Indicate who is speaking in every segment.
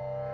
Speaker 1: Thank you.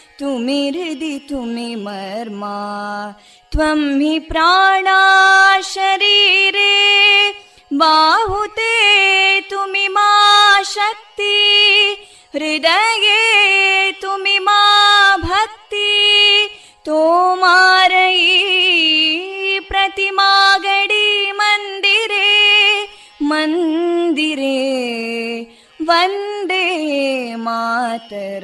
Speaker 2: ತುಮಿ ಹೃದಿ ತುಮಿ ಮರ್ಮ ತ್ವ ಪ್ರಶರೀ ಬಾಹುತ ಶಕ್ತಿ ಹೃದಯ ಮಾ ಭಕ್ತಿ ತೋಮರೀ ಪ್ರತಿಮಡಿ ಮಂದಿರೆ ಮಂದಿರೆ ವಂದೇ ಮಾತರ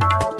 Speaker 2: Thank you.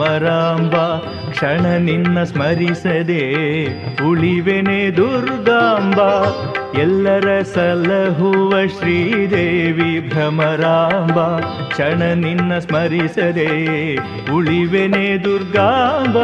Speaker 3: ಭ್ರಮರಾಂಬ ಕ್ಷಣ ನಿನ್ನ ಸ್ಮರಿಸದೆ ಉಳಿವೆನೆ ದುರ್ಗಾಂಬ ಎಲ್ಲರ ಸಲಹುವ ಶ್ರೀದೇವಿ ಭ್ರಮರಾಂಬ ಕ್ಷಣ ನಿನ್ನ ಸ್ಮರಿಸದೆ ಉಳಿವೆನೆ ದುರ್ಗಾಂಬ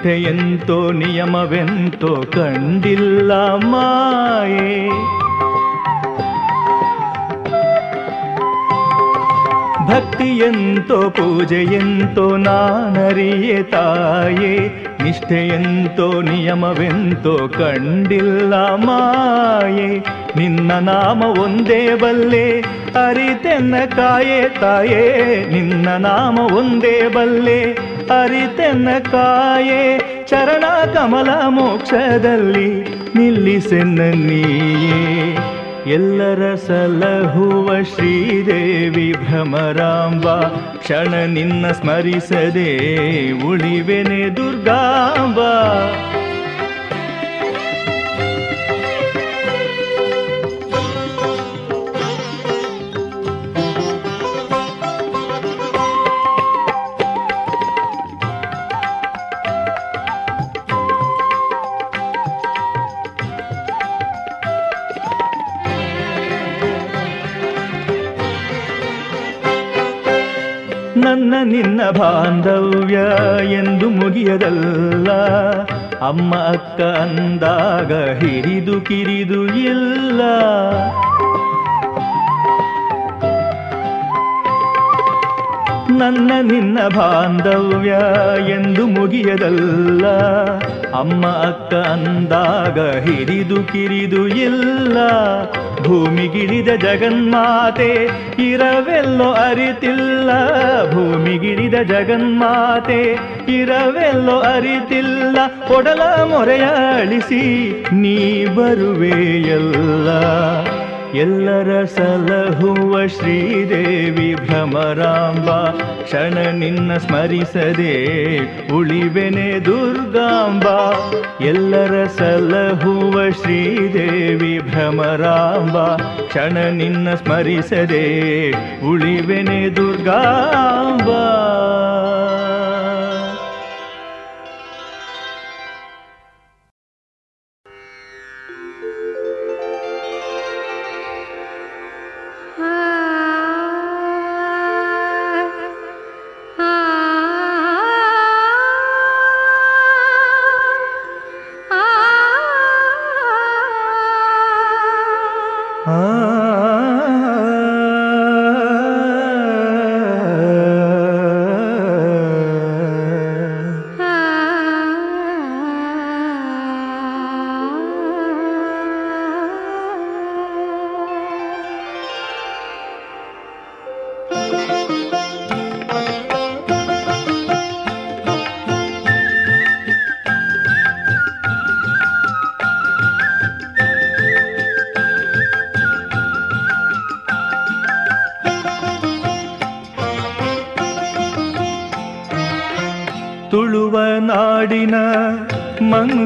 Speaker 3: ನಿಷ್ಠೆಯೆಂತೋ ನಿಯಮವೆಂತೋ ಕಂಡಿಲ್ಲ ಮಾಯೆ ಭಕ್ತಿಯೆಂತೋ ಪೂಜೆಯೆಂತೋ ನಾನರಿಯೆ ತಾಯೇ ನಿಷ್ಠೆಯೆಂತೋ ನಿಯಮವೆಂತೋ ಕಂಡಿಲ್ಲ ಮಾಯೇ ನಿನ್ನ ನಾಮ ಒಂದೇ ಬಲ್ಲೆ ಅರಿತೆನ್ನ ಕಾಯೇ ತಾಯೇ ನಿನ್ನ ನಾಮ ಒಂದೇ ಬಲ್ಲೆ ಅರಿತೆನ್ನ ಕಾಯೇ ಚರಣ ಕಮಲ ಮೋಕ್ಷದಲ್ಲಿ ನಿಲ್ಲಿಸೆನ್ನ ನೀಯೇ ಎಲ್ಲರ ಸಲಹುವ ಶ್ರೀದೇವಿ ಭ್ರಮರಾಂಬ ಕ್ಷಣ ನಿನ್ನ ಸ್ಮರಿಸದೆ ಉಳಿವೆನೆ ದುರ್ಗಾಂಬ ಬಾಂಧವ್ಯ ಎಂದು ಮುಗಿಯದಲ್ಲ ಅಮ್ಮ ಅಕ್ಕ ಅಂದಾಗ ಹಿರಿದು ಕಿರಿದು ಇಲ್ಲ ನನ್ನ ನಿನ್ನ ಬಾಂಧವ್ಯ ಎಂದು ಮುಗಿಯದಲ್ಲ ಅಮ್ಮ ಅಕ್ಕ ಅಂದಾಗ ಹಿರಿದು ಕಿರಿದು ಇಲ್ಲ ಭೂಮಿಗಿಳಿದ ಜಗನ್ಮಾತೆ ಇರವೆಲ್ಲೋ ಅರಿತಿಲ್ಲ ಭೂಮಿಗಿಳಿದ ಜಗನ್ಮಾತೆ ಇರವೆಲ್ಲೋ ಅರಿತಿಲ್ಲ ಒಡಲ ಮೊರೆಯಾಳಿಸಿ ನೀ ಬರುವೆಯಲ್ಲ ಎಲ್ಲರ ಸಲಹುವ ಶ್ರೀದೇವಿ ಭ್ರಮರಾಂಬ ಕ್ಷಣ ನಿನ್ನ ಸ್ಮರಿಸದೆ ಉಳಿವೆನೆ ದುರ್ಗಾಂಬ ಎಲ್ಲರ ಸಲಹುವ ಶ್ರೀದೇವಿ ಭ್ರಮರಾಂಬ ಕ್ಷಣ ನಿನ್ನ ಸ್ಮರಿಸದೆ ಉಳಿವೆನೆ ದುರ್ಗಾಂಬ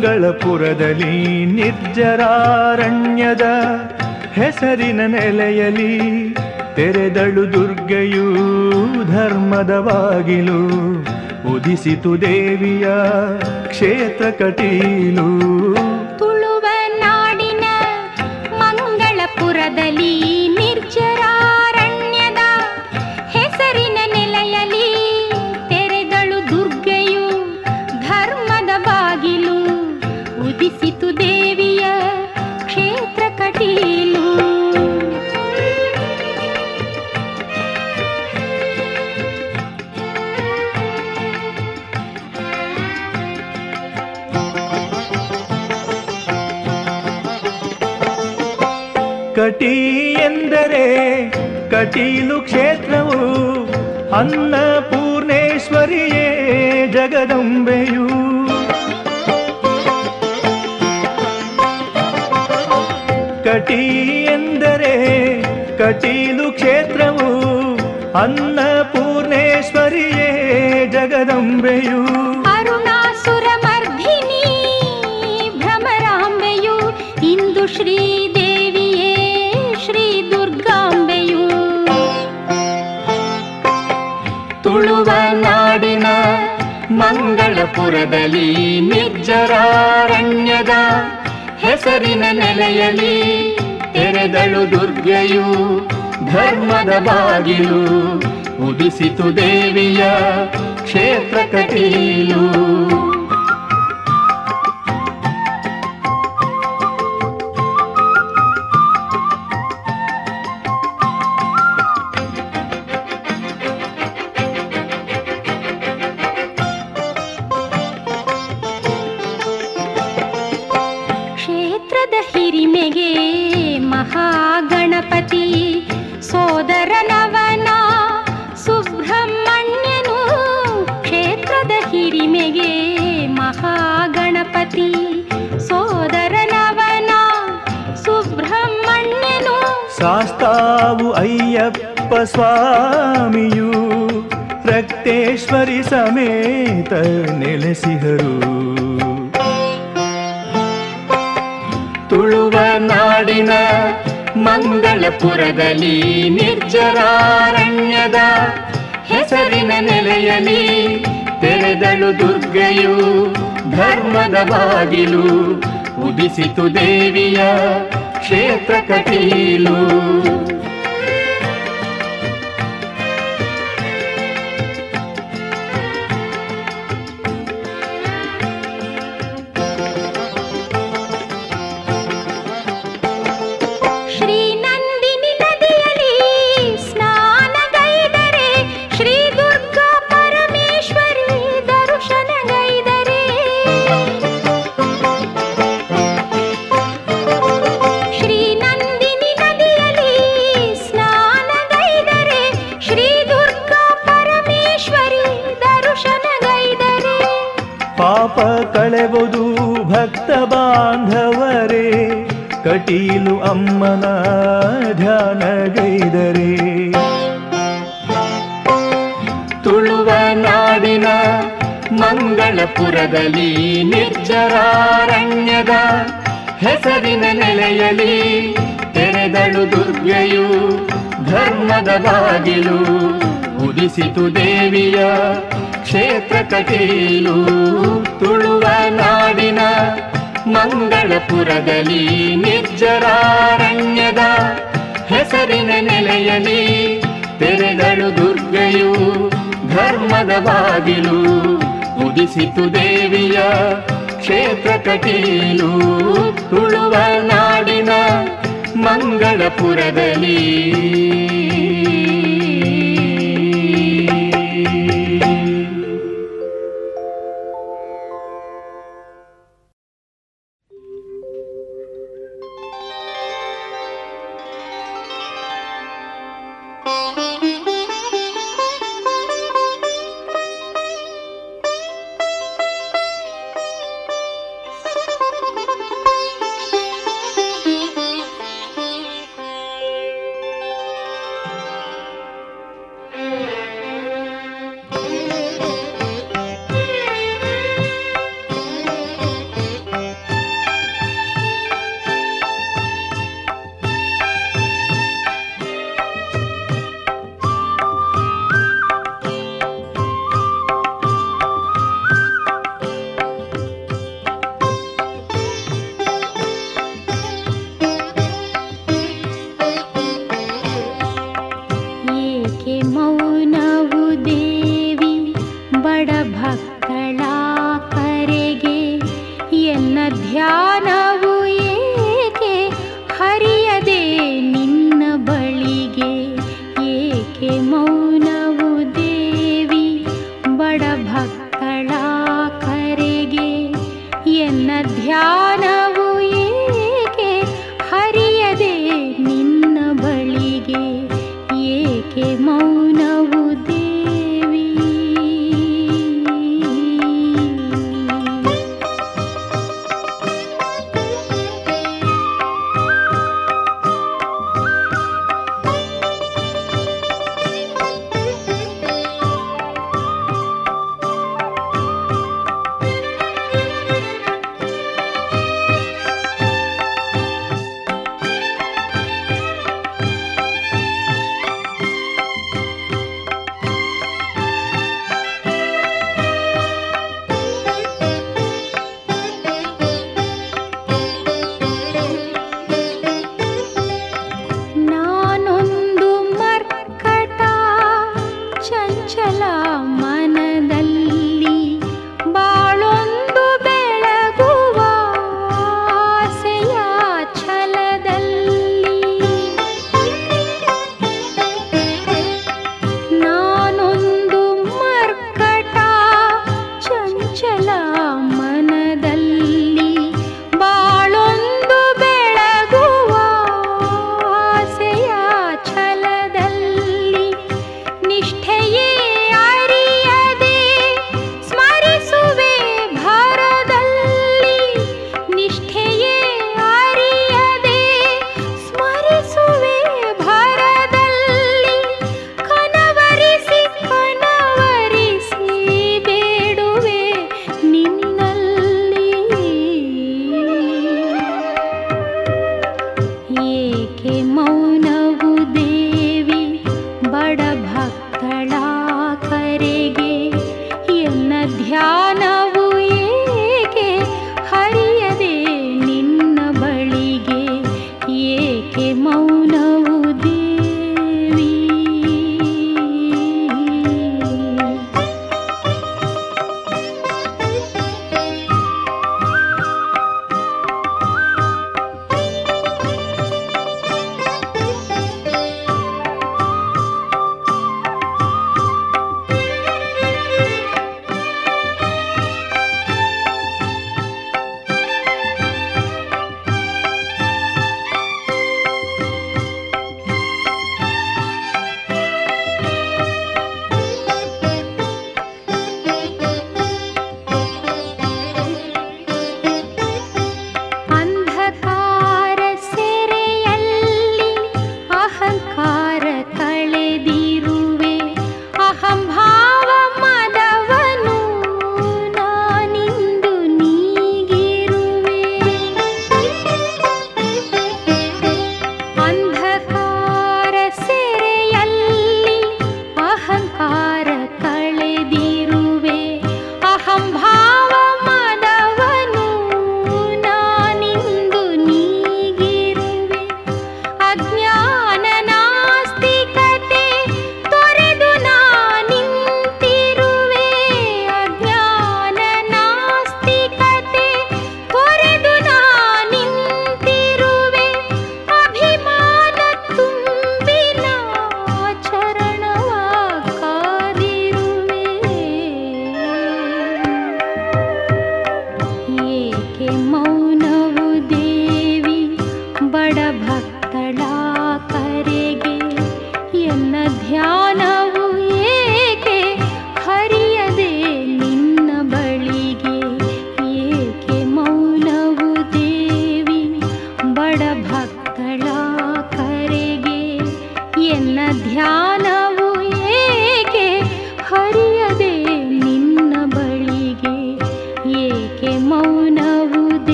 Speaker 3: ಮಂಗಳಪುರದಲ್ಲಿ ನಿರ್ಜರಾರಣ್ಯದ ಹೆಸರಿನ ನೆಲೆಯಲಿ ತೆರೆದಳು ದುರ್ಗೆಯೂ ಧರ್ಮದ ಬಾಗಿಲು ಉದಿಸಿತು ದೇವಿಯ ಕ್ಷೇತ್ರ ಕಟೀಲು ಸ್ವಾಮಿಯು ರಕ್ತೇಶ್ವರಿ ಸಮೇತ ನೆಲೆಸಿದರು ತುಳುವ ನಾಡಿನ ಮಂಗಳಪುರದಲ್ಲಿ ನಿರ್ಜರಾರಣ್ಯದ ಹೆಸರಿನ ನೆಲೆಯಲ್ಲಿ ತೆರೆದಳು ದುರ್ಗೆಯು ಧರ್ಮದ ಬಾಗಿಲು ಉದಿಸಿತು ದೇವಿಯ ಕ್ಷೇತ್ರ ಕಟೀಲು ಸಿತು ದೇವಿಯ ಕ್ಷೇತ್ರ ಕಟೀಲು ತುಳುವ ನಾಡಿನ ಮಂಗಳಪುರದಲ್ಲಿ ನಿರ್ಜರಾರಣ್ಯದ ಹೆಸರಿನ ನೆಲೆಯಲ್ಲಿ ತೆರೆದಳು ದುರ್ಗೆಯು ಧರ್ಮದ ಬಾಗಿಲು ಉದಿಸಿತು ದೇವಿಯ ಕ್ಷೇತ್ರ ಕಟೀಲು ತುಳುವ ನಾಡಿನ ಮಂಗಳಪುರದಲ್ಲಿ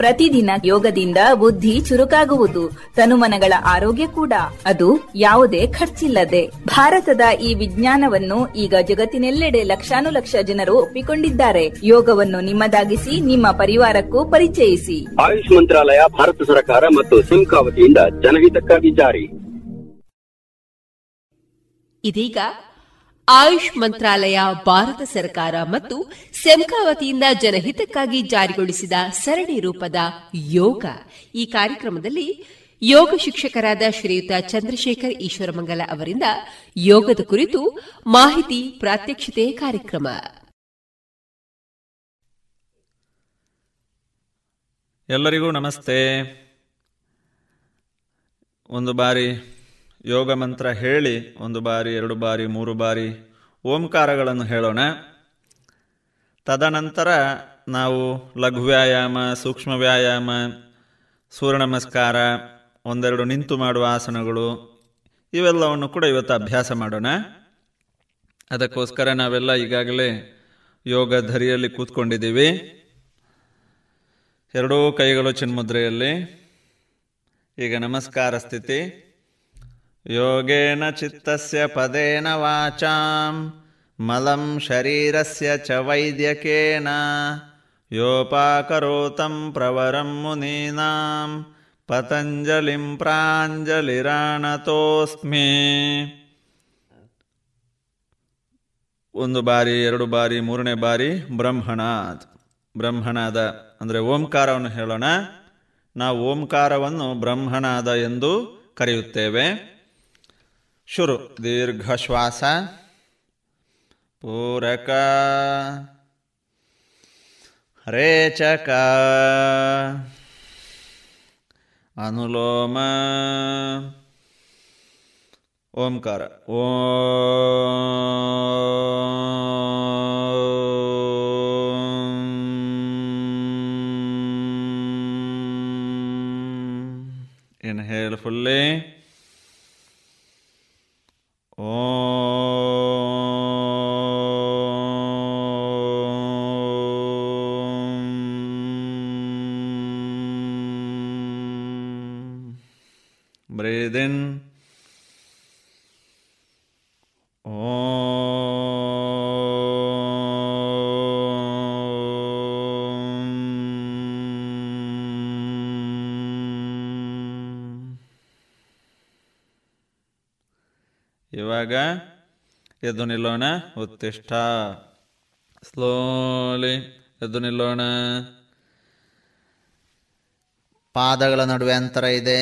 Speaker 4: ಪ್ರತಿದಿನ ಯೋಗದಿಂದ ಬುದ್ಧಿ ಚುರುಕಾಗುವುದು ತನುಮನಗಳ ಆರೋಗ್ಯ ಕೂಡ ಅದು ಯಾವುದೇ ಖರ್ಚಿಲ್ಲದೆ ಭಾರತದ ಈ ವಿಜ್ಞಾನವನ್ನು ಈಗ ಜಗತ್ತಿನೆಲ್ಲೆಡೆ ಲಕ್ಷಾನುಲಕ್ಷ ಜನರು ಒಪ್ಪಿಕೊಂಡಿದ್ದಾರೆ ಯೋಗವನ್ನು ನಿಮ್ಮದಾಗಿಸಿ ನಿಮ್ಮ ಪರಿವಾರಕ್ಕೂ ಪರಿಚಯಿಸಿ
Speaker 5: ಆಯುಷ್ ಮಂತ್ರಾಲಯ ಭಾರತ ಸರ್ಕಾರ ಮತ್ತು ಸಿಂಕಾವತಿಯಿಂದ ಜನಹಿತಕ್ಕಾಗಿ ಜಾರಿ
Speaker 4: ಇದೀಗ ಆಯುಷ್ ಮಂತ್ರಾಲಯ ಭಾರತ ಸರ್ಕಾರ ಮತ್ತು ಸೆಮ್ಕಾ ಜನಹಿತಕ್ಕಾಗಿ ಜಾರಿಗೊಳಿಸಿದ ಸರಣಿ ರೂಪದ ಯೋಗ ಈ ಕಾರ್ಯಕ್ರಮದಲ್ಲಿ ಯೋಗ ಶಿಕ್ಷಕರಾದ ಶ್ರೀಯುತ ಚಂದ್ರಶೇಖರ್ ಈಶ್ವರಮಂಗಲ ಅವರಿಂದ ಯೋಗದ ಕುರಿತು ಮಾಹಿತಿ ಪ್ರಾತ್ಯಕ್ಷಿತೆ ಕಾರ್ಯಕ್ರಮ
Speaker 6: ಎಲ್ಲರಿಗೂ ನಮಸ್ತೆ ಒಂದು ಬಾರಿ ಯೋಗ ಮಂತ್ರ ಹೇಳಿ ಒಂದು ಬಾರಿ ಎರಡು ಬಾರಿ ಮೂರು ಬಾರಿ ಓಂಕಾರಗಳನ್ನು ಹೇಳೋಣ ತದನಂತರ ನಾವು ಲಘು ವ್ಯಾಯಾಮ ಸೂಕ್ಷ್ಮ ವ್ಯಾಯಾಮ ಸೂರ್ಯ ನಮಸ್ಕಾರ ಒಂದೆರಡು ನಿಂತು ಮಾಡುವ ಆಸನಗಳು ಇವೆಲ್ಲವನ್ನು ಕೂಡ ಇವತ್ತು ಅಭ್ಯಾಸ ಮಾಡೋಣ ಅದಕ್ಕೋಸ್ಕರ ನಾವೆಲ್ಲ ಈಗಾಗಲೇ ಯೋಗ ಧರಿಯಲ್ಲಿ ಕೂತ್ಕೊಂಡಿದ್ದೀವಿ ಎರಡೂ ಕೈಗಳು ಚಿನ್ಮುದ್ರೆಯಲ್ಲಿ ಈಗ ನಮಸ್ಕಾರ ಸ್ಥಿತಿ ಯೋಗೇನ चित्तस्य पदेन वाचां ಮಲಂ शरीरस्य च ವೈದ್ಯಕೇನ योपाकरोतं ಪ್ರವರಂ मुनीनां पतञ्जलिं ಪ್ರಾಂಜಲಿರಾಣತೋಸ್ಮಿ ಒಂದು ಬಾರಿ ಎರಡು ಬಾರಿ ಮೂರನೇ ಬಾರಿ ಬ್ರಹ್ಮಣಾತ್ ಬ್ರಹ್ಮಣಾದ ಅಂದರೆ ಓಂಕಾರವನ್ನು ಹೇಳೋಣ ನಾವು ಓಂಕಾರವನ್ನು ಬ್ರಹ್ಮಣಾದ ಎಂದು ಕರೆಯುತ್ತೇವೆ शुरु दीर्घ श्वास पूरक रेचक अनुलोम ओंकार ओ इनहेल फुल्ली 哦。ಎದ್ದು ನಿಲ್ಲೋಣ ಉತ್ತಿಷ್ಠ ಸ್ಲೋಲಿ ಎದ್ದು ನಿಲ್ಲೋಣ ಪಾದಗಳ ನಡುವೆ ಅಂತರ ಇದೆ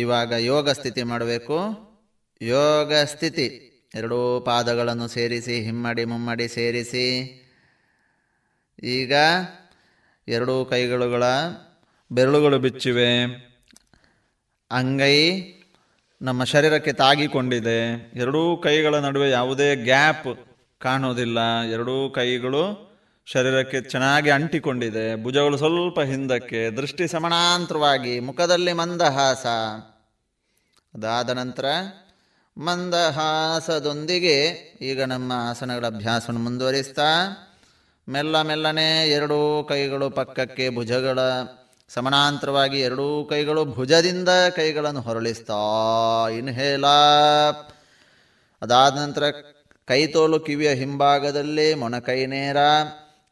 Speaker 6: ಇವಾಗ ಯೋಗ ಸ್ಥಿತಿ ಮಾಡಬೇಕು ಯೋಗ ಸ್ಥಿತಿ ಎರಡೂ ಪಾದಗಳನ್ನು ಸೇರಿಸಿ ಹಿಮ್ಮಡಿ ಮುಮ್ಮಡಿ ಸೇರಿಸಿ ಈಗ ಎರಡೂ ಕೈಗಳುಗಳ ಬೆರಳುಗಳು ಬಿಚ್ಚಿವೆ ಅಂಗೈ ನಮ್ಮ ಶರೀರಕ್ಕೆ ತಾಗಿಕೊಂಡಿದೆ ಎರಡೂ ಕೈಗಳ ನಡುವೆ ಯಾವುದೇ ಗ್ಯಾಪ್ ಕಾಣೋದಿಲ್ಲ ಎರಡೂ ಕೈಗಳು ಶರೀರಕ್ಕೆ ಚೆನ್ನಾಗಿ ಅಂಟಿಕೊಂಡಿದೆ ಭುಜಗಳು ಸ್ವಲ್ಪ ಹಿಂದಕ್ಕೆ ದೃಷ್ಟಿ ಸಮಾನಾಂತರವಾಗಿ ಮುಖದಲ್ಲಿ ಮಂದಹಾಸ ಅದಾದ ನಂತರ ಮಂದಹಾಸದೊಂದಿಗೆ ಈಗ ನಮ್ಮ ಆಸನಗಳ ಅಭ್ಯಾಸವನ್ನು ಮುಂದುವರಿಸ್ತಾ ಮೆಲ್ಲ ಮೆಲ್ಲನೆ ಎರಡೂ ಕೈಗಳು ಪಕ್ಕಕ್ಕೆ ಭುಜಗಳ ಸಮಾನಾಂತರವಾಗಿ ಎರಡೂ ಕೈಗಳು ಭುಜದಿಂದ ಕೈಗಳನ್ನು ಹೊರಳಿಸ್ತಾ ಇನ್ಹೇಲ ಅದಾದ ನಂತರ ಕೈತೋಲು ಕಿವಿಯ ಹಿಂಭಾಗದಲ್ಲಿ ಮೊಣಕೈ ನೇರ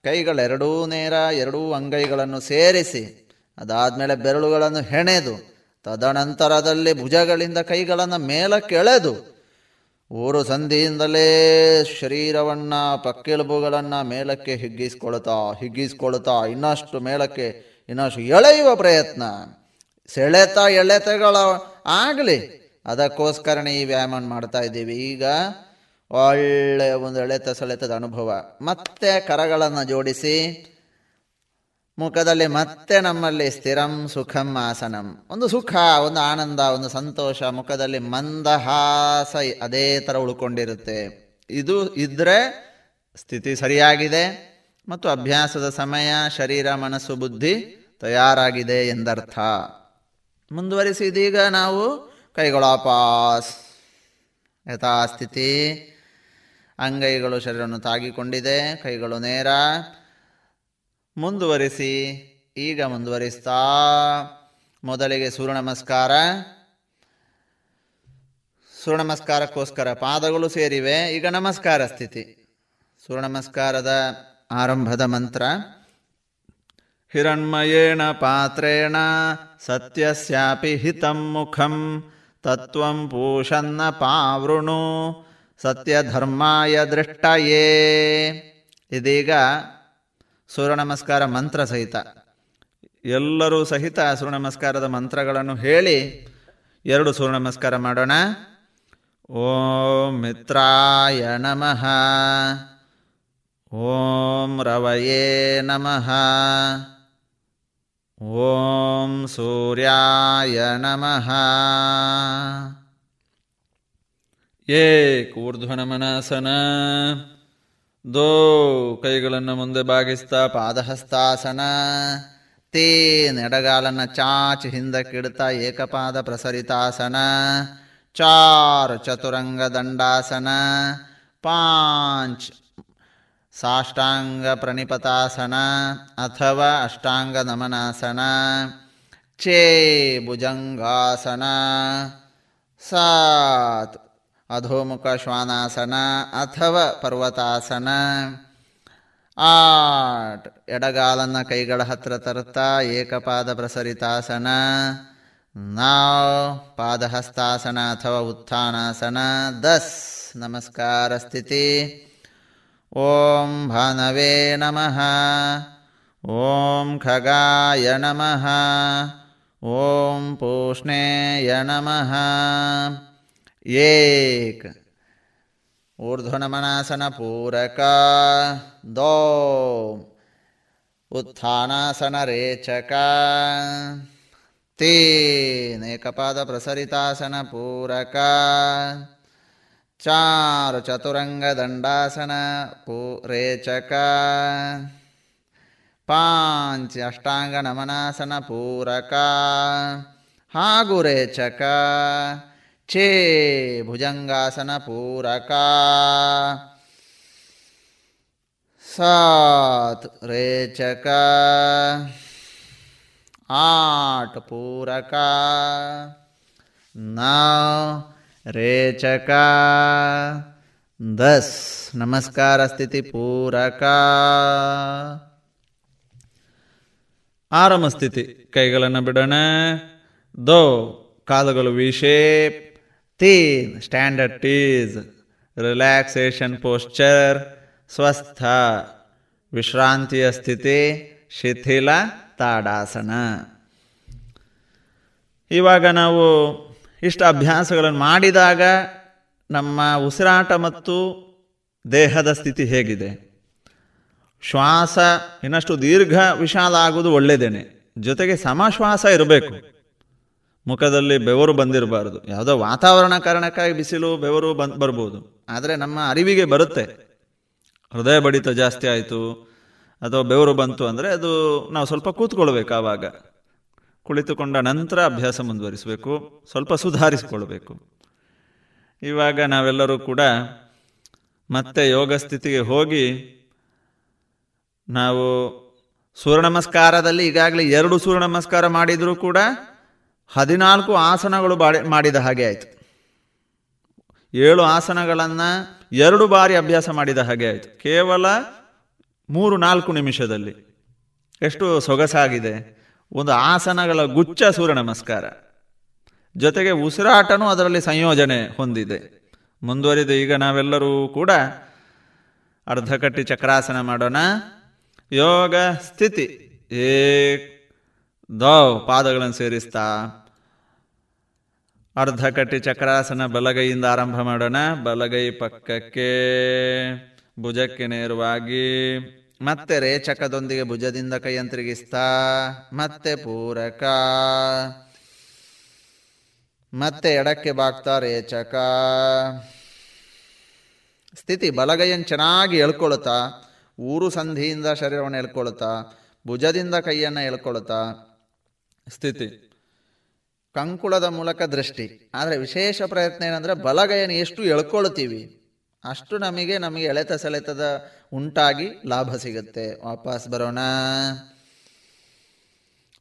Speaker 6: ಕೈಗಳೆರಡೂ ನೇರ ಎರಡೂ ಅಂಗೈಗಳನ್ನು ಸೇರಿಸಿ ಮೇಲೆ ಬೆರಳುಗಳನ್ನು ಹೆಣೆದು ತದನಂತರದಲ್ಲಿ ಭುಜಗಳಿಂದ ಕೈಗಳನ್ನು ಮೇಲ ಕೆಳೆದು ಊರು ಸಂಧಿಯಿಂದಲೇ ಶರೀರವನ್ನು ಪಕ್ಕೆಲುಬುಗಳನ್ನು ಮೇಲಕ್ಕೆ ಹಿಗ್ಗಿಸ್ಕೊಳ್ತಾ ಹಿಗ್ಗಿಸ್ಕೊಳ್ತಾ ಇನ್ನಷ್ಟು ಮೇಲಕ್ಕೆ ಇನ್ನಷ್ಟು ಎಳೆಯುವ ಪ್ರಯತ್ನ ಸೆಳೆತ ಎಳೆತಗಳ ಆಗಲಿ ಅದಕ್ಕೋಸ್ಕರನೇ ಈ ವ್ಯಾಯಾಮ ಮಾಡ್ತಾ ಇದ್ದೀವಿ ಈಗ ಒಳ್ಳೆಯ ಒಂದು ಎಳೆತ ಸೆಳೆತದ ಅನುಭವ ಮತ್ತೆ ಕರಗಳನ್ನು ಜೋಡಿಸಿ ಮುಖದಲ್ಲಿ ಮತ್ತೆ ನಮ್ಮಲ್ಲಿ ಸ್ಥಿರಂ ಸುಖಂ ಆಸನಂ ಒಂದು ಸುಖ ಒಂದು ಆನಂದ ಒಂದು ಸಂತೋಷ ಮುಖದಲ್ಲಿ ಮಂದಹಾಸ ಅದೇ ಥರ ಉಳ್ಕೊಂಡಿರುತ್ತೆ ಇದು ಇದ್ರೆ ಸ್ಥಿತಿ ಸರಿಯಾಗಿದೆ ಮತ್ತು ಅಭ್ಯಾಸದ ಸಮಯ ಶರೀರ ಮನಸ್ಸು ಬುದ್ಧಿ ತಯಾರಾಗಿದೆ ಎಂದರ್ಥ ಮುಂದುವರಿಸಿ ಇದೀಗ ನಾವು ಕೈಗಳಾಪಾಸ್ ಯಥಾಸ್ಥಿತಿ ಅಂಗೈಗಳು ಶರೀರವನ್ನು ತಾಗಿಕೊಂಡಿದೆ ಕೈಗಳು ನೇರ ಮುಂದುವರಿಸಿ ಈಗ ಮುಂದುವರಿಸ್ತಾ ಮೊದಲಿಗೆ ಸೂರ್ಯ ನಮಸ್ಕಾರ ಸೂರ್ಯ ನಮಸ್ಕಾರಕ್ಕೋಸ್ಕರ ಪಾದಗಳು ಸೇರಿವೆ ಈಗ ನಮಸ್ಕಾರ ಸ್ಥಿತಿ ಸೂರ್ಯ ನಮಸ್ಕಾರದ ಆರಂಭದ ಮಂತ್ರ ಹಿರಣ್ಮಯೇಣ ಪಾತ್ರೇಣ ಸತ್ಯಸ್ಯಾಪಿ ಹಿತಂ ಮುಖಂ ತತ್ವಂ ಪೂಷನ್ನ ಪಾವೃಣು ಸತ್ಯಧರ್ಮಾಯ ದೃಷ್ಟಯೇ ಇದೀಗ ಸೂರ್ಯನಮಸ್ಕಾರ ಮಂತ್ರ ಸಹಿತ ಎಲ್ಲರೂ ಸಹಿತ ಸೂರ್ಯನಮಸ್ಕಾರದ ಮಂತ್ರಗಳನ್ನು ಹೇಳಿ ಎರಡು ಸೂರ್ಯನಮಸ್ಕಾರ ನಮಸ್ಕಾರ ಮಾಡೋಣ ಓಂ ಮಿತ್ರಾಯ ನಮಃ ಓಂ ರವಯೇ ನಮಃ ಓಂ ಸೂರ್ಯಾಯ ನಮಃ ಏ ನಮನಾಸನ ದೋ ಕೈಗಳನ್ನು ಮುಂದೆ ಬಾಗಿಸ್ತಾ ಪಾದಹಸ್ತಾಸನ ತೇ ನೆಡಗಾಲನ್ನು ಚಾಚಿ ಹಿಂದಕ್ಕಿಡ್ತಾ ಏಕಪಾದ ಪ್ರಸರಿತಾಸನ ಚಾರ್ ಚತುರಂಗ ದಂಡಾಸನ ಪಾಂಚ್ साष्टाङ्गप्रणिपतासन अथवा अष्टाङ्गनमनासन चे भुजङ्गासन सात् अधोमुखश्वानासन अथवा पर्वतासन आडगालन कैग हत्र तर्ता एकपादप्रसरितासन नाव् पादहस्तासन अथवा उत्थानासन दस् नमस्कारस्थितिः ॐ भनवे नमः ॐ खगाय नमः ॐ पूष्णेय नमः एक ऊर्ध्वनमनासनपूरका दो उत्थानासन तीन् तीनेकपादप्रसरितासनपूरका चार चतुरङ्गदण्डासन पू रेचका पाञ्च अष्टाङ्गनमनासन पूरका हागुरेचका। रेचका चे भुजङ्गासन पूरका सा रेचका आ पूरका न ರೇಚಕ ದಸ್ ನಮಸ್ಕಾರ ಸ್ಥಿತಿ ಪೂರಕ ಆರಾಮ ಸ್ಥಿತಿ ಕೈಗಳನ್ನು ಬಿಡೋಣ ದೋ ಕಾಲುಗಳು ವಿಶೇಪ್ ತೀನ್ ಸ್ಟ್ಯಾಂಡರ್ಡ್ ಟೀಸ್ ರಿಲ್ಯಾಕ್ಸೇಷನ್ ಪೋಶ್ಚರ್ ಸ್ವಸ್ಥ ವಿಶ್ರಾಂತಿಯ ಸ್ಥಿತಿ ಶಿಥಿಲ ತಾಡಾಸನ ಇವಾಗ ನಾವು ಇಷ್ಟು ಅಭ್ಯಾಸಗಳನ್ನು ಮಾಡಿದಾಗ ನಮ್ಮ ಉಸಿರಾಟ ಮತ್ತು ದೇಹದ ಸ್ಥಿತಿ ಹೇಗಿದೆ ಶ್ವಾಸ ಇನ್ನಷ್ಟು ದೀರ್ಘ ವಿಷಾದ ಆಗುವುದು ಒಳ್ಳೆಯದೇನೆ ಜೊತೆಗೆ ಸಮಶ್ವಾಸ ಇರಬೇಕು ಮುಖದಲ್ಲಿ ಬೆವರು ಬಂದಿರಬಾರ್ದು ಯಾವುದೋ ವಾತಾವರಣ ಕಾರಣಕ್ಕಾಗಿ ಬಿಸಿಲು ಬೆವರು ಬಂದು ಬರ್ಬೋದು ಆದರೆ ನಮ್ಮ ಅರಿವಿಗೆ ಬರುತ್ತೆ ಹೃದಯ ಬಡಿತ ಜಾಸ್ತಿ ಆಯಿತು ಅಥವಾ ಬೆವರು ಬಂತು ಅಂದರೆ ಅದು ನಾವು ಸ್ವಲ್ಪ ಕೂತ್ಕೊಳ್ಬೇಕು ಆವಾಗ ಕುಳಿತುಕೊಂಡ ನಂತರ ಅಭ್ಯಾಸ ಮುಂದುವರಿಸಬೇಕು ಸ್ವಲ್ಪ ಸುಧಾರಿಸಿಕೊಳ್ಬೇಕು ಇವಾಗ ನಾವೆಲ್ಲರೂ ಕೂಡ ಮತ್ತೆ ಯೋಗ ಸ್ಥಿತಿಗೆ ಹೋಗಿ ನಾವು ಸೂರ್ಯ ನಮಸ್ಕಾರದಲ್ಲಿ ಈಗಾಗಲೇ ಎರಡು ಸೂರ್ಯ ನಮಸ್ಕಾರ ಮಾಡಿದರೂ ಕೂಡ ಹದಿನಾಲ್ಕು ಆಸನಗಳು ಮಾಡಿದ ಹಾಗೆ ಆಯಿತು ಏಳು ಆಸನಗಳನ್ನು ಎರಡು ಬಾರಿ ಅಭ್ಯಾಸ ಮಾಡಿದ ಹಾಗೆ ಆಯಿತು ಕೇವಲ ಮೂರು ನಾಲ್ಕು ನಿಮಿಷದಲ್ಲಿ ಎಷ್ಟು ಸೊಗಸಾಗಿದೆ ಒಂದು ಆಸನಗಳ ಗುಚ್ಚ ಸೂರ್ಯ ನಮಸ್ಕಾರ ಜೊತೆಗೆ ಉಸಿರಾಟನೂ ಅದರಲ್ಲಿ ಸಂಯೋಜನೆ ಹೊಂದಿದೆ ಮುಂದುವರಿದ ಈಗ ನಾವೆಲ್ಲರೂ ಕೂಡ ಅರ್ಧಕಟ್ಟಿ ಚಕ್ರಾಸನ ಮಾಡೋಣ ಯೋಗ ಸ್ಥಿತಿ ಏಕ್ ದೋ ಪಾದಗಳನ್ನು ಸೇರಿಸ್ತಾ ಅರ್ಧಕಟ್ಟಿ ಚಕ್ರಾಸನ ಬಲಗೈಯಿಂದ ಆರಂಭ ಮಾಡೋಣ ಬಲಗೈ ಪಕ್ಕಕ್ಕೆ ಭುಜಕ್ಕೆ ನೇರವಾಗಿ ಮತ್ತೆ ರೇಚಕದೊಂದಿಗೆ ಭುಜದಿಂದ ಕೈಯಂತ್ರಿಗಿಸ್ತಾ ಮತ್ತೆ ಪೂರಕ ಮತ್ತೆ ಎಡಕ್ಕೆ ಬಾಗ್ತಾ ರೇಚಕ ಸ್ಥಿತಿ ಬಲಗೈಯನ್ ಚೆನ್ನಾಗಿ ಎಳ್ಕೊಳ್ತಾ ಊರು ಸಂಧಿಯಿಂದ ಶರೀರವನ್ನು ಎಳ್ಕೊಳ್ತಾ ಭುಜದಿಂದ ಕೈಯನ್ನು ಎಳ್ಕೊಳ್ತಾ ಸ್ಥಿತಿ ಕಂಕುಳದ ಮೂಲಕ ದೃಷ್ಟಿ ಆದರೆ ವಿಶೇಷ ಪ್ರಯತ್ನ ಏನಂದರೆ ಬಲಗೈಯನ್ನು ಎಷ್ಟು ಎಳ್ಕೊಳ್ತೀವಿ ಅಷ್ಟು ನಮಗೆ ನಮಗೆ ಎಳೆತ ಸೆಳೆತದ ಉಂಟಾಗಿ ಲಾಭ ಸಿಗುತ್ತೆ ವಾಪಸ್ ಬರೋಣ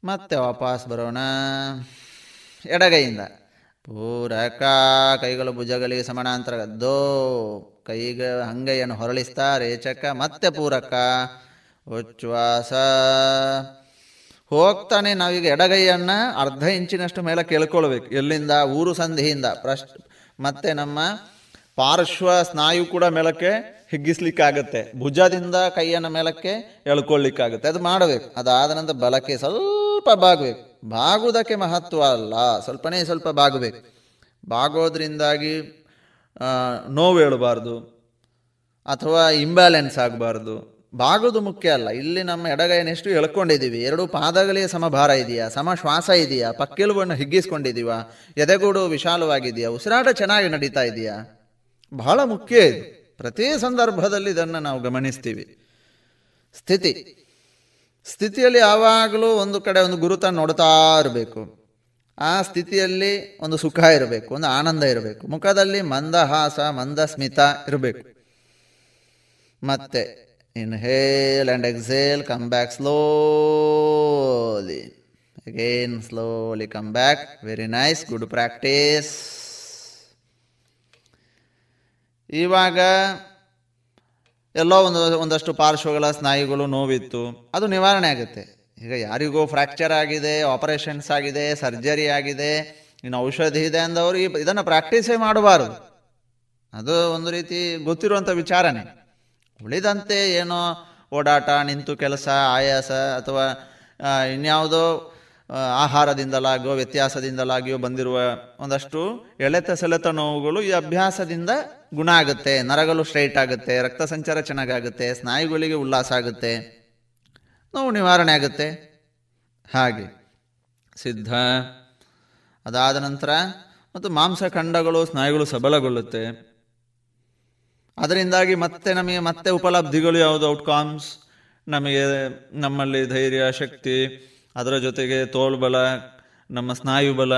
Speaker 6: ಮತ್ತೆ ವಾಪಸ್ ಬರೋಣ ಎಡಗೈಯಿಂದ ಪೂರಕ ಕೈಗಳು ಭುಜಗಳಿಗೆ ಸಮಾನಾಂತರ ದೋ ಕೈಗ ಹಂಗೈಯನ್ನು ಹೊರಳಿಸ್ತಾ ರೇಚಕ ಮತ್ತೆ ಪೂರಕ ಉಚ್ಛ್ವಾಸ ಹೋಗ್ತಾನೆ ನಾವೀಗ ಎಡಗೈಯನ್ನು ಅರ್ಧ ಇಂಚಿನಷ್ಟು ಮೇಲೆ ಕೇಳ್ಕೊಳ್ಬೇಕು ಎಲ್ಲಿಂದ ಊರು ಸಂಧಿಯಿಂದ ಪ್ರಶ್ ಮತ್ತೆ ನಮ್ಮ ಪಾರ್ಶ್ವ ಸ್ನಾಯು ಕೂಡ ಮೇಲಕ್ಕೆ ಹಿಗ್ಗಿಸ್ಲಿಕ್ಕಾಗತ್ತೆ ಭುಜದಿಂದ ಕೈಯನ್ನು ಮೇಲಕ್ಕೆ ಎಳ್ಕೊಳ್ಳಿಕ್ಕಾಗುತ್ತೆ ಅದು ಮಾಡಬೇಕು ಅದಾದ ನಂತರ ಬಲಕ್ಕೆ ಸ್ವಲ್ಪ ಬಾಗಬೇಕು ಬಾಗುವುದಕ್ಕೆ ಮಹತ್ವ ಅಲ್ಲ ಸ್ವಲ್ಪನೇ ಸ್ವಲ್ಪ ಬಾಗಬೇಕು ಬಾಗೋದ್ರಿಂದಾಗಿ ನೋವು ಹೇಳಬಾರ್ದು ಅಥವಾ ಇಂಬ್ಯಾಲೆನ್ಸ್ ಆಗಬಾರ್ದು ಬಾಗೋದು ಮುಖ್ಯ ಅಲ್ಲ ಇಲ್ಲಿ ನಮ್ಮ ಎಡಗೈನೆಷ್ಟು ಎಳ್ಕೊಂಡಿದ್ದೀವಿ ಎರಡು ಪಾದಗಳಿಗೆ ಸಮಭಾರ ಇದೆಯಾ ಸಮ ಶ್ವಾಸ ಇದೆಯಾ ಪಕ್ಕೆಲುವನ್ನು ಹಿಗ್ಗಿಸ್ಕೊಂಡಿದ್ದೀವಾ ಎದೆಗೂಡು ವಿಶಾಲವಾಗಿದೆಯಾ ಉಸಿರಾಟ ಚೆನ್ನಾಗಿ ನಡೀತಾ ಇದೆಯಾ ಬಹಳ ಮುಖ್ಯ ಇದು ಪ್ರತಿ ಸಂದರ್ಭದಲ್ಲಿ ಇದನ್ನು ನಾವು ಗಮನಿಸ್ತೀವಿ ಸ್ಥಿತಿ ಸ್ಥಿತಿಯಲ್ಲಿ ಯಾವಾಗಲೂ ಒಂದು ಕಡೆ ಒಂದು ಗುರುತ ನೋಡ್ತಾ ಇರಬೇಕು ಆ ಸ್ಥಿತಿಯಲ್ಲಿ ಒಂದು ಸುಖ ಇರಬೇಕು ಒಂದು ಆನಂದ ಇರಬೇಕು ಮುಖದಲ್ಲಿ ಮಂದಹಾಸ ಸ್ಮಿತ ಇರಬೇಕು ಮತ್ತೆ inhale and exhale come back slowly again slowly come back very nice good practice ಇವಾಗ ಎಲ್ಲೋ ಒಂದು ಒಂದಷ್ಟು ಪಾರ್ಶ್ವಗಳ ಸ್ನಾಯುಗಳು ನೋವಿತ್ತು ಅದು ನಿವಾರಣೆ ಆಗುತ್ತೆ ಈಗ ಯಾರಿಗೋ ಫ್ರ್ಯಾಕ್ಚರ್ ಆಗಿದೆ ಆಪರೇಷನ್ಸ್ ಆಗಿದೆ ಸರ್ಜರಿ ಆಗಿದೆ ಇನ್ನು ಔಷಧಿ ಇದೆ ಅಂದವರು ಈ ಇದನ್ನು ಪ್ರಾಕ್ಟೀಸೇ ಮಾಡಬಾರದು ಅದು ಒಂದು ರೀತಿ ಗೊತ್ತಿರುವಂಥ ವಿಚಾರನೆ ಉಳಿದಂತೆ ಏನೋ ಓಡಾಟ ನಿಂತು ಕೆಲಸ ಆಯಾಸ ಅಥವಾ ಇನ್ಯಾವುದೋ ಆಹಾರದಿಂದಲಾಗೋ ವ್ಯತ್ಯಾಸದಿಂದಲಾಗಿಯೋ ಬಂದಿರುವ ಒಂದಷ್ಟು ಎಳೆತ ಸೆಳೆತ ನೋವುಗಳು ಈ ಅಭ್ಯಾಸದಿಂದ ಗುಣ ಆಗುತ್ತೆ ನರಗಳು ಸ್ಟ್ರೈಟ್ ಆಗುತ್ತೆ ರಕ್ತ ಸಂಚಾರ ಚೆನ್ನಾಗಾಗುತ್ತೆ ಸ್ನಾಯುಗಳಿಗೆ ಉಲ್ಲಾಸ ಆಗುತ್ತೆ ನೋವು ನಿವಾರಣೆ ಆಗುತ್ತೆ ಹಾಗೆ ಸಿದ್ಧ ಅದಾದ ನಂತರ ಮತ್ತು ಮಾಂಸಖಂಡಗಳು ಸ್ನಾಯುಗಳು ಸಬಲಗೊಳ್ಳುತ್ತೆ ಅದರಿಂದಾಗಿ ಮತ್ತೆ ನಮಗೆ ಮತ್ತೆ ಉಪಲಬ್ಧಿಗಳು ಯಾವುದು ಔಟ್ಕಾಮ್ಸ್ ನಮಗೆ ನಮ್ಮಲ್ಲಿ ಧೈರ್ಯ ಶಕ್ತಿ ಅದರ ಜೊತೆಗೆ ತೋಳ್ಬಲ ನಮ್ಮ ಸ್ನಾಯುಬಲ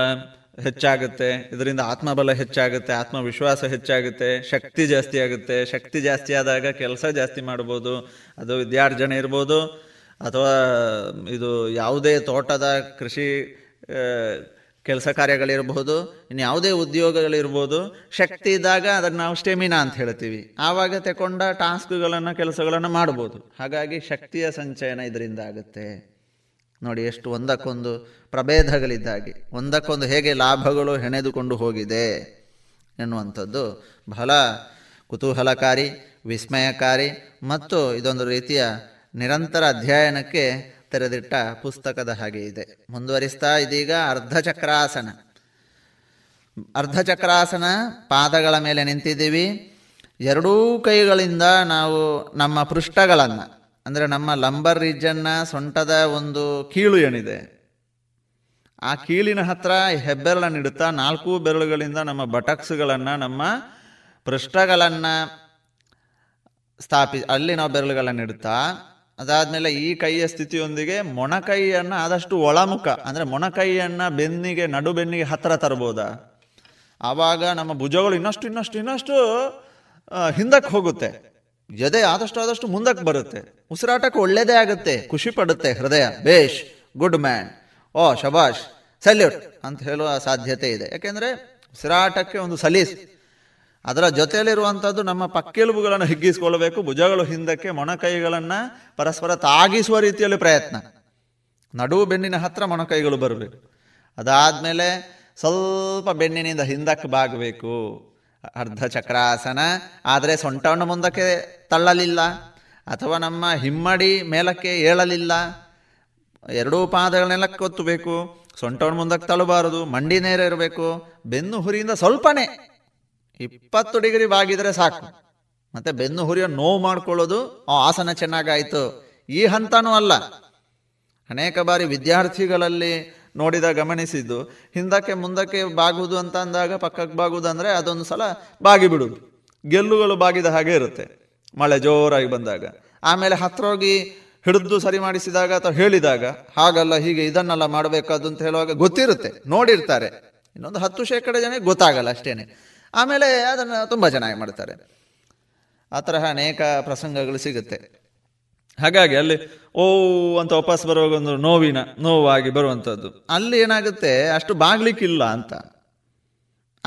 Speaker 6: ಹೆಚ್ಚಾಗುತ್ತೆ ಇದರಿಂದ ಆತ್ಮಬಲ ಹೆಚ್ಚಾಗುತ್ತೆ ಆತ್ಮವಿಶ್ವಾಸ ಹೆಚ್ಚಾಗುತ್ತೆ ಶಕ್ತಿ ಜಾಸ್ತಿ ಆಗುತ್ತೆ ಶಕ್ತಿ ಜಾಸ್ತಿ ಆದಾಗ ಕೆಲಸ ಜಾಸ್ತಿ ಮಾಡ್ಬೋದು ಅದು ವಿದ್ಯಾರ್ಜನೆ ಇರ್ಬೋದು ಅಥವಾ ಇದು ಯಾವುದೇ ತೋಟದ ಕೃಷಿ ಕೆಲಸ ಕಾರ್ಯಗಳಿರ್ಬೋದು ಇನ್ನು ಯಾವುದೇ ಉದ್ಯೋಗಗಳಿರ್ಬೋದು ಶಕ್ತಿ ಇದ್ದಾಗ ಅದನ್ನು ನಾವು ಸ್ಟೆಮಿನಾ ಅಂತ ಹೇಳ್ತೀವಿ ಆವಾಗ ತಗೊಂಡ ಟಾಸ್ಕ್ಗಳನ್ನು ಕೆಲಸಗಳನ್ನು ಮಾಡ್ಬೋದು ಹಾಗಾಗಿ ಶಕ್ತಿಯ ಸಂಚಯನ ಇದರಿಂದ ಆಗುತ್ತೆ ನೋಡಿ ಎಷ್ಟು ಒಂದಕ್ಕೊಂದು ಪ್ರಭೇದಗಳಿದ್ದಾಗಿ ಒಂದಕ್ಕೊಂದು ಹೇಗೆ ಲಾಭಗಳು ಹೆಣೆದುಕೊಂಡು ಹೋಗಿದೆ ಎನ್ನುವಂಥದ್ದು ಬಹಳ ಕುತೂಹಲಕಾರಿ ವಿಸ್ಮಯಕಾರಿ ಮತ್ತು ಇದೊಂದು ರೀತಿಯ ನಿರಂತರ ಅಧ್ಯಯನಕ್ಕೆ ತೆರೆದಿಟ್ಟ ಪುಸ್ತಕದ ಹಾಗೆ ಇದೆ ಮುಂದುವರಿಸ್ತಾ ಇದೀಗ ಅರ್ಧಚಕ್ರಾಸನ ಅರ್ಧಚಕ್ರಾಸನ ಪಾದಗಳ ಮೇಲೆ ನಿಂತಿದ್ದೀವಿ ಎರಡೂ ಕೈಗಳಿಂದ ನಾವು ನಮ್ಮ ಪೃಷ್ಠಗಳನ್ನು ಅಂದರೆ ನಮ್ಮ ಲಂಬರ್ ರೀಜನ್ನ ಸೊಂಟದ ಒಂದು ಕೀಳು ಏನಿದೆ ಆ ಕೀಳಿನ ಹತ್ರ ಹೆಬ್ಬೆರಳನ್ನು ಇಡುತ್ತಾ ನಾಲ್ಕು ಬೆರಳುಗಳಿಂದ ನಮ್ಮ ಬಟಕ್ಸ್ಗಳನ್ನು ನಮ್ಮ ಪೃಷ್ಠಗಳನ್ನು ಸ್ಥಾಪಿ ಅಲ್ಲಿ ನಾವು ಬೆರಳುಗಳನ್ನು ಇಡುತ್ತಾ ಅದಾದಮೇಲೆ ಈ ಕೈಯ ಸ್ಥಿತಿಯೊಂದಿಗೆ ಮೊಣಕೈಯನ್ನು ಆದಷ್ಟು ಒಳಮುಖ ಅಂದರೆ ಮೊಣಕೈಯನ್ನು ಬೆನ್ನಿಗೆ ನಡು ಬೆನ್ನಿಗೆ ಹತ್ತಿರ ತರ್ಬೋದ ಆವಾಗ ನಮ್ಮ ಭುಜಗಳು ಇನ್ನಷ್ಟು ಇನ್ನಷ್ಟು ಇನ್ನಷ್ಟು ಹಿಂದಕ್ಕೆ ಹೋಗುತ್ತೆ ಜೊತೆ ಆದಷ್ಟು ಆದಷ್ಟು ಮುಂದಕ್ಕೆ ಬರುತ್ತೆ ಉಸಿರಾಟಕ್ಕೆ ಒಳ್ಳೇದೇ ಆಗುತ್ತೆ ಖುಷಿ ಪಡುತ್ತೆ ಹೃದಯ ಬೇಷ್ ಗುಡ್ ಮ್ಯಾನ್ ಓ ಶಬಾಷ್ ಸಲ್ಯೂಟ್ ಅಂತ ಹೇಳುವ ಸಾಧ್ಯತೆ ಇದೆ ಯಾಕೆಂದ್ರೆ ಉಸಿರಾಟಕ್ಕೆ ಒಂದು ಸಲೀಸ್ ಅದರ ಜೊತೆಯಲ್ಲಿರುವಂಥದ್ದು ನಮ್ಮ ಪಕ್ಕೆಲುಬುಗಳನ್ನು ಹಿಗ್ಗಿಸಿಕೊಳ್ಳಬೇಕು ಭುಜಗಳು ಹಿಂದಕ್ಕೆ ಮೊಣಕೈಗಳನ್ನು ಪರಸ್ಪರ ತಾಗಿಸುವ ರೀತಿಯಲ್ಲಿ ಪ್ರಯತ್ನ ನಡು ಬೆನ್ನಿನ ಹತ್ರ ಮೊಣಕೈಗಳು ಬರಬೇಕು ಅದಾದಮೇಲೆ ಸ್ವಲ್ಪ ಬೆನ್ನಿನಿಂದ ಹಿಂದಕ್ಕೆ ಬಾಗಬೇಕು ಅರ್ಧ ಚಕ್ರಾಸನ ಆದರೆ ಸೊಂಟವನ್ನು ಮುಂದಕ್ಕೆ ತಳ್ಳಲಿಲ್ಲ ಅಥವಾ ನಮ್ಮ ಹಿಮ್ಮಡಿ ಮೇಲಕ್ಕೆ ಏಳಲಿಲ್ಲ ಎರಡೂ ಪಾದಗಳನ್ನೆಲ್ಲ ಕೊತ್ತಬೇಕು ಸೊಂಟವನ್ನು ಮುಂದಕ್ಕೆ ತಳ್ಳಬಾರದು ಮಂಡಿ ನೇರ ಇರಬೇಕು ಬೆನ್ನು ಹುರಿಯಿಂದ ಸ್ವಲ್ಪನೇ ಇಪ್ಪತ್ತು ಡಿಗ್ರಿ ಬಾಗಿದರೆ ಸಾಕು ಮತ್ತೆ ಬೆನ್ನು ಹುರಿಯ ನೋವು ಆ ಆಸನ ಚೆನ್ನಾಗಾಯಿತು ಈ ಹಂತನೂ ಅಲ್ಲ ಅನೇಕ ಬಾರಿ ವಿದ್ಯಾರ್ಥಿಗಳಲ್ಲಿ ನೋಡಿದ ಗಮನಿಸಿದ್ದು ಹಿಂದಕ್ಕೆ ಮುಂದಕ್ಕೆ ಬಾಗುವುದು ಅಂತ ಅಂದಾಗ ಪಕ್ಕಕ್ಕೆ ಬಾಗುವುದು ಅಂದರೆ ಅದೊಂದು ಸಲ ಬಾಗಿ ಬಿಡುದು ಗೆಲ್ಲುಗಳು ಬಾಗಿದ ಹಾಗೆ ಇರುತ್ತೆ ಮಳೆ ಜೋರಾಗಿ ಬಂದಾಗ ಆಮೇಲೆ ಹತ್ರ ಹೋಗಿ ಹಿಡಿದು ಸರಿ ಮಾಡಿಸಿದಾಗ ಅಥವಾ ಹೇಳಿದಾಗ ಹಾಗಲ್ಲ ಹೀಗೆ ಇದನ್ನೆಲ್ಲ ಮಾಡಬೇಕಾದ್ದು ಅಂತ ಹೇಳುವಾಗ ಗೊತ್ತಿರುತ್ತೆ ನೋಡಿರ್ತಾರೆ ಇನ್ನೊಂದು ಹತ್ತು ಶೇಕಡ ಜನ ಗೊತ್ತಾಗಲ್ಲ ಅಷ್ಟೇನೆ ಆಮೇಲೆ ಅದನ್ನು ತುಂಬ ಚೆನ್ನಾಗಿ ಮಾಡ್ತಾರೆ ಆ ತರಹ ಅನೇಕ ಪ್ರಸಂಗಗಳು ಸಿಗುತ್ತೆ ಹಾಗಾಗಿ ಅಲ್ಲಿ ಓ ಅಂತ ವಾಪಸ್ ಬರುವಾಗ ಒಂದು ನೋವಿನ ನೋವಾಗಿ ಬರುವಂಥದ್ದು ಅಲ್ಲಿ ಏನಾಗುತ್ತೆ ಅಷ್ಟು ಬಾಗ್ಲಿಕ್ಕಿಲ್ಲ ಅಂತ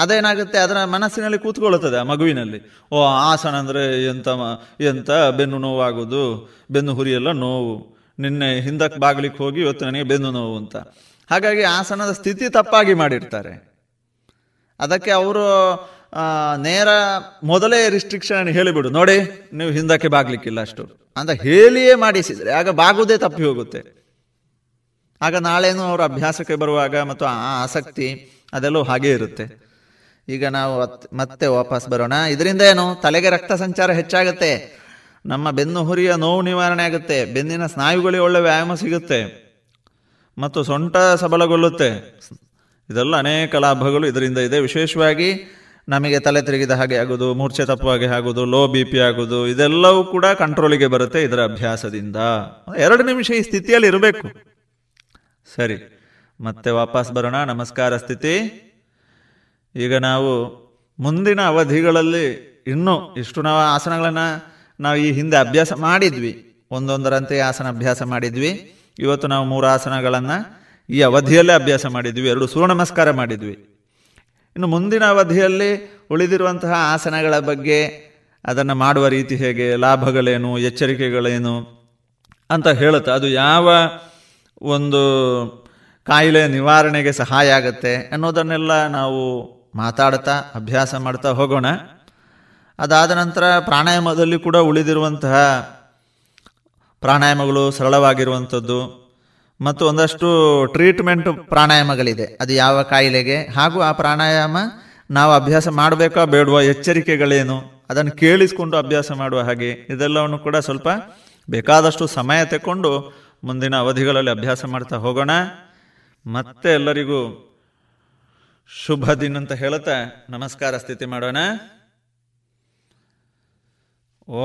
Speaker 6: ಅದೇನಾಗುತ್ತೆ ಅದರ ಮನಸ್ಸಿನಲ್ಲಿ ಕೂತ್ಕೊಳ್ಳುತ್ತದೆ ಆ ಮಗುವಿನಲ್ಲಿ ಓ ಆಸನ ಅಂದರೆ ಎಂತ ಎಂತ ಬೆನ್ನು ನೋವಾಗೋದು ಬೆನ್ನು ಹುರಿಯೆಲ್ಲ ನೋವು ನಿನ್ನೆ ಹಿಂದಕ್ಕೆ ಬಾಗ್ಲಿಕ್ಕೆ ಹೋಗಿ ಇವತ್ತು ನನಗೆ ಬೆನ್ನು ನೋವು ಅಂತ ಹಾಗಾಗಿ ಆಸನದ ಸ್ಥಿತಿ ತಪ್ಪಾಗಿ ಮಾಡಿರ್ತಾರೆ ಅದಕ್ಕೆ ಅವರು ನೇರ ಮೊದಲೇ ರಿಸ್ಟ್ರಿಕ್ಷನ್ ಹೇಳಿಬಿಡು ನೋಡಿ ನೀವು ಹಿಂದಕ್ಕೆ ಬಾಗ್ಲಿಕ್ಕಿಲ್ಲ ಅಷ್ಟು ಅಂತ ಹೇಳಿಯೇ ಮಾಡಿಸಿದರೆ ಆಗ ಬಾಗುವುದೇ ತಪ್ಪಿ ಹೋಗುತ್ತೆ ಆಗ ನಾಳೇನು ಅವರ ಅಭ್ಯಾಸಕ್ಕೆ ಬರುವಾಗ ಮತ್ತು ಆ ಆಸಕ್ತಿ ಅದೆಲ್ಲೂ ಹಾಗೇ ಇರುತ್ತೆ ಈಗ ನಾವು ಮತ್ತೆ ವಾಪಸ್ ಬರೋಣ ಇದರಿಂದ ಏನು ತಲೆಗೆ ರಕ್ತ ಸಂಚಾರ ಹೆಚ್ಚಾಗುತ್ತೆ ನಮ್ಮ ಬೆನ್ನು ಹುರಿಯ ನೋವು ನಿವಾರಣೆ ಆಗುತ್ತೆ ಬೆನ್ನಿನ ಸ್ನಾಯುಗಳಿಗೆ ಒಳ್ಳೆ ವ್ಯಾಯಾಮ ಸಿಗುತ್ತೆ ಮತ್ತು ಸೊಂಟ ಸಬಲಗೊಳ್ಳುತ್ತೆ ಇದೆಲ್ಲ ಅನೇಕ ಲಾಭಗಳು ಇದರಿಂದ ಇದೆ ವಿಶೇಷವಾಗಿ ನಮಗೆ ತಲೆ ತಿರುಗಿದ ಹಾಗೆ ಆಗೋದು ಮೂರ್ಛೆ ತಪ್ಪು ಹಾಗೆ ಆಗೋದು ಲೋ ಬಿ ಪಿ ಆಗೋದು ಇದೆಲ್ಲವೂ ಕೂಡ ಕಂಟ್ರೋಲಿಗೆ ಬರುತ್ತೆ ಇದರ ಅಭ್ಯಾಸದಿಂದ ಎರಡು ನಿಮಿಷ ಈ ಸ್ಥಿತಿಯಲ್ಲಿ ಇರಬೇಕು ಸರಿ ಮತ್ತೆ ವಾಪಸ್ ಬರೋಣ ನಮಸ್ಕಾರ ಸ್ಥಿತಿ ಈಗ ನಾವು ಮುಂದಿನ ಅವಧಿಗಳಲ್ಲಿ ಇನ್ನೂ ಇಷ್ಟು ನಾವು ಆಸನಗಳನ್ನು ನಾವು ಈ ಹಿಂದೆ ಅಭ್ಯಾಸ ಮಾಡಿದ್ವಿ ಒಂದೊಂದರಂತೆ ಆಸನ ಅಭ್ಯಾಸ ಮಾಡಿದ್ವಿ ಇವತ್ತು ನಾವು ಮೂರು ಆಸನಗಳನ್ನು ಈ ಅವಧಿಯಲ್ಲೇ ಅಭ್ಯಾಸ ಮಾಡಿದ್ವಿ ಎರಡು ಸೂರ್ಯ ನಮಸ್ಕಾರ ಮಾಡಿದ್ವಿ ಇನ್ನು ಮುಂದಿನ ಅವಧಿಯಲ್ಲಿ ಉಳಿದಿರುವಂತಹ ಆಸನಗಳ ಬಗ್ಗೆ ಅದನ್ನು ಮಾಡುವ ರೀತಿ ಹೇಗೆ ಲಾಭಗಳೇನು ಎಚ್ಚರಿಕೆಗಳೇನು ಅಂತ ಹೇಳುತ್ತೆ ಅದು ಯಾವ ಒಂದು ಕಾಯಿಲೆ ನಿವಾರಣೆಗೆ ಸಹಾಯ ಆಗುತ್ತೆ ಅನ್ನೋದನ್ನೆಲ್ಲ ನಾವು ಮಾತಾಡ್ತಾ ಅಭ್ಯಾಸ ಮಾಡ್ತಾ ಹೋಗೋಣ ಅದಾದ ನಂತರ ಪ್ರಾಣಾಯಾಮದಲ್ಲಿ ಕೂಡ ಉಳಿದಿರುವಂತಹ ಪ್ರಾಣಾಯಾಮಗಳು ಸರಳವಾಗಿರುವಂಥದ್ದು ಮತ್ತು ಒಂದಷ್ಟು ಟ್ರೀಟ್ಮೆಂಟ್ ಪ್ರಾಣಾಯಾಮಗಳಿದೆ ಅದು ಯಾವ ಕಾಯಿಲೆಗೆ ಹಾಗೂ ಆ ಪ್ರಾಣಾಯಾಮ ನಾವು ಅಭ್ಯಾಸ ಮಾಡಬೇಕಾ ಬೇಡುವ ಎಚ್ಚರಿಕೆಗಳೇನು ಅದನ್ನು ಕೇಳಿಸಿಕೊಂಡು ಅಭ್ಯಾಸ ಮಾಡುವ ಹಾಗೆ ಇದೆಲ್ಲವನ್ನು ಕೂಡ ಸ್ವಲ್ಪ ಬೇಕಾದಷ್ಟು ಸಮಯ ತಗೊಂಡು ಮುಂದಿನ ಅವಧಿಗಳಲ್ಲಿ ಅಭ್ಯಾಸ ಮಾಡ್ತಾ ಹೋಗೋಣ ಮತ್ತೆ ಎಲ್ಲರಿಗೂ ಶುಭ ದಿನ ಅಂತ ಹೇಳುತ್ತಾ ನಮಸ್ಕಾರ ಸ್ಥಿತಿ ಮಾಡೋಣ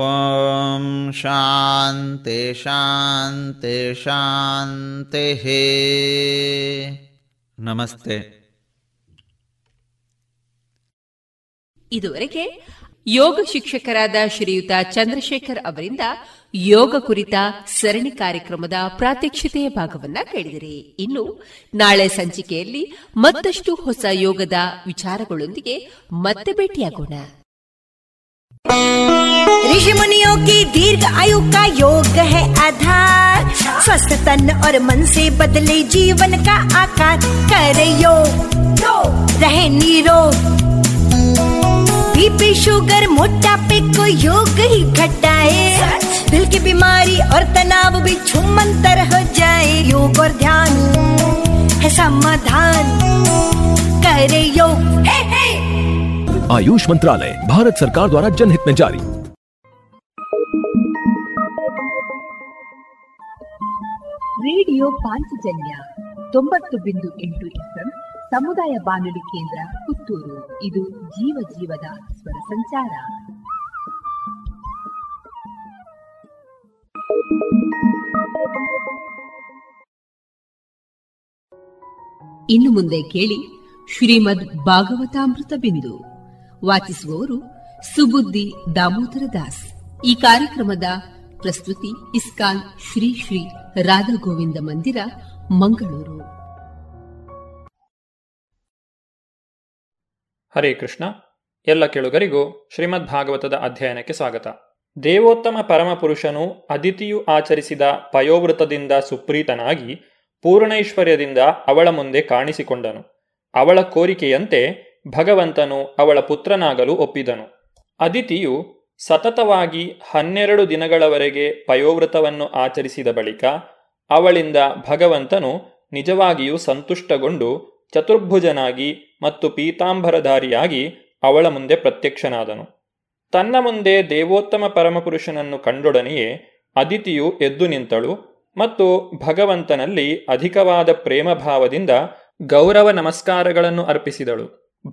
Speaker 6: ಓಂ शान्ते शान्ते शान्तेः ನಮಸ್ತೆ
Speaker 7: ಇದುವರೆಗೆ ಯೋಗ ಶಿಕ್ಷಕರಾದ ಶ್ರೀಯುತ ಚಂದ್ರಶೇಖರ್ ಅವರಿಂದ ಯೋಗ ಕುರಿತ ಸರಣಿ ಕಾರ್ಯಕ್ರಮದ ಪ್ರಾತ್ಯಕ್ಷತೆಯ ಭಾಗವನ್ನ ಕೇಳಿದಿರಿ ಇನ್ನು ನಾಳೆ ಸಂಚಿಕೆಯಲ್ಲಿ ಮತ್ತಷ್ಟು ಹೊಸ ಯೋಗದ ವಿಚಾರಗಳೊಂದಿಗೆ ಮತ್ತೆ ಭೇಟಿಯಾಗೋಣ ऋषि मुनियों की दीर्घ आयु का योग है आधार स्वस्थ तन और मन से बदले जीवन का आकार करे योग रहे निरोग बीपी शुगर मोटापे को योग ही घटाए दिल की बीमारी और तनाव भी छुमंतर हो जाए योग और ध्यान है समाधान करे योग
Speaker 8: आयुष मंत्रालय भारत सरकार द्वारा जनहित में जारी
Speaker 9: ರೇಡಿಯೋ ಪಾಂಚಜನ್ಯ ತೊಂಬತ್ತು ಬಿಂದು ಎಂಟು ಎಫ್ಎಂ ಸಮುದಾಯ ಬಾನುಲಿ ಕೇಂದ್ರ ಪುತ್ತೂರು ಇದು ಜೀವ ಜೀವದ ಸ್ವರ ಸಂಚಾರ
Speaker 7: ಇನ್ನು ಮುಂದೆ ಕೇಳಿ ಶ್ರೀಮದ್ ಭಾಗವತಾಮೃತ ಬಿಂದು ವಾಚಿಸುವವರು ಸುಬುದ್ದಿ ದಾಮೋದರ ದಾಸ್ ಈ ಕಾರ್ಯಕ್ರಮದ ಪ್ರಸ್ತುತಿ ಇಸ್ಕಾನ್ ಶ್ರೀ ಶ್ರೀ ಗೋವಿಂದ ಮಂದಿರ ಮಂಗಳೂರು
Speaker 10: ಹರೇ ಕೃಷ್ಣ ಎಲ್ಲ ಕೆಳುಗರಿಗೂ ಶ್ರೀಮದ್ ಭಾಗವತದ ಅಧ್ಯಯನಕ್ಕೆ ಸ್ವಾಗತ ದೇವೋತ್ತಮ ಪರಮಪುರುಷನು ಅದಿತಿಯು ಆಚರಿಸಿದ ಪಯೋವೃತದಿಂದ ಸುಪ್ರೀತನಾಗಿ ಪೂರ್ಣೈಶ್ವರ್ಯದಿಂದ ಅವಳ ಮುಂದೆ ಕಾಣಿಸಿಕೊಂಡನು ಅವಳ ಕೋರಿಕೆಯಂತೆ ಭಗವಂತನು ಅವಳ ಪುತ್ರನಾಗಲು ಒಪ್ಪಿದನು ಅದಿತಿಯು ಸತತವಾಗಿ ಹನ್ನೆರಡು ದಿನಗಳವರೆಗೆ ಪಯೋವ್ರತವನ್ನು ಆಚರಿಸಿದ ಬಳಿಕ ಅವಳಿಂದ ಭಗವಂತನು ನಿಜವಾಗಿಯೂ ಸಂತುಷ್ಟಗೊಂಡು ಚತುರ್ಭುಜನಾಗಿ ಮತ್ತು ಪೀತಾಂಬರಧಾರಿಯಾಗಿ ಅವಳ ಮುಂದೆ ಪ್ರತ್ಯಕ್ಷನಾದನು ತನ್ನ ಮುಂದೆ ದೇವೋತ್ತಮ ಪರಮಪುರುಷನನ್ನು ಕಂಡೊಡನೆಯೇ ಅದಿತಿಯು ಎದ್ದು ನಿಂತಳು ಮತ್ತು ಭಗವಂತನಲ್ಲಿ ಅಧಿಕವಾದ ಪ್ರೇಮಭಾವದಿಂದ ಗೌರವ ನಮಸ್ಕಾರಗಳನ್ನು ಅರ್ಪಿಸಿದಳು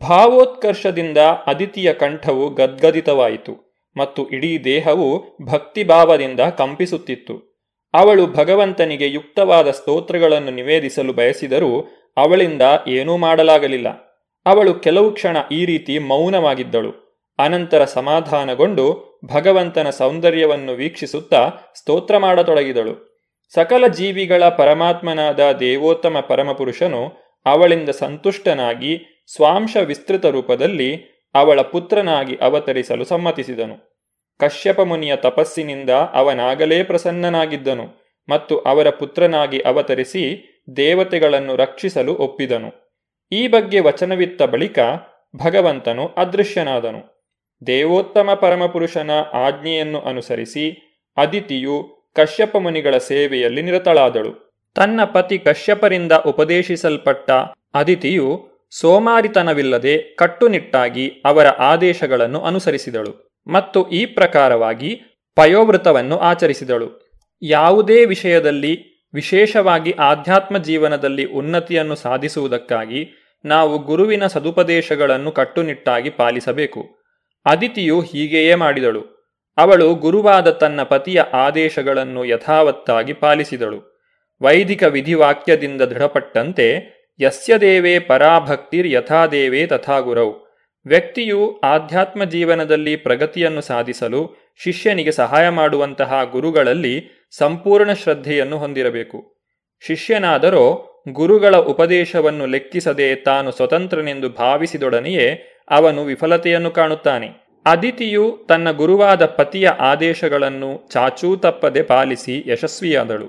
Speaker 10: ಭಾವೋತ್ಕರ್ಷದಿಂದ ಅದಿತಿಯ ಕಂಠವು ಗದ್ಗದಿತವಾಯಿತು ಮತ್ತು ಇಡೀ ದೇಹವು ಭಕ್ತಿಭಾವದಿಂದ ಕಂಪಿಸುತ್ತಿತ್ತು ಅವಳು ಭಗವಂತನಿಗೆ ಯುಕ್ತವಾದ ಸ್ತೋತ್ರಗಳನ್ನು ನಿವೇದಿಸಲು ಬಯಸಿದರೂ ಅವಳಿಂದ ಏನೂ ಮಾಡಲಾಗಲಿಲ್ಲ ಅವಳು ಕೆಲವು ಕ್ಷಣ ಈ ರೀತಿ ಮೌನವಾಗಿದ್ದಳು ಅನಂತರ ಸಮಾಧಾನಗೊಂಡು ಭಗವಂತನ ಸೌಂದರ್ಯವನ್ನು ವೀಕ್ಷಿಸುತ್ತಾ ಸ್ತೋತ್ರ ಮಾಡತೊಡಗಿದಳು ಸಕಲ ಜೀವಿಗಳ ಪರಮಾತ್ಮನಾದ ದೇವೋತ್ತಮ ಪರಮಪುರುಷನು ಅವಳಿಂದ ಸಂತುಷ್ಟನಾಗಿ ಸ್ವಾಂಶ ವಿಸ್ತೃತ ರೂಪದಲ್ಲಿ ಅವಳ ಪುತ್ರನಾಗಿ ಅವತರಿಸಲು ಸಮ್ಮತಿಸಿದನು ಕಶ್ಯಪ ಮುನಿಯ ತಪಸ್ಸಿನಿಂದ ಅವನಾಗಲೇ ಪ್ರಸನ್ನನಾಗಿದ್ದನು ಮತ್ತು ಅವರ ಪುತ್ರನಾಗಿ ಅವತರಿಸಿ ದೇವತೆಗಳನ್ನು ರಕ್ಷಿಸಲು ಒಪ್ಪಿದನು ಈ ಬಗ್ಗೆ ವಚನವಿತ್ತ ಬಳಿಕ ಭಗವಂತನು ಅದೃಶ್ಯನಾದನು ದೇವೋತ್ತಮ ಪರಮಪುರುಷನ ಆಜ್ಞೆಯನ್ನು ಅನುಸರಿಸಿ ಅದಿತಿಯು ಕಶ್ಯಪ ಮುನಿಗಳ ಸೇವೆಯಲ್ಲಿ ನಿರತಳಾದಳು ತನ್ನ ಪತಿ ಕಶ್ಯಪರಿಂದ ಉಪದೇಶಿಸಲ್ಪಟ್ಟ ಅದಿತಿಯು ಸೋಮಾರಿತನವಿಲ್ಲದೆ ಕಟ್ಟುನಿಟ್ಟಾಗಿ ಅವರ ಆದೇಶಗಳನ್ನು ಅನುಸರಿಸಿದಳು ಮತ್ತು ಈ ಪ್ರಕಾರವಾಗಿ ಪಯೋವೃತವನ್ನು ಆಚರಿಸಿದಳು ಯಾವುದೇ ವಿಷಯದಲ್ಲಿ ವಿಶೇಷವಾಗಿ ಆಧ್ಯಾತ್ಮ ಜೀವನದಲ್ಲಿ ಉನ್ನತಿಯನ್ನು ಸಾಧಿಸುವುದಕ್ಕಾಗಿ ನಾವು ಗುರುವಿನ ಸದುಪದೇಶಗಳನ್ನು ಕಟ್ಟುನಿಟ್ಟಾಗಿ ಪಾಲಿಸಬೇಕು ಅದಿತಿಯು ಹೀಗೆಯೇ ಮಾಡಿದಳು ಅವಳು ಗುರುವಾದ ತನ್ನ ಪತಿಯ ಆದೇಶಗಳನ್ನು ಯಥಾವತ್ತಾಗಿ ಪಾಲಿಸಿದಳು ವೈದಿಕ ವಿಧಿವಾಕ್ಯದಿಂದ ದೃಢಪಟ್ಟಂತೆ ಯಸ್ಯ ದೇವೇ ಪರಾಭಕ್ತಿರ್ ಯಥಾ ದೇವೇ ತಥಾ ಗುರೌ ವ್ಯಕ್ತಿಯು ಆಧ್ಯಾತ್ಮ ಜೀವನದಲ್ಲಿ ಪ್ರಗತಿಯನ್ನು ಸಾಧಿಸಲು ಶಿಷ್ಯನಿಗೆ ಸಹಾಯ ಮಾಡುವಂತಹ ಗುರುಗಳಲ್ಲಿ ಸಂಪೂರ್ಣ ಶ್ರದ್ಧೆಯನ್ನು ಹೊಂದಿರಬೇಕು ಶಿಷ್ಯನಾದರೋ ಗುರುಗಳ ಉಪದೇಶವನ್ನು ಲೆಕ್ಕಿಸದೆ ತಾನು ಸ್ವತಂತ್ರನೆಂದು ಭಾವಿಸಿದೊಡನೆಯೇ ಅವನು ವಿಫಲತೆಯನ್ನು ಕಾಣುತ್ತಾನೆ ಅದಿತಿಯು ತನ್ನ ಗುರುವಾದ ಪತಿಯ ಆದೇಶಗಳನ್ನು ಚಾಚೂ ತಪ್ಪದೆ ಪಾಲಿಸಿ ಯಶಸ್ವಿಯಾದಳು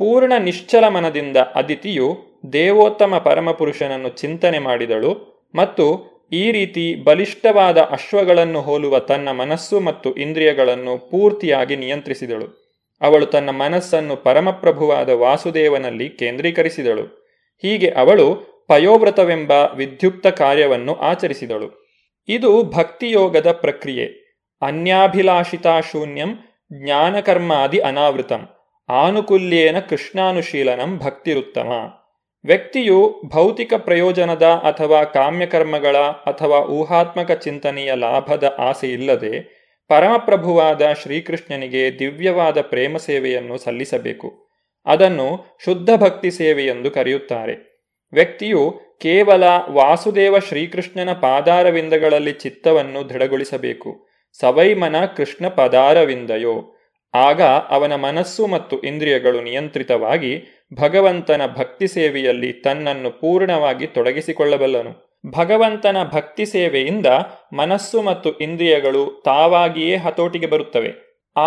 Speaker 10: ಪೂರ್ಣ ನಿಶ್ಚಲ ಮನದಿಂದ ಅದಿತಿಯು ದೇವೋತ್ತಮ ಪರಮಪುರುಷನನ್ನು ಚಿಂತನೆ ಮಾಡಿದಳು ಮತ್ತು ಈ ರೀತಿ ಬಲಿಷ್ಠವಾದ ಅಶ್ವಗಳನ್ನು ಹೋಲುವ ತನ್ನ ಮನಸ್ಸು ಮತ್ತು ಇಂದ್ರಿಯಗಳನ್ನು ಪೂರ್ತಿಯಾಗಿ ನಿಯಂತ್ರಿಸಿದಳು ಅವಳು ತನ್ನ ಮನಸ್ಸನ್ನು ಪರಮಪ್ರಭುವಾದ ವಾಸುದೇವನಲ್ಲಿ ಕೇಂದ್ರೀಕರಿಸಿದಳು ಹೀಗೆ ಅವಳು ಪಯೋವ್ರತವೆಂಬ ವಿಧ್ಯುಕ್ತ ಕಾರ್ಯವನ್ನು ಆಚರಿಸಿದಳು ಇದು ಭಕ್ತಿಯೋಗದ ಪ್ರಕ್ರಿಯೆ ಅನ್ಯಾಭಿಲಾಷಿತಾ ಶೂನ್ಯಂ ಜ್ಞಾನಕರ್ಮಾದಿ ಅನಾವೃತಂ ಆನುಕೂಲ್ಯೇನ ಕೃಷ್ಣಾನುಶೀಲನಂ ಭಕ್ತಿರುತ್ತಮ ವ್ಯಕ್ತಿಯು ಭೌತಿಕ ಪ್ರಯೋಜನದ ಅಥವಾ ಕಾಮ್ಯಕರ್ಮಗಳ ಅಥವಾ ಊಹಾತ್ಮಕ ಚಿಂತನೆಯ ಲಾಭದ ಆಸೆಯಿಲ್ಲದೆ ಪರಮಪ್ರಭುವಾದ ಶ್ರೀಕೃಷ್ಣನಿಗೆ ದಿವ್ಯವಾದ ಪ್ರೇಮ ಸೇವೆಯನ್ನು ಸಲ್ಲಿಸಬೇಕು ಅದನ್ನು ಶುದ್ಧ ಭಕ್ತಿ ಸೇವೆಯೆಂದು ಕರೆಯುತ್ತಾರೆ ವ್ಯಕ್ತಿಯು ಕೇವಲ ವಾಸುದೇವ ಶ್ರೀಕೃಷ್ಣನ ಪಾದಾರವಿಂದಗಳಲ್ಲಿ ಚಿತ್ತವನ್ನು ದೃಢಗೊಳಿಸಬೇಕು ಸವೈಮನ ಕೃಷ್ಣ ಪದಾರವಿಂದಯೋ ಆಗ ಅವನ ಮನಸ್ಸು ಮತ್ತು ಇಂದ್ರಿಯಗಳು ನಿಯಂತ್ರಿತವಾಗಿ ಭಗವಂತನ ಭಕ್ತಿ ಸೇವೆಯಲ್ಲಿ ತನ್ನನ್ನು ಪೂರ್ಣವಾಗಿ ತೊಡಗಿಸಿಕೊಳ್ಳಬಲ್ಲನು ಭಗವಂತನ ಭಕ್ತಿ ಸೇವೆಯಿಂದ ಮನಸ್ಸು ಮತ್ತು ಇಂದ್ರಿಯಗಳು ತಾವಾಗಿಯೇ ಹತೋಟಿಗೆ ಬರುತ್ತವೆ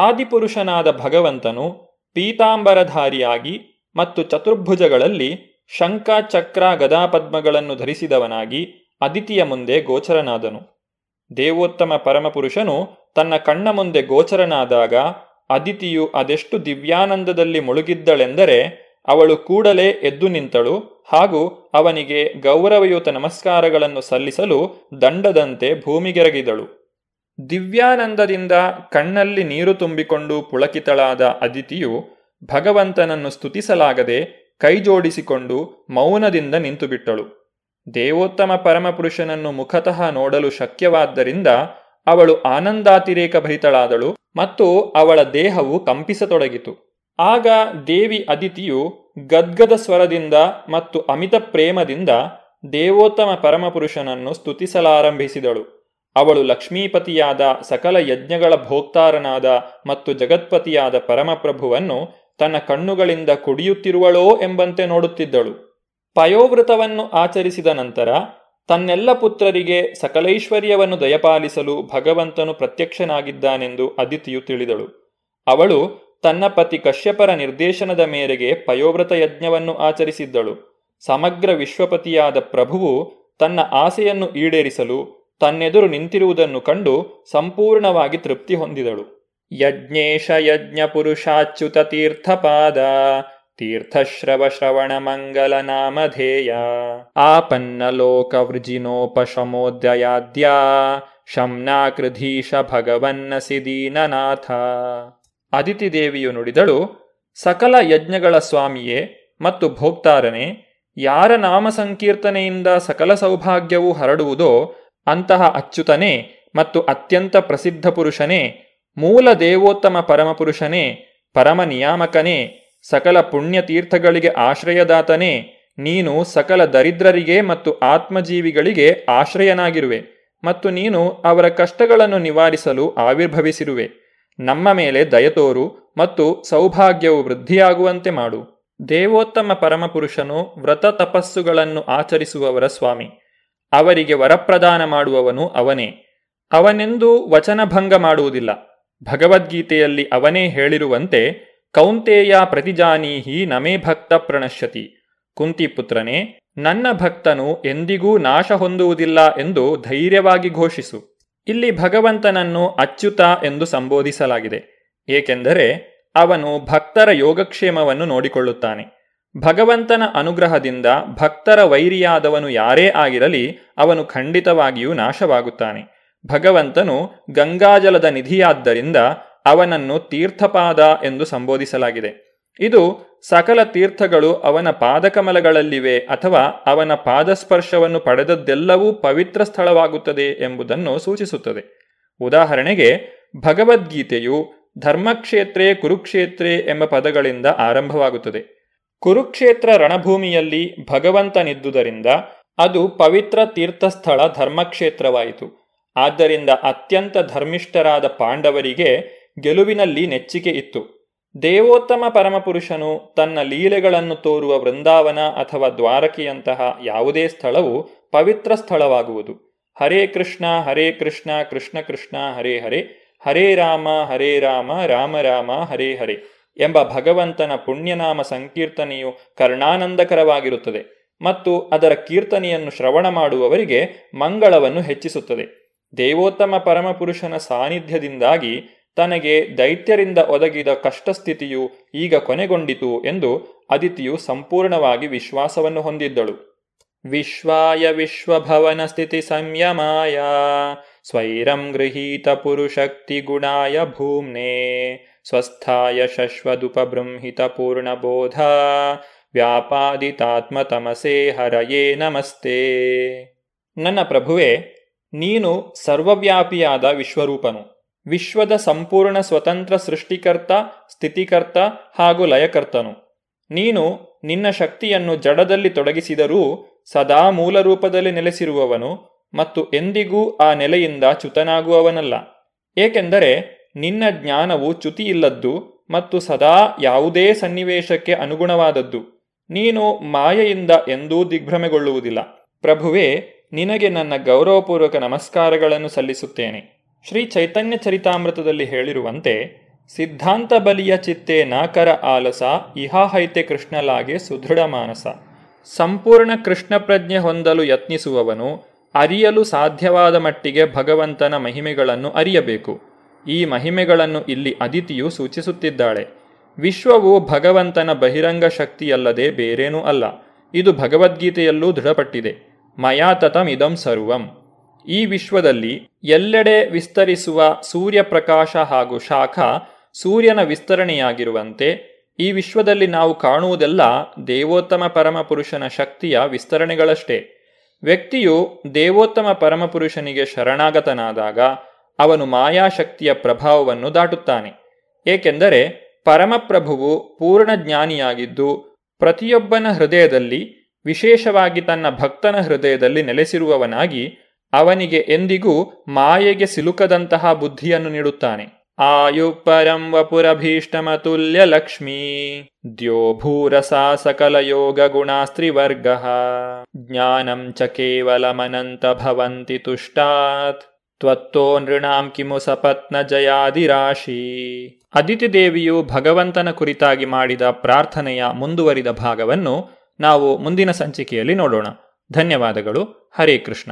Speaker 10: ಆದಿಪುರುಷನಾದ ಭಗವಂತನು ಪೀತಾಂಬರಧಾರಿಯಾಗಿ ಮತ್ತು ಚತುರ್ಭುಜಗಳಲ್ಲಿ ಶಂಕ ಚಕ್ರ ಗದಾಪದ್ಮಗಳನ್ನು ಧರಿಸಿದವನಾಗಿ ಅದಿತಿಯ ಮುಂದೆ ಗೋಚರನಾದನು ದೇವೋತ್ತಮ ಪರಮಪುರುಷನು ತನ್ನ ಕಣ್ಣ ಮುಂದೆ ಗೋಚರನಾದಾಗ ಅದಿತಿಯು ಅದೆಷ್ಟು ದಿವ್ಯಾನಂದದಲ್ಲಿ ಮುಳುಗಿದ್ದಳೆಂದರೆ ಅವಳು ಕೂಡಲೇ ಎದ್ದು ನಿಂತಳು ಹಾಗೂ ಅವನಿಗೆ ಗೌರವಯುತ ನಮಸ್ಕಾರಗಳನ್ನು ಸಲ್ಲಿಸಲು ದಂಡದಂತೆ ಭೂಮಿಗೆರಗಿದಳು ದಿವ್ಯಾನಂದದಿಂದ ಕಣ್ಣಲ್ಲಿ ನೀರು ತುಂಬಿಕೊಂಡು ಪುಳಕಿತಳಾದ ಅದಿತಿಯು ಭಗವಂತನನ್ನು ಸ್ತುತಿಸಲಾಗದೆ ಕೈಜೋಡಿಸಿಕೊಂಡು ಮೌನದಿಂದ ನಿಂತುಬಿಟ್ಟಳು ದೇವೋತ್ತಮ ಪರಮಪುರುಷನನ್ನು ಮುಖತಃ ನೋಡಲು ಶಕ್ಯವಾದ್ದರಿಂದ ಅವಳು ಆನಂದಾತಿರೇಕ ಭರಿತಳಾದಳು ಮತ್ತು ಅವಳ ದೇಹವು ಕಂಪಿಸತೊಡಗಿತು ಆಗ ದೇವಿ ಅದಿತಿಯು ಗದ್ಗದ ಸ್ವರದಿಂದ ಮತ್ತು ಅಮಿತ ಪ್ರೇಮದಿಂದ ದೇವೋತ್ತಮ ಪರಮಪುರುಷನನ್ನು ಸ್ತುತಿಸಲಾರಂಭಿಸಿದಳು ಅವಳು ಲಕ್ಷ್ಮೀಪತಿಯಾದ ಸಕಲ ಯಜ್ಞಗಳ ಭೋಕ್ತಾರನಾದ ಮತ್ತು ಜಗತ್ಪತಿಯಾದ ಪರಮಪ್ರಭುವನ್ನು ತನ್ನ ಕಣ್ಣುಗಳಿಂದ ಕುಡಿಯುತ್ತಿರುವಳೋ ಎಂಬಂತೆ ನೋಡುತ್ತಿದ್ದಳು ಪಯೋವ್ರತವನ್ನು ಆಚರಿಸಿದ ನಂತರ ತನ್ನೆಲ್ಲ ಪುತ್ರರಿಗೆ ಸಕಲೈಶ್ವರ್ಯವನ್ನು ದಯಪಾಲಿಸಲು ಭಗವಂತನು ಪ್ರತ್ಯಕ್ಷನಾಗಿದ್ದಾನೆಂದು ಅದಿತಿಯು ತಿಳಿದಳು ಅವಳು ತನ್ನ ಪತಿ ಕಶ್ಯಪರ ನಿರ್ದೇಶನದ ಮೇರೆಗೆ ಪಯೋವ್ರತ ಯಜ್ಞವನ್ನು ಆಚರಿಸಿದ್ದಳು ಸಮಗ್ರ ವಿಶ್ವಪತಿಯಾದ ಪ್ರಭುವು ತನ್ನ ಆಸೆಯನ್ನು ಈಡೇರಿಸಲು ತನ್ನೆದುರು ನಿಂತಿರುವುದನ್ನು ಕಂಡು ಸಂಪೂರ್ಣವಾಗಿ ತೃಪ್ತಿ ಹೊಂದಿದಳು ಯಜ್ಞೇಶ ಯಜ್ಞ ಪುರುಷಾಚ್ಯುತ ತೀರ್ಥಪಾದ ತೀರ್ಥಶ್ರವ ಶ್ರವಣ ಮಂಗಲ ನಾಮಧೇಯ ಆಪನ್ನ ಲೋಕ ವೃಜಿನೋಪಶಮೋದಯಾದ್ಯ ಶಮ್ನಾಕೃಧೀಶ ಭಗವನ್ನ ಸಿದೀನನಾಥ ಅದಿತಿ ದೇವಿಯು ನುಡಿದಳು ಸಕಲ ಯಜ್ಞಗಳ ಸ್ವಾಮಿಯೇ ಮತ್ತು ಭೋಕ್ತಾರನೇ ಯಾರ ನಾಮ ಸಂಕೀರ್ತನೆಯಿಂದ ಸಕಲ ಸೌಭಾಗ್ಯವು ಹರಡುವುದೋ ಅಂತಹ ಅಚ್ಯುತನೇ ಮತ್ತು ಅತ್ಯಂತ ಪ್ರಸಿದ್ಧ ಪುರುಷನೇ ಮೂಲ ದೇವೋತ್ತಮ ಪರಮಪುರುಷನೇ ಪರಮ ನಿಯಾಮಕನೇ ಸಕಲ ಪುಣ್ಯತೀರ್ಥಗಳಿಗೆ ಆಶ್ರಯದಾತನೇ ನೀನು ಸಕಲ ದರಿದ್ರರಿಗೆ ಮತ್ತು ಆತ್ಮಜೀವಿಗಳಿಗೆ ಆಶ್ರಯನಾಗಿರುವೆ ಮತ್ತು ನೀನು ಅವರ ಕಷ್ಟಗಳನ್ನು ನಿವಾರಿಸಲು ಆವಿರ್ಭವಿಸಿರುವೆ ನಮ್ಮ ಮೇಲೆ ದಯತೋರು ಮತ್ತು ಸೌಭಾಗ್ಯವು ವೃದ್ಧಿಯಾಗುವಂತೆ ಮಾಡು ದೇವೋತ್ತಮ ಪರಮಪುರುಷನು ವ್ರತ ತಪಸ್ಸುಗಳನ್ನು ಆಚರಿಸುವವರ ಸ್ವಾಮಿ ಅವರಿಗೆ ವರಪ್ರದಾನ ಮಾಡುವವನು ಅವನೇ ಅವನೆಂದೂ ವಚನಭಂಗ ಮಾಡುವುದಿಲ್ಲ ಭಗವದ್ಗೀತೆಯಲ್ಲಿ ಅವನೇ ಹೇಳಿರುವಂತೆ ಕೌಂತೆಯ ಪ್ರತಿಜಾನೀಹಿ ನಮೇ ಭಕ್ತ ಪ್ರಣಶ್ಯತಿ ಕುಂತಿಪುತ್ರನೇ ನನ್ನ ಭಕ್ತನು ಎಂದಿಗೂ ನಾಶ ಹೊಂದುವುದಿಲ್ಲ ಎಂದು ಧೈರ್ಯವಾಗಿ ಘೋಷಿಸು ಇಲ್ಲಿ ಭಗವಂತನನ್ನು ಅಚ್ಯುತ ಎಂದು ಸಂಬೋಧಿಸಲಾಗಿದೆ ಏಕೆಂದರೆ ಅವನು ಭಕ್ತರ ಯೋಗಕ್ಷೇಮವನ್ನು ನೋಡಿಕೊಳ್ಳುತ್ತಾನೆ ಭಗವಂತನ ಅನುಗ್ರಹದಿಂದ ಭಕ್ತರ ವೈರಿಯಾದವನು ಯಾರೇ ಆಗಿರಲಿ ಅವನು ಖಂಡಿತವಾಗಿಯೂ ನಾಶವಾಗುತ್ತಾನೆ ಭಗವಂತನು ಗಂಗಾಜಲದ ನಿಧಿಯಾದ್ದರಿಂದ ಅವನನ್ನು ತೀರ್ಥಪಾದ ಎಂದು ಸಂಬೋಧಿಸಲಾಗಿದೆ ಇದು ಸಕಲ ತೀರ್ಥಗಳು ಅವನ ಪಾದಕಮಲಗಳಲ್ಲಿವೆ ಅಥವಾ ಅವನ ಪಾದಸ್ಪರ್ಶವನ್ನು ಪಡೆದದ್ದೆಲ್ಲವೂ ಪವಿತ್ರ ಸ್ಥಳವಾಗುತ್ತದೆ ಎಂಬುದನ್ನು ಸೂಚಿಸುತ್ತದೆ ಉದಾಹರಣೆಗೆ ಭಗವದ್ಗೀತೆಯು ಧರ್ಮಕ್ಷೇತ್ರೇ ಕುರುಕ್ಷೇತ್ರೇ ಎಂಬ ಪದಗಳಿಂದ ಆರಂಭವಾಗುತ್ತದೆ ಕುರುಕ್ಷೇತ್ರ ರಣಭೂಮಿಯಲ್ಲಿ ಭಗವಂತನಿದ್ದುದರಿಂದ ಅದು ಪವಿತ್ರ ತೀರ್ಥಸ್ಥಳ ಧರ್ಮಕ್ಷೇತ್ರವಾಯಿತು ಆದ್ದರಿಂದ ಅತ್ಯಂತ ಧರ್ಮಿಷ್ಠರಾದ ಪಾಂಡವರಿಗೆ ಗೆಲುವಿನಲ್ಲಿ ನೆಚ್ಚಿಕೆ ಇತ್ತು ದೇವೋತ್ತಮ ಪರಮಪುರುಷನು ತನ್ನ ಲೀಲೆಗಳನ್ನು ತೋರುವ ವೃಂದಾವನ ಅಥವಾ ದ್ವಾರಕೆಯಂತಹ ಯಾವುದೇ ಸ್ಥಳವು ಪವಿತ್ರ ಸ್ಥಳವಾಗುವುದು ಹರೇ ಕೃಷ್ಣ ಹರೇ ಕೃಷ್ಣ ಕೃಷ್ಣ ಕೃಷ್ಣ ಹರೇ ಹರೇ ಹರೇ ರಾಮ ಹರೇ ರಾಮ ರಾಮ ರಾಮ ಹರೇ ಹರೇ ಎಂಬ ಭಗವಂತನ ಪುಣ್ಯನಾಮ ಸಂಕೀರ್ತನೆಯು ಕರ್ಣಾನಂದಕರವಾಗಿರುತ್ತದೆ ಮತ್ತು ಅದರ ಕೀರ್ತನೆಯನ್ನು ಶ್ರವಣ ಮಾಡುವವರಿಗೆ ಮಂಗಳವನ್ನು ಹೆಚ್ಚಿಸುತ್ತದೆ ದೇವೋತ್ತಮ ಪರಮಪುರುಷನ ಸಾನ್ನಿಧ್ಯದಿಂದಾಗಿ ತನಗೆ ದೈತ್ಯರಿಂದ ಒದಗಿದ ಕಷ್ಟಸ್ಥಿತಿಯು ಈಗ ಕೊನೆಗೊಂಡಿತು ಎಂದು ಅದಿತಿಯು ಸಂಪೂರ್ಣವಾಗಿ ವಿಶ್ವಾಸವನ್ನು ಹೊಂದಿದ್ದಳು ವಿಶ್ವಾಯ ವಿಶ್ವಭವನ ಸ್ಥಿತಿ ಸಂಯಮಾಯ ಸ್ವೈರಂ ಗೃಹೀತ ಪುರುಷಕ್ತಿ ಗುಣಾಯ ಭೂಮ್ನೆ ಸ್ವಸ್ಥಾಯ ಶಶ್ವದುಪಬೃಂಹಿತ ಪೂರ್ಣಬೋಧ ವ್ಯಾಪಾದಿತಾತ್ಮತಮಸೇ ಹರಯೇ ನಮಸ್ತೆ ನನ್ನ ಪ್ರಭುವೆ ನೀನು ಸರ್ವವ್ಯಾಪಿಯಾದ ವಿಶ್ವರೂಪನು ವಿಶ್ವದ ಸಂಪೂರ್ಣ ಸ್ವತಂತ್ರ ಸೃಷ್ಟಿಕರ್ತ ಸ್ಥಿತಿಕರ್ತ ಹಾಗೂ ಲಯಕರ್ತನು ನೀನು ನಿನ್ನ ಶಕ್ತಿಯನ್ನು ಜಡದಲ್ಲಿ ತೊಡಗಿಸಿದರೂ ಸದಾ ಮೂಲ ರೂಪದಲ್ಲಿ ನೆಲೆಸಿರುವವನು ಮತ್ತು ಎಂದಿಗೂ ಆ ನೆಲೆಯಿಂದ ಚ್ಯುತನಾಗುವವನಲ್ಲ ಏಕೆಂದರೆ ನಿನ್ನ ಜ್ಞಾನವು ಚ್ಯುತಿಯಿಲ್ಲದ್ದು ಮತ್ತು ಸದಾ ಯಾವುದೇ ಸನ್ನಿವೇಶಕ್ಕೆ ಅನುಗುಣವಾದದ್ದು ನೀನು ಮಾಯೆಯಿಂದ ಎಂದೂ ದಿಗ್ಭ್ರಮೆಗೊಳ್ಳುವುದಿಲ್ಲ ಪ್ರಭುವೇ ನಿನಗೆ ನನ್ನ ಗೌರವಪೂರ್ವಕ ನಮಸ್ಕಾರಗಳನ್ನು ಸಲ್ಲಿಸುತ್ತೇನೆ ಶ್ರೀ ಚೈತನ್ಯ ಚರಿತಾಮೃತದಲ್ಲಿ ಹೇಳಿರುವಂತೆ ಸಿದ್ಧಾಂತ ಬಲಿಯ ಚಿತ್ತೆ ನಾಕರ ಆಲಸ ಇಹಾಹೈತೆ ಕೃಷ್ಣಲಾಗೆ ಸುದೃಢ ಮಾನಸ ಸಂಪೂರ್ಣ ಕೃಷ್ಣ ಪ್ರಜ್ಞೆ ಹೊಂದಲು ಯತ್ನಿಸುವವನು ಅರಿಯಲು ಸಾಧ್ಯವಾದ ಮಟ್ಟಿಗೆ ಭಗವಂತನ ಮಹಿಮೆಗಳನ್ನು ಅರಿಯಬೇಕು ಈ ಮಹಿಮೆಗಳನ್ನು ಇಲ್ಲಿ ಅದಿತಿಯು ಸೂಚಿಸುತ್ತಿದ್ದಾಳೆ ವಿಶ್ವವು ಭಗವಂತನ ಬಹಿರಂಗ ಶಕ್ತಿಯಲ್ಲದೆ ಬೇರೇನೂ ಅಲ್ಲ ಇದು ಭಗವದ್ಗೀತೆಯಲ್ಲೂ ದೃಢಪಟ್ಟಿದೆ ಮಯಾತತಂ ಇದಂ ಸರ್ವಂ ಈ ವಿಶ್ವದಲ್ಲಿ ಎಲ್ಲೆಡೆ ವಿಸ್ತರಿಸುವ ಸೂರ್ಯಪ್ರಕಾಶ ಹಾಗೂ ಶಾಖ ಸೂರ್ಯನ ವಿಸ್ತರಣೆಯಾಗಿರುವಂತೆ ಈ ವಿಶ್ವದಲ್ಲಿ ನಾವು ಕಾಣುವುದೆಲ್ಲ ದೇವೋತ್ತಮ ಪರಮಪುರುಷನ ಶಕ್ತಿಯ ವಿಸ್ತರಣೆಗಳಷ್ಟೇ ವ್ಯಕ್ತಿಯು ದೇವೋತ್ತಮ ಪರಮಪುರುಷನಿಗೆ ಶರಣಾಗತನಾದಾಗ ಅವನು ಮಾಯಾಶಕ್ತಿಯ ಪ್ರಭಾವವನ್ನು ದಾಟುತ್ತಾನೆ ಏಕೆಂದರೆ ಪರಮಪ್ರಭುವು ಪೂರ್ಣ ಜ್ಞಾನಿಯಾಗಿದ್ದು ಪ್ರತಿಯೊಬ್ಬನ ಹೃದಯದಲ್ಲಿ ವಿಶೇಷವಾಗಿ ತನ್ನ ಭಕ್ತನ ಹೃದಯದಲ್ಲಿ ನೆಲೆಸಿರುವವನಾಗಿ ಅವನಿಗೆ ಎಂದಿಗೂ ಮಾಯೆಗೆ ಸಿಲುಕದಂತಹ ಬುದ್ಧಿಯನ್ನು ನೀಡುತ್ತಾನೆ ಆಯು ಪರಂ ವಪುರಭೀಷ್ಟಮತುಲ್ಯ ಲಕ್ಷ್ಮೀ ದ್ಯೋ ಸಾ ಸಕಲ ಯೋಗ ಗುಣಾಸ್ತ್ರಿವರ್ಗ ಜ್ಞಾನಂ ಚ ಮನಂತ ಭವಂತಿ ತುಷ್ಟಾತ್ ತ್ವತ್ತೋ ನೃಣಾಂ ಕಿಮು ಸಪತ್ನ ಜಯಾದಿರಾಶಿ ಅದಿತಿ ದೇವಿಯು ಭಗವಂತನ ಕುರಿತಾಗಿ ಮಾಡಿದ ಪ್ರಾರ್ಥನೆಯ ಮುಂದುವರಿದ ಭಾಗವನ್ನು ನಾವು ಮುಂದಿನ ಸಂಚಿಕೆಯಲ್ಲಿ ನೋಡೋಣ ಧನ್ಯವಾದಗಳು ಹರೇ ಕೃಷ್ಣ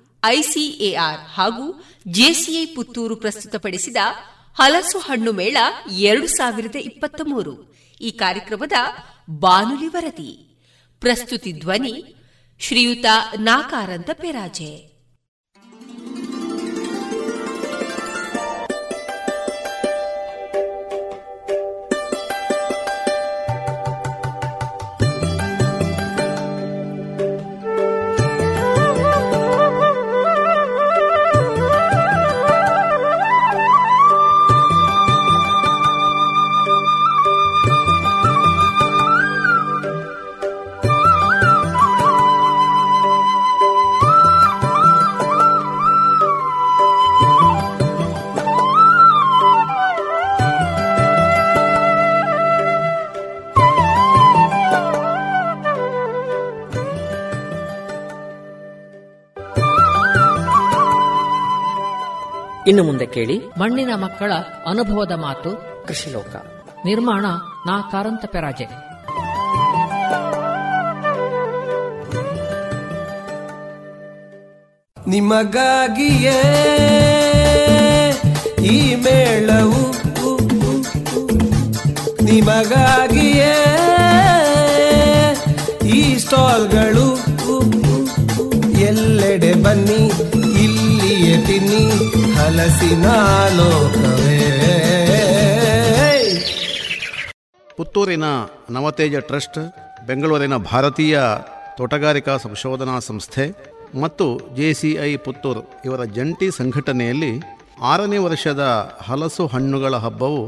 Speaker 10: ಐಸಿಎಆರ್ ಹಾಗೂ ಜೆಸಿಐ ಪುತ್ತೂರು ಪ್ರಸ್ತುತಪಡಿಸಿದ ಹಲಸು ಹಣ್ಣು ಮೇಳ ಎರಡು ಸಾವಿರದ ಇಪ್ಪತ್ತ ಮೂರು ಈ ಕಾರ್ಯಕ್ರಮದ ಬಾನುಲಿ ವರದಿ ಪ್ರಸ್ತುತಿ ಧ್ವನಿ ಶ್ರೀಯುತ ನಾಕಾರಂತ ಪೆರಾಜೆ
Speaker 11: ಇನ್ನು ಮುಂದೆ ಕೇಳಿ ಮಣ್ಣಿನ ಮಕ್ಕಳ ಅನುಭವದ ಮಾತು ಕೃಷಿ ಲೋಕ ನಿರ್ಮಾಣ ನಾ ಕಾರಂತ ಪೆರಾಜೆ ನಿಮಗಾಗಿಯೇ ಈ ಮೇಳವು ನಿಮಗಾಗಿಯೇ ಈ ಸ್ಟಾಲ್ಗಳು ಎಲ್ಲೆಡೆ ಬನ್ನಿ ಇಲ್ಲಿಯೇ ತಿನ್ನಿ ಹಲಸಿನ ಪುತ್ತೂರಿನ ನವತೇಜ ಟ್ರಸ್ಟ್ ಬೆಂಗಳೂರಿನ ಭಾರತೀಯ ತೋಟಗಾರಿಕಾ ಸಂಶೋಧನಾ ಸಂಸ್ಥೆ ಮತ್ತು ಜೆ ಸಿ ಐ ಪುತ್ತೂರು ಇವರ ಜಂಟಿ ಸಂಘಟನೆಯಲ್ಲಿ ಆರನೇ ವರ್ಷದ ಹಲಸು ಹಣ್ಣುಗಳ ಹಬ್ಬವು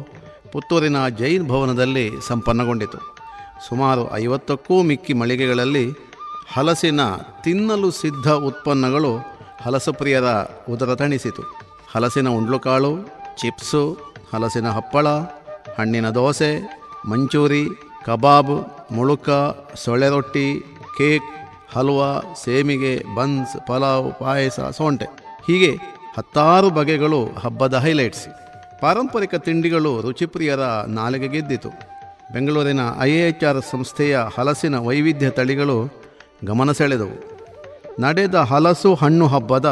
Speaker 11: ಪುತ್ತೂರಿನ ಜೈನ್ ಭವನದಲ್ಲಿ ಸಂಪನ್ನಗೊಂಡಿತು ಸುಮಾರು ಐವತ್ತಕ್ಕೂ ಮಿಕ್ಕಿ ಮಳಿಗೆಗಳಲ್ಲಿ ಹಲಸಿನ ತಿನ್ನಲು ಸಿದ್ಧ ಉತ್ಪನ್ನಗಳು ಹಲಸು ಪ್ರಿಯರ ಉದರ ತಣಿಸಿತು ಹಲಸಿನ ಉಂಡ್ಲುಕಾಳು ಚಿಪ್ಸು ಹಲಸಿನ ಹಪ್ಪಳ ಹಣ್ಣಿನ ದೋಸೆ ಮಂಚೂರಿ ಕಬಾಬ್ ಮುಳುಕ ಸೊಳೆ ರೊಟ್ಟಿ ಕೇಕ್ ಹಲ್ವಾ ಸೇಮಿಗೆ ಬನ್ಸ್ ಪಲಾವ್ ಪಾಯಸ ಸೊಂಟೆ ಹೀಗೆ ಹತ್ತಾರು ಬಗೆಗಳು ಹಬ್ಬದ ಹೈಲೈಟ್ಸ್ ಪಾರಂಪರಿಕ ತಿಂಡಿಗಳು ರುಚಿಪ್ರಿಯರ ನಾಲಿಗೆ ಗೆದ್ದಿತು ಬೆಂಗಳೂರಿನ ಐ ಎ ಎಚ್ ಆರ್ ಸಂಸ್ಥೆಯ ಹಲಸಿನ ವೈವಿಧ್ಯ ತಳಿಗಳು ಗಮನ ಸೆಳೆದವು ನಡೆದ ಹಲಸು ಹಣ್ಣು ಹಬ್ಬದ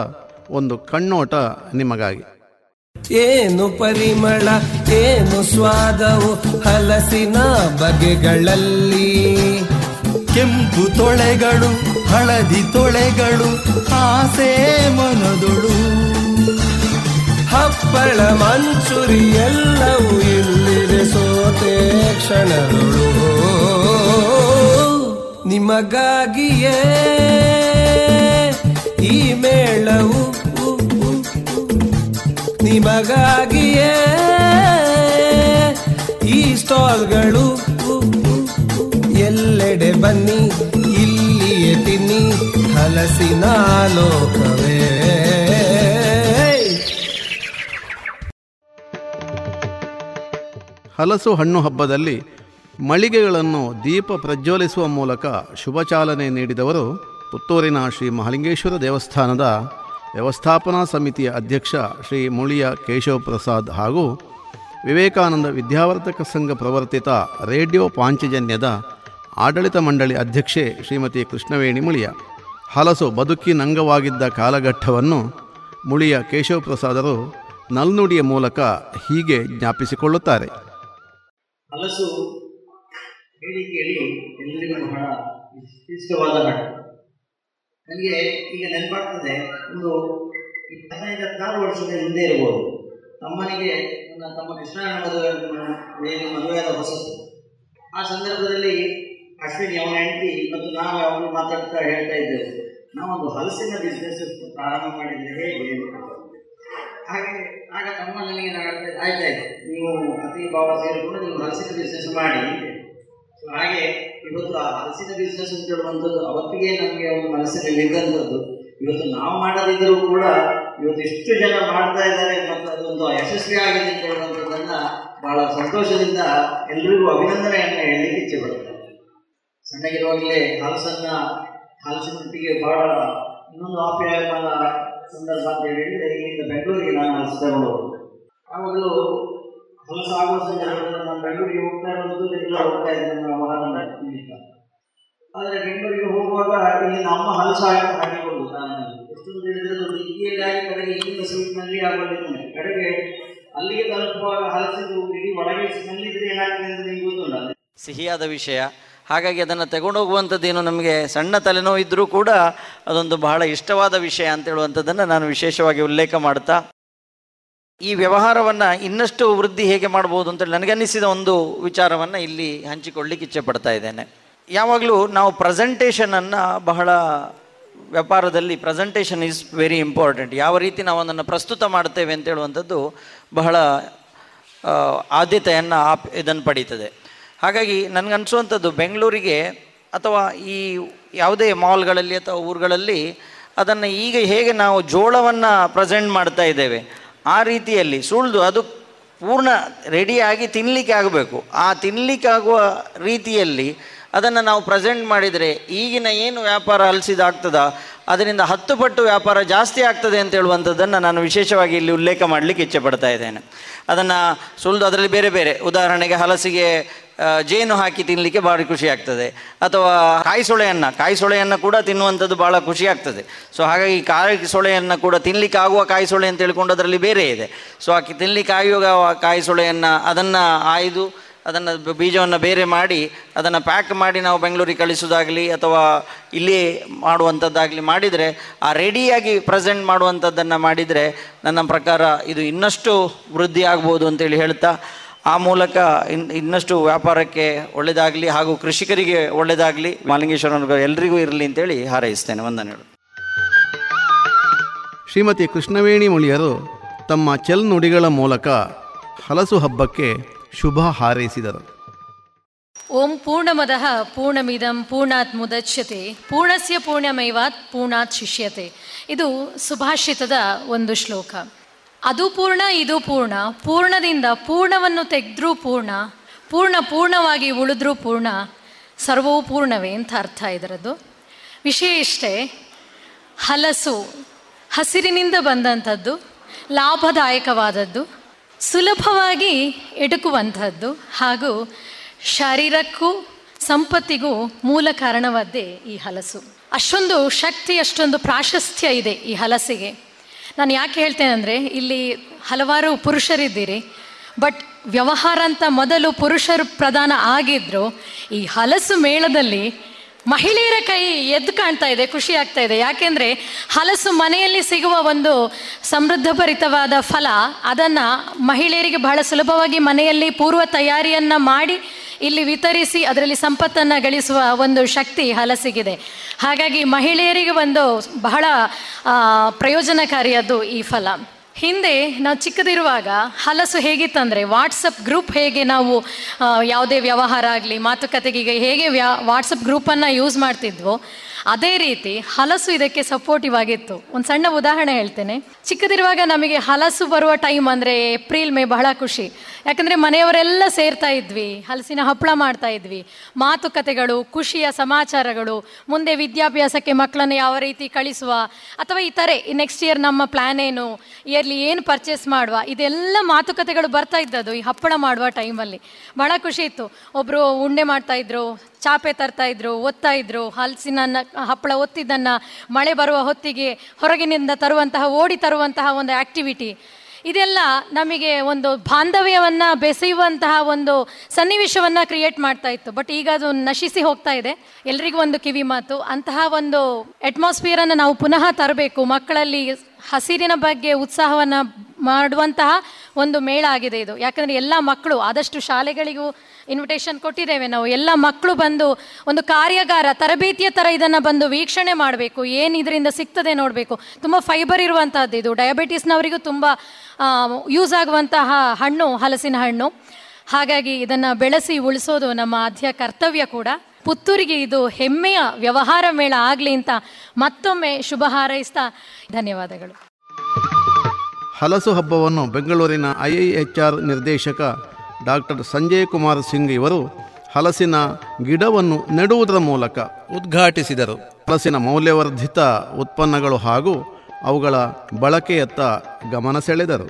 Speaker 11: ಒಂದು ಕಣ್ಣೋಟ ನಿಮಗಾಗಿ ಏನು ಪರಿಮಳ ಏನು ಸ್ವಾದವು ಹಲಸಿನ ಬಗೆಗಳಲ್ಲಿ ಕೆಂಪು ತೊಳೆಗಳು ಹಳದಿ ತೊಳೆಗಳು ಆಸೆ ಮನದೊಳು ಹಪ್ಪಳ ಮಂಚುರಿ ಎಲ್ಲವೂ ಇಲ್ಲಿದೆ ಸೋತೆ ಕ್ಷಣಗಳು ನಿಮಗಾಗಿಯೇ ಈ ಮೇಳವು ನಿಮಗಾಗಿಯೇ ಈ ಸ್ಟಾಲ್ಗಳು ಎಲ್ಲೆಡೆ ಬನ್ನಿ ಇಲ್ಲಿಯೇ ತಿನ್ನಿ ಹಲಸಿನ ಲೋಕವೇ ಹಲಸು ಹಣ್ಣು ಹಬ್ಬದಲ್ಲಿ ಮಳಿಗೆಗಳನ್ನು ದೀಪ ಪ್ರಜ್ವಲಿಸುವ ಮೂಲಕ ಶುಭ ಚಾಲನೆ ನೀಡಿದವರು ಪುತ್ತೂರಿನ ಶ್ರೀ ಮಹಾಲಿಂಗೇಶ್ವರ ದೇವಸ್ಥಾನದ ವ್ಯವಸ್ಥಾಪನಾ ಸಮಿತಿಯ ಅಧ್ಯಕ್ಷ ಶ್ರೀ ಮುಳಿಯ ಕೇಶವ ಪ್ರಸಾದ್ ಹಾಗೂ ವಿವೇಕಾನಂದ ವಿದ್ಯಾವರ್ತಕ ಸಂಘ ಪ್ರವರ್ತಿತ ರೇಡಿಯೋ ಪಾಂಚಜನ್ಯದ ಆಡಳಿತ ಮಂಡಳಿ ಅಧ್ಯಕ್ಷೆ ಶ್ರೀಮತಿ ಕೃಷ್ಣವೇಣಿ ಮುಳಿಯ ಹಲಸು ಬದುಕಿನಂಗವಾಗಿದ್ದ ಕಾಲಘಟ್ಟವನ್ನು ಮುಳಿಯ ಕೇಶವಪ್ರಸಾದರು ನಲ್ನುಡಿಯ ಮೂಲಕ ಹೀಗೆ ಜ್ಞಾಪಿಸಿಕೊಳ್ಳುತ್ತಾರೆ ಹಲಸು ಬಹಳ ವಿಶಿಷ್ಟವಾದ ಘಟ್ಟ ನನಗೆ ಈಗ ನೆನಪಾಗ್ತದೆ ಒಂದು ಹದಿನೈದು ಹದಿನಾರು ವರ್ಷದ ಹಿಂದೆ ಇರ್ಬೋದು ತಮ್ಮನಿಗೆ ನನ್ನ ತಮ್ಮ ಕೃಷ್ಣ ಮದುವೆ ಮದುವೆಯಾದ ಹೊಸತು ಆ ಸಂದರ್ಭದಲ್ಲಿ ಅಶ್ವಿನಿ ಅವನ ಹೆಂಡತಿ ಮತ್ತು ನಾವು ಅವರು ಮಾತಾಡ್ತಾ ಹೇಳ್ತಾ ಇದ್ದೇವೆ ನಾವೊಂದು ಹಲಸಿನ ಬಿಸ್ನೆಸ್ ಪ್ರಾರಂಭ ಮಾಡಿದ್ದೇವೆ ಹೇಗೆ ಹಾಗೆ ಆಗ ತಮ್ಮ ನನಗೆ ನಾನು ಆಯ್ತಾಯ್ತು ನೀವು ಅತಿ ಭಾವ ಸೇರಿಕೊಂಡು ನೀವು ಹಲಸಿನ ಬಿಸ್ನೆಸ್ ಮಾಡಿ ಹಾಗೆ ಇವತ್ತು ಆ ಹಲಸಿನ ಬಿಸ್ನೆಸ್ ಅಂತ ಹೇಳುವಂಥದ್ದು ಅವತ್ತಿಗೆ ನಮಗೆ ಅವ್ರ ಮನಸ್ಸಿನಲ್ಲಿ ಇದ್ದಂಥದ್ದು ಇವತ್ತು ನಾವು
Speaker 12: ಮಾಡದಿದ್ದರೂ ಕೂಡ ಇವತ್ತು ಎಷ್ಟು ಜನ ಮಾಡ್ತಾ ಇದ್ದಾರೆ ಮತ್ತು ಅದೊಂದು ಯಶಸ್ವಿ ಆಗಿದೆ ಅಂತ ಹೇಳುವಂಥದ್ದನ್ನು ಬಹಳ ಸಂತೋಷದಿಂದ ಎಲ್ರಿಗೂ ಅಭಿನಂದನೆಯನ್ನು ಹೇಳಲಿಕ್ಕೆ ಬರ್ತಾರೆ ಸಣ್ಣಗಿರುವಾಗಲೇ ಹಲಸನ್ನು ಹಲಸಿನೊಟ್ಟಿಗೆ ಬಹಳ ಇನ್ನೊಂದು ಆಪ್ಯಾಯಮಾನ ಸಂದರ್ಭ ಅಂತ ಹೇಳಿದರೆ ಇಲ್ಲಿಂದ ಬೆಂಗಳೂರಿಗೆ ನಾನು ಹಲಸು ಆ ಆವಾಗಲೂ ನಾನು ಬೆಂಗಳೂರಿಗೆ ಹೋಗ್ತಾ ಇರೋದು ಎಲ್ಲ ಹೋಗ್ತಾ ಇದ್ದೆ ನನ್ನ ಮಗನ ನಿಮಿತ್ತ ಆದರೆ ಬೆಂಗಳೂರಿಗೆ ಹೋಗುವಾಗ ಇಲ್ಲಿ ನಮ್ಮ ಹಲಸು ಆಗಿ ಹಾಕಿಕೊಂಡು ನಾನು ಎಷ್ಟೊಂದು ಹೇಳಿದ್ರೆ ಅದು ಡಿಕ್ಕಿಯಲ್ಲಿ ಆಗಿ ಕಡೆಗೆ ಇಲ್ಲಿಂದ ಸೀಟ್ನಲ್ಲಿ ಆಗೋದಿದ್ದಾನೆ ಕಡೆಗೆ ಅಲ್ಲಿಗೆ ತಲುಪುವಾಗ ಹಲಸಿದ್ದು ಇಡೀ ಒಳಗೆ ಸ್ಮೆಲ್ಲಿದ್ರೆ ಏನಾಗ್ತದೆ ಅಂತ ನಿಮ್ಗೆ ಗೊತ್ತಿಲ್ಲ ಸಿಹಿಯಾದ ವಿಷಯ ಹಾಗಾಗಿ ಅದನ್ನು ತಗೊಂಡೋಗುವಂಥದ್ದೇನು ನಮಗೆ ಸಣ್ಣ ತಲೆನೋವು ಇದ್ದರೂ ಕೂಡ ಅದೊಂದು ಬಹಳ ಇಷ್ಟವಾದ ವಿಷಯ ಅಂತ ಹೇಳುವಂಥದ್ದನ್ನು ನಾನು ವಿಶೇಷವಾಗಿ ಉಲ್ಲೇಖ ಮಾಡ್ತಾ ಈ ವ್ಯವಹಾರವನ್ನು ಇನ್ನಷ್ಟು ವೃದ್ಧಿ ಹೇಗೆ ಮಾಡ್ಬೋದು ಅಂತೇಳಿ ನನಗನ್ನಿಸಿದ ಒಂದು ವಿಚಾರವನ್ನು ಇಲ್ಲಿ ಹಂಚಿಕೊಳ್ಳಿಕ್ಕೆ ಇಚ್ಛೆ ಪಡ್ತಾ ಇದ್ದೇನೆ ಯಾವಾಗಲೂ ನಾವು ಪ್ರೆಸೆಂಟೇಷನನ್ನು ಬಹಳ ವ್ಯಾಪಾರದಲ್ಲಿ ಪ್ರೆಸೆಂಟೇಷನ್ ಈಸ್ ವೆರಿ ಇಂಪಾರ್ಟೆಂಟ್ ಯಾವ ರೀತಿ ನಾವು ಅದನ್ನು ಪ್ರಸ್ತುತ ಮಾಡ್ತೇವೆ ಅಂತ ಹೇಳುವಂಥದ್ದು ಬಹಳ ಆದ್ಯತೆಯನ್ನು ಆಪ್ ಇದನ್ನು ಪಡೀತದೆ ಹಾಗಾಗಿ ನನಗನ್ಸುವಂಥದ್ದು ಬೆಂಗಳೂರಿಗೆ ಅಥವಾ ಈ ಯಾವುದೇ ಮಾಲ್ಗಳಲ್ಲಿ ಅಥವಾ ಊರುಗಳಲ್ಲಿ ಅದನ್ನು ಈಗ ಹೇಗೆ ನಾವು ಜೋಳವನ್ನು ಪ್ರೆಸೆಂಟ್ ಮಾಡ್ತಾ ಇದ್ದೇವೆ ಆ ರೀತಿಯಲ್ಲಿ ಸುಳ್ದು ಅದು ಪೂರ್ಣ ರೆಡಿಯಾಗಿ ತಿನ್ನಲಿಕ್ಕೆ ಆಗಬೇಕು ಆ ತಿನ್ನಲಿಕ್ಕಾಗುವ ರೀತಿಯಲ್ಲಿ ಅದನ್ನು ನಾವು ಪ್ರೆಸೆಂಟ್ ಮಾಡಿದರೆ ಈಗಿನ ಏನು ವ್ಯಾಪಾರ ಅಲಸಿದಾಗ್ತದ ಅದರಿಂದ ಹತ್ತು ಪಟ್ಟು ವ್ಯಾಪಾರ ಜಾಸ್ತಿ ಆಗ್ತದೆ ಅಂತ ಹೇಳುವಂಥದ್ದನ್ನು ನಾನು ವಿಶೇಷವಾಗಿ ಇಲ್ಲಿ ಉಲ್ಲೇಖ ಮಾಡಲಿಕ್ಕೆ ಇಚ್ಛೆ ಪಡ್ತಾ ಇದ್ದೇನೆ ಅದನ್ನು ಸುಳ್ದು ಅದರಲ್ಲಿ ಬೇರೆ ಬೇರೆ ಉದಾಹರಣೆಗೆ ಹಲಸಿಗೆ ಜೇನು ಹಾಕಿ ತಿನ್ನಲಿಕ್ಕೆ ಭಾರಿ ಖುಷಿ ಆಗ್ತದೆ ಅಥವಾ ಕಾಯಿ ಸೊಳೆಯನ್ನು ಕಾಯಿ ಸೊಳೆಯನ್ನು ಕೂಡ ತಿನ್ನುವಂಥದ್ದು ಭಾಳ ಖುಷಿ ಆಗ್ತದೆ ಸೊ ಹಾಗಾಗಿ ಕಾಯಿ ಸೊಳೆಯನ್ನು ಕೂಡ ತಿನ್ನಲಿಕ್ಕೆ ಆಗುವ ಕಾಯಿ ಸೊಳೆ ಅಂತ ಹೇಳ್ಕೊಂಡು ಅದರಲ್ಲಿ ಬೇರೆ ಇದೆ ಸೊ ಆಕೆ ತಿನ್ನಲಿಕ್ಕೆ ಆಯುವ ಕಾಯಿ ಸೊಳೆಯನ್ನು ಅದನ್ನು ಆಯ್ದು ಅದನ್ನು ಬೀಜವನ್ನು ಬೇರೆ ಮಾಡಿ ಅದನ್ನು ಪ್ಯಾಕ್ ಮಾಡಿ ನಾವು ಬೆಂಗಳೂರಿಗೆ ಕಳಿಸೋದಾಗಲಿ ಅಥವಾ ಇಲ್ಲಿ ಮಾಡುವಂಥದ್ದಾಗಲಿ ಮಾಡಿದರೆ ಆ ರೆಡಿಯಾಗಿ ಪ್ರೆಸೆಂಟ್ ಮಾಡುವಂಥದ್ದನ್ನು ಮಾಡಿದರೆ ನನ್ನ ಪ್ರಕಾರ ಇದು ಇನ್ನಷ್ಟು ವೃದ್ಧಿ ಆಗ್ಬೋದು ಅಂತೇಳಿ ಹೇಳ್ತಾ ಆ ಮೂಲಕ ಇನ್ ಇನ್ನಷ್ಟು ವ್ಯಾಪಾರಕ್ಕೆ ಒಳ್ಳೆಯದಾಗಲಿ ಹಾಗೂ ಕೃಷಿಕರಿಗೆ ಒಳ್ಳೆಯದಾಗಲಿ ಮಾಲಿಂಗೇಶ್ವರನ ಎಲ್ಲರಿಗೂ ಇರಲಿ ಅಂತೇಳಿ ಹಾರೈಸ್ತೇನೆ ವಂದನೆಗಳು
Speaker 11: ಶ್ರೀಮತಿ ಕೃಷ್ಣವೇಣಿ ಮುಳಿಯರು ತಮ್ಮ ಚೆಲ್ ನುಡಿಗಳ ಮೂಲಕ ಹಲಸು ಹಬ್ಬಕ್ಕೆ ಶುಭ ಹಾರೈಸಿದರು
Speaker 13: ಓಂ ಪೂರ್ಣಮದ ಪೂರ್ಣಮಿದಂ ಪೂರ್ಣಾತ್ ಮುದಚ್ಯತೆ ಪೂರ್ಣಸ್ಯ ಪೂರ್ಣಮೈವಾತ್ ಪೂರ್ಣಾತ್ ಶಿಷ್ಯತೆ ಇದು ಸುಭಾಷಿತದ ಒಂದು ಶ್ಲೋಕ ಅದು ಪೂರ್ಣ ಇದು ಪೂರ್ಣ ಪೂರ್ಣದಿಂದ ಪೂರ್ಣವನ್ನು ತೆಗೆದ್ರೂ ಪೂರ್ಣ ಪೂರ್ಣ ಪೂರ್ಣವಾಗಿ ಉಳಿದ್ರೂ ಪೂರ್ಣ ಸರ್ವವು ಪೂರ್ಣವೇ ಅಂತ ಅರ್ಥ ಇದರದ್ದು ವಿಷಯ ಇಷ್ಟೇ ಹಲಸು ಹಸಿರಿನಿಂದ ಬಂದಂಥದ್ದು ಲಾಭದಾಯಕವಾದದ್ದು ಸುಲಭವಾಗಿ ಎಟುಕುವಂಥದ್ದು ಹಾಗೂ ಶರೀರಕ್ಕೂ ಸಂಪತ್ತಿಗೂ ಮೂಲ ಕಾರಣವಾದ್ದೇ ಈ ಹಲಸು ಅಷ್ಟೊಂದು ಶಕ್ತಿ ಅಷ್ಟೊಂದು ಪ್ರಾಶಸ್ತ್ಯ ಇದೆ ಈ ಹಲಸಿಗೆ ನಾನು ಯಾಕೆ ಹೇಳ್ತೇನೆ ಅಂದರೆ ಇಲ್ಲಿ ಹಲವಾರು ಪುರುಷರಿದ್ದೀರಿ ಬಟ್ ವ್ಯವಹಾರ ಅಂತ ಮೊದಲು ಪುರುಷರು ಪ್ರಧಾನ ಆಗಿದ್ರು ಈ ಹಲಸು ಮೇಳದಲ್ಲಿ ಮಹಿಳೆಯರ ಕೈ ಎದ್ದು ಕಾಣ್ತಾ ಇದೆ ಖುಷಿ ಆಗ್ತಾ ಇದೆ ಯಾಕೆಂದರೆ ಹಲಸು ಮನೆಯಲ್ಲಿ ಸಿಗುವ ಒಂದು ಸಮೃದ್ಧಭರಿತವಾದ ಫಲ ಅದನ್ನು ಮಹಿಳೆಯರಿಗೆ ಬಹಳ ಸುಲಭವಾಗಿ ಮನೆಯಲ್ಲಿ ಪೂರ್ವ ತಯಾರಿಯನ್ನು ಮಾಡಿ ಇಲ್ಲಿ ವಿತರಿಸಿ ಅದರಲ್ಲಿ ಸಂಪತ್ತನ್ನು ಗಳಿಸುವ ಒಂದು ಶಕ್ತಿ ಹಲಸಿಗಿದೆ ಹಾಗಾಗಿ ಮಹಿಳೆಯರಿಗೆ ಒಂದು ಬಹಳ ಪ್ರಯೋಜನಕಾರಿಯಾದ್ದು ಈ ಫಲ ಹಿಂದೆ ನಾವು ಚಿಕ್ಕದಿರುವಾಗ ಹಲಸು ಹೇಗಿತ್ತಂದರೆ ವಾಟ್ಸಪ್ ಗ್ರೂಪ್ ಹೇಗೆ ನಾವು ಯಾವುದೇ ವ್ಯವಹಾರ ಆಗಲಿ ಮಾತುಕತೆಗೆ ಹೇಗೆ ವ್ಯಾ ವಾಟ್ಸಪ್ ಗ್ರೂಪನ್ನು ಯೂಸ್ ಮಾಡ್ತಿದ್ವೋ ಅದೇ ರೀತಿ ಹಲಸು ಇದಕ್ಕೆ ಸಪೋರ್ಟಿವ್ ಆಗಿತ್ತು ಒಂದು ಸಣ್ಣ ಉದಾಹರಣೆ ಹೇಳ್ತೇನೆ ಚಿಕ್ಕದಿರುವಾಗ ನಮಗೆ ಹಲಸು ಬರುವ ಟೈಮ್ ಅಂದರೆ ಏಪ್ರಿಲ್ ಮೇ ಬಹಳ ಖುಷಿ ಯಾಕಂದರೆ ಮನೆಯವರೆಲ್ಲ ಸೇರ್ತಾ ಇದ್ವಿ ಹಲಸಿನ ಹಪ್ಪಳ ಮಾಡ್ತಾ ಇದ್ವಿ ಮಾತುಕತೆಗಳು ಖುಷಿಯ ಸಮಾಚಾರಗಳು ಮುಂದೆ ವಿದ್ಯಾಭ್ಯಾಸಕ್ಕೆ ಮಕ್ಕಳನ್ನು ಯಾವ ರೀತಿ ಕಳಿಸುವ ಅಥವಾ ಈ ಥರ ನೆಕ್ಸ್ಟ್ ಇಯರ್ ನಮ್ಮ ಪ್ಲ್ಯಾನ್ ಏನು ಇಯರ್ಲಿ ಏನು ಪರ್ಚೇಸ್ ಮಾಡುವ ಇದೆಲ್ಲ ಮಾತುಕತೆಗಳು ಬರ್ತಾ ಇದ್ದದ್ದು ಈ ಹಪ್ಪಳ ಮಾಡುವ ಟೈಮಲ್ಲಿ ಬಹಳ ಖುಷಿ ಇತ್ತು ಒಬ್ಬರು ಉಂಡೆ ಮಾಡ್ತಾ ಇದ್ರು ಚಾಪೆ ತರ್ತಾ ಇದ್ರು ಒತ್ತಾ ಇದ್ರು ಹಲಸಿನ ಹಪ್ಪಳ ಒತ್ತಿದ್ದನ್ನು ಮಳೆ ಬರುವ ಹೊತ್ತಿಗೆ ಹೊರಗಿನಿಂದ ತರುವಂತಹ ಓಡಿ ತರುವಂತಹ ಒಂದು ಆಕ್ಟಿವಿಟಿ ಇದೆಲ್ಲ ನಮಗೆ ಒಂದು ಬಾಂಧವ್ಯವನ್ನು ಬೆಸೆಯುವಂತಹ ಒಂದು ಸನ್ನಿವೇಶವನ್ನು ಕ್ರಿಯೇಟ್ ಮಾಡ್ತಾ ಇತ್ತು ಬಟ್ ಈಗ ಅದು ನಶಿಸಿ ಹೋಗ್ತಾ ಇದೆ ಎಲ್ರಿಗೂ ಒಂದು ಕಿವಿ ಮಾತು ಅಂತಹ ಒಂದು ಅಟ್ಮಾಸ್ಫಿಯರನ್ನು ನಾವು ಪುನಃ ತರಬೇಕು ಮಕ್ಕಳಲ್ಲಿ ಹಸಿರಿನ ಬಗ್ಗೆ ಉತ್ಸಾಹವನ್ನು ಮಾಡುವಂತಹ ಒಂದು ಮೇಳ ಆಗಿದೆ ಇದು ಯಾಕಂದರೆ ಎಲ್ಲ ಮಕ್ಕಳು ಆದಷ್ಟು ಶಾಲೆಗಳಿಗೂ ಇನ್ವಿಟೇಷನ್ ಕೊಟ್ಟಿದ್ದೇವೆ ನಾವು ಎಲ್ಲ ಮಕ್ಕಳು ಬಂದು ಒಂದು ಕಾರ್ಯಾಗಾರ ತರಬೇತಿಯ ಥರ ಇದನ್ನು ಬಂದು ವೀಕ್ಷಣೆ ಮಾಡಬೇಕು ಏನು ಇದರಿಂದ ಸಿಗ್ತದೆ ನೋಡಬೇಕು ತುಂಬ ಫೈಬರ್ ಇರುವಂತಹದ್ದು ಇದು ಡಯಾಬಿಟೀಸ್ನವರಿಗೂ ತುಂಬ ಯೂಸ್ ಆಗುವಂತಹ ಹಣ್ಣು ಹಲಸಿನ ಹಣ್ಣು ಹಾಗಾಗಿ ಇದನ್ನು ಬೆಳೆಸಿ ಉಳಿಸೋದು ನಮ್ಮ ಆದ್ಯ ಕರ್ತವ್ಯ ಕೂಡ ಪುತ್ತೂರಿಗೆ ಇದು ಹೆಮ್ಮೆಯ ವ್ಯವಹಾರ ಮೇಳ ಆಗಲಿ ಅಂತ ಮತ್ತೊಮ್ಮೆ ಶುಭ ಹಾರೈಸ್ತಾ ಧನ್ಯವಾದಗಳು
Speaker 11: ಹಲಸು ಹಬ್ಬವನ್ನು ಬೆಂಗಳೂರಿನ ಐಐಎಚ್ಆರ್ ನಿರ್ದೇಶಕ ಡಾಕ್ಟರ್ ಸಂಜಯ್ ಕುಮಾರ್ ಸಿಂಗ್ ಇವರು ಹಲಸಿನ ಗಿಡವನ್ನು ನೆಡುವುದರ ಮೂಲಕ ಉದ್ಘಾಟಿಸಿದರು ಹಲಸಿನ ಮೌಲ್ಯವರ್ಧಿತ ಉತ್ಪನ್ನಗಳು ಹಾಗೂ ಅವುಗಳ ಬಳಕೆಯತ್ತ ಗಮನ ಸೆಳೆದರು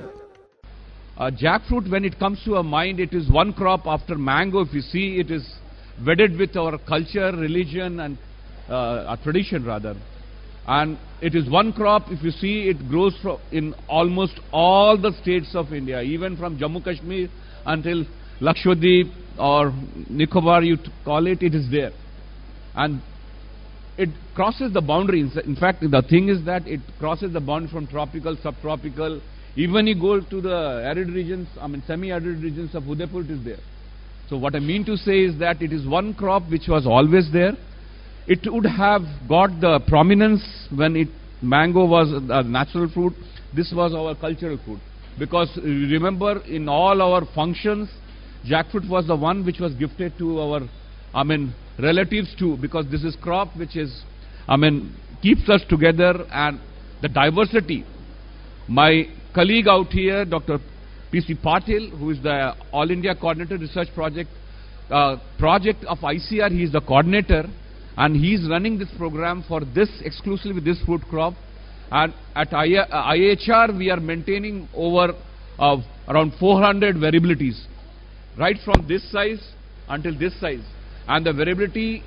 Speaker 14: jackfruit when it comes to a mind it is one crop after mango if you see it is wedded with our culture religion and tradition rather And it is one crop, if you see, it grows in almost all the states of India, even from Jammu Kashmir until Lakshadweep or Nicobar, you call it, it is there. And it crosses the boundary. In fact, the thing is that it crosses the boundary from tropical, subtropical. Even you go to the arid regions, I mean semi-arid regions of Udaipur, it is there. So what I mean to say is that it is one crop which was always there, it would have got the prominence when it mango was a natural fruit this was our cultural fruit because uh, remember in all our functions jackfruit was the one which was gifted to our i mean relatives too because this is crop which is i mean keeps us together and the diversity my colleague out here dr pc patil who is the all india coordinator research project uh, project of icr he is the coordinator and he's running this program for this exclusively this food crop and at IHR uh, we are maintaining over uh, around 400 variabilities right from this size until this size and the variability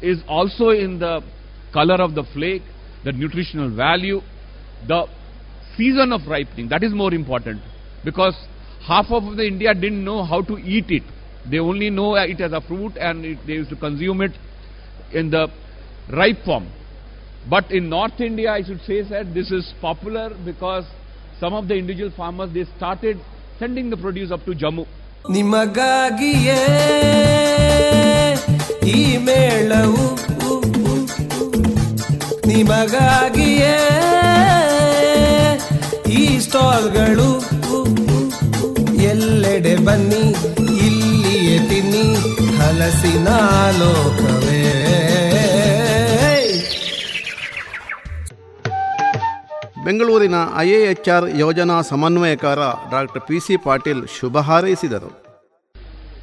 Speaker 14: is also in the color of the flake the nutritional value the season of ripening that is more important because half of the India didn't know how to eat it they only know uh, it as a fruit and it, they used to consume it in the ripe form. But in North India, I should say that this is popular because some of the individual farmers, they started sending the produce up to Jammu.
Speaker 11: ಎಲ್ಲೆಡೆ ಬನ್ನಿ ಇಲ್ಲಿಯೇ ತಿನ್ನಿ ಹಲಸಿನ ಲೋಕವೇ ಬೆಂಗಳೂರಿನ IIHR ಯೋಜನಾ ಸಮನ್ವಯಕಾರ doctor P C Patil ಶುಭ ಹಾರೈಸಿದರು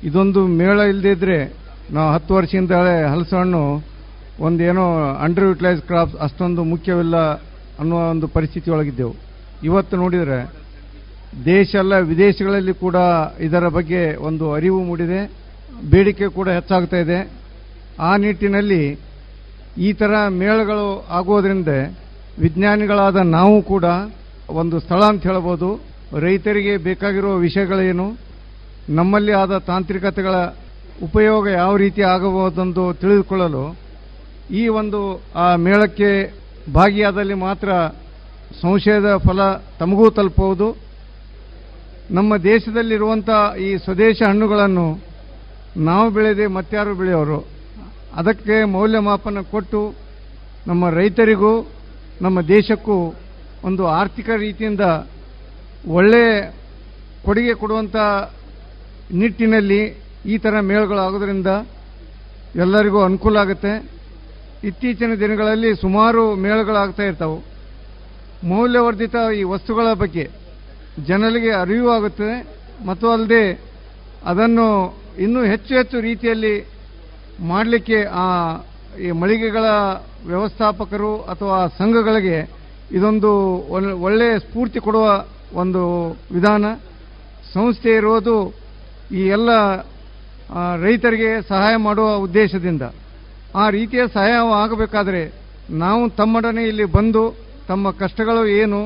Speaker 15: ಇದೊಂದು ಮೇಳ ಇಲ್ಲದಿದ್ದರೆ ನಾವು ಹತ್ತು ವರ್ಷದಿಂದ ಹಣ್ಣು ಒಂದೇನೋ ಅಂಡರ್ ಯುಟಿಲೈಸ್ ಕ್ರಾಪ್ಸ್ ಅಷ್ಟೊಂದು ಮುಖ್ಯವಿಲ್ಲ ಅನ್ನೋ ಒಂದು ಪರಿಸ್ಥಿತಿ ಒಳಗಿದ್ದೆವು ಇವತ್ತು ನೋಡಿದರೆ ದೇಶ ಅಲ್ಲ ವಿದೇಶಗಳಲ್ಲಿ ಕೂಡ ಇದರ ಬಗ್ಗೆ ಒಂದು ಅರಿವು ಮೂಡಿದೆ ಬೇಡಿಕೆ ಕೂಡ ಹೆಚ್ಚಾಗ್ತಾ ಇದೆ ಆ ನಿಟ್ಟಿನಲ್ಲಿ ಈ ಥರ ಮೇಳಗಳು ಆಗೋದ್ರಿಂದ ವಿಜ್ಞಾನಿಗಳಾದ ನಾವು ಕೂಡ ಒಂದು ಸ್ಥಳ ಅಂತ ಹೇಳ್ಬೋದು ರೈತರಿಗೆ ಬೇಕಾಗಿರುವ ವಿಷಯಗಳೇನು ನಮ್ಮಲ್ಲಿ ಆದ ತಾಂತ್ರಿಕತೆಗಳ ಉಪಯೋಗ ಯಾವ ರೀತಿ ಆಗಬಹುದೆಂದು ತಿಳಿದುಕೊಳ್ಳಲು ಈ ಒಂದು ಆ ಮೇಳಕ್ಕೆ ಭಾಗಿಯಾದಲ್ಲಿ ಮಾತ್ರ ಸಂಶಯದ ಫಲ ತಮಗೂ ತಲುಪುವುದು ನಮ್ಮ ದೇಶದಲ್ಲಿರುವಂಥ ಈ ಸ್ವದೇಶ ಹಣ್ಣುಗಳನ್ನು ನಾವು ಬೆಳೆದೆ ಮತ್ತಾರು ಬೆಳೆಯೋರು ಅದಕ್ಕೆ ಮೌಲ್ಯಮಾಪನ ಕೊಟ್ಟು ನಮ್ಮ ರೈತರಿಗೂ ನಮ್ಮ ದೇಶಕ್ಕೂ ಒಂದು ಆರ್ಥಿಕ ರೀತಿಯಿಂದ ಒಳ್ಳೆಯ ಕೊಡುಗೆ ಕೊಡುವಂಥ ನಿಟ್ಟಿನಲ್ಲಿ ಈ ಥರ ಮೇಳಗಳಾಗೋದ್ರಿಂದ ಎಲ್ಲರಿಗೂ ಅನುಕೂಲ ಆಗುತ್ತೆ ಇತ್ತೀಚಿನ ದಿನಗಳಲ್ಲಿ ಸುಮಾರು ಮೇಳಗಳಾಗ್ತಾ ಇರ್ತಾವೆ ಮೌಲ್ಯವರ್ಧಿತ ಈ ವಸ್ತುಗಳ ಬಗ್ಗೆ ಜನರಿಗೆ ಅರಿವು ಆಗುತ್ತದೆ ಮತ್ತು ಅಲ್ಲದೆ ಅದನ್ನು ಇನ್ನೂ ಹೆಚ್ಚು ಹೆಚ್ಚು ರೀತಿಯಲ್ಲಿ ಮಾಡಲಿಕ್ಕೆ ಆ ಈ ಮಳಿಗೆಗಳ ವ್ಯವಸ್ಥಾಪಕರು ಅಥವಾ ಸಂಘಗಳಿಗೆ ಇದೊಂದು ಒಳ್ಳೆಯ ಸ್ಫೂರ್ತಿ ಕೊಡುವ ಒಂದು ವಿಧಾನ ಸಂಸ್ಥೆ ಇರುವುದು ಈ ಎಲ್ಲ ರೈತರಿಗೆ ಸಹಾಯ ಮಾಡುವ ಉದ್ದೇಶದಿಂದ ಆ ರೀತಿಯ ಸಹಾಯ ಆಗಬೇಕಾದರೆ ನಾವು ತಮ್ಮೊಡನೆ ಇಲ್ಲಿ ಬಂದು ತಮ್ಮ ಕಷ್ಟಗಳು ಏನು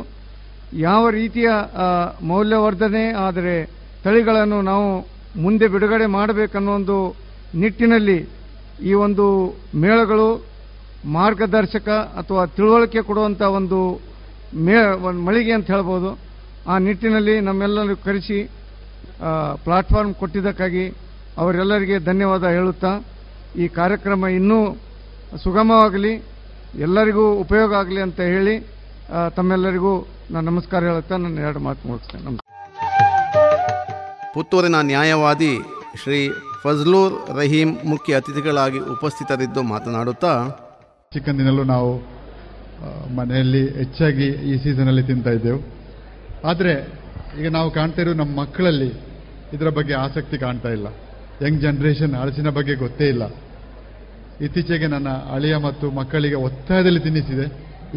Speaker 15: ಯಾವ ರೀತಿಯ ಮೌಲ್ಯವರ್ಧನೆ ಆದರೆ ತಳಿಗಳನ್ನು ನಾವು ಮುಂದೆ ಬಿಡುಗಡೆ ಮಾಡಬೇಕನ್ನೋ ಒಂದು ನಿಟ್ಟಿನಲ್ಲಿ ಈ ಒಂದು ಮೇಳಗಳು ಮಾರ್ಗದರ್ಶಕ ಅಥವಾ ತಿಳುವಳಿಕೆ ಕೊಡುವಂಥ ಒಂದು ಮೇ ಮಳಿಗೆ ಅಂತ ಹೇಳ್ಬೋದು ಆ ನಿಟ್ಟಿನಲ್ಲಿ ನಮ್ಮೆಲ್ಲರೂ ಕರೆಸಿ ಪ್ಲಾಟ್ಫಾರ್ಮ್ ಕೊಟ್ಟಿದ್ದಕ್ಕಾಗಿ ಅವರೆಲ್ಲರಿಗೆ ಧನ್ಯವಾದ ಹೇಳುತ್ತಾ ಈ ಕಾರ್ಯಕ್ರಮ ಇನ್ನೂ ಸುಗಮವಾಗಲಿ ಎಲ್ಲರಿಗೂ ಉಪಯೋಗ ಆಗಲಿ ಅಂತ ಹೇಳಿ ತಮ್ಮೆಲ್ಲರಿಗೂ ನಾನು ನಮಸ್ಕಾರ ಹೇಳುತ್ತಾ ನಾನು ಎರಡು ಮಾತು ಮುಗಿಸ್ತೇನೆ ನಮಸ್ಕಾರ
Speaker 11: ಪುತ್ತೂರಿನ ನ್ಯಾಯವಾದಿ ಶ್ರೀ ಫಜ್ಲೂರ್ ರಹೀಂ ಮುಖ್ಯ ಅತಿಥಿಗಳಾಗಿ ಉಪಸ್ಥಿತರಿದ್ದು ಮಾತನಾಡುತ್ತಾ
Speaker 16: ಚಿಕ್ಕಂದಿನಲ್ಲೂ ನಾವು ಮನೆಯಲ್ಲಿ ಹೆಚ್ಚಾಗಿ ಈ ಸೀಸನಲ್ಲಿ ತಿಂತಾ ಇದ್ದೆವು ಆದರೆ ಈಗ ನಾವು ಕಾಣ್ತಾ ಇರೋ ನಮ್ಮ ಮಕ್ಕಳಲ್ಲಿ ಇದರ ಬಗ್ಗೆ ಆಸಕ್ತಿ ಕಾಣ್ತಾ ಇಲ್ಲ ಯಂಗ್ ಜನ್ರೇಷನ್ ಹಳಸಿನ ಬಗ್ಗೆ ಗೊತ್ತೇ ಇಲ್ಲ ಇತ್ತೀಚೆಗೆ ನನ್ನ ಅಳಿಯ ಮತ್ತು ಮಕ್ಕಳಿಗೆ ಒತ್ತಾಯದಲ್ಲಿ ತಿನ್ನಿಸಿದೆ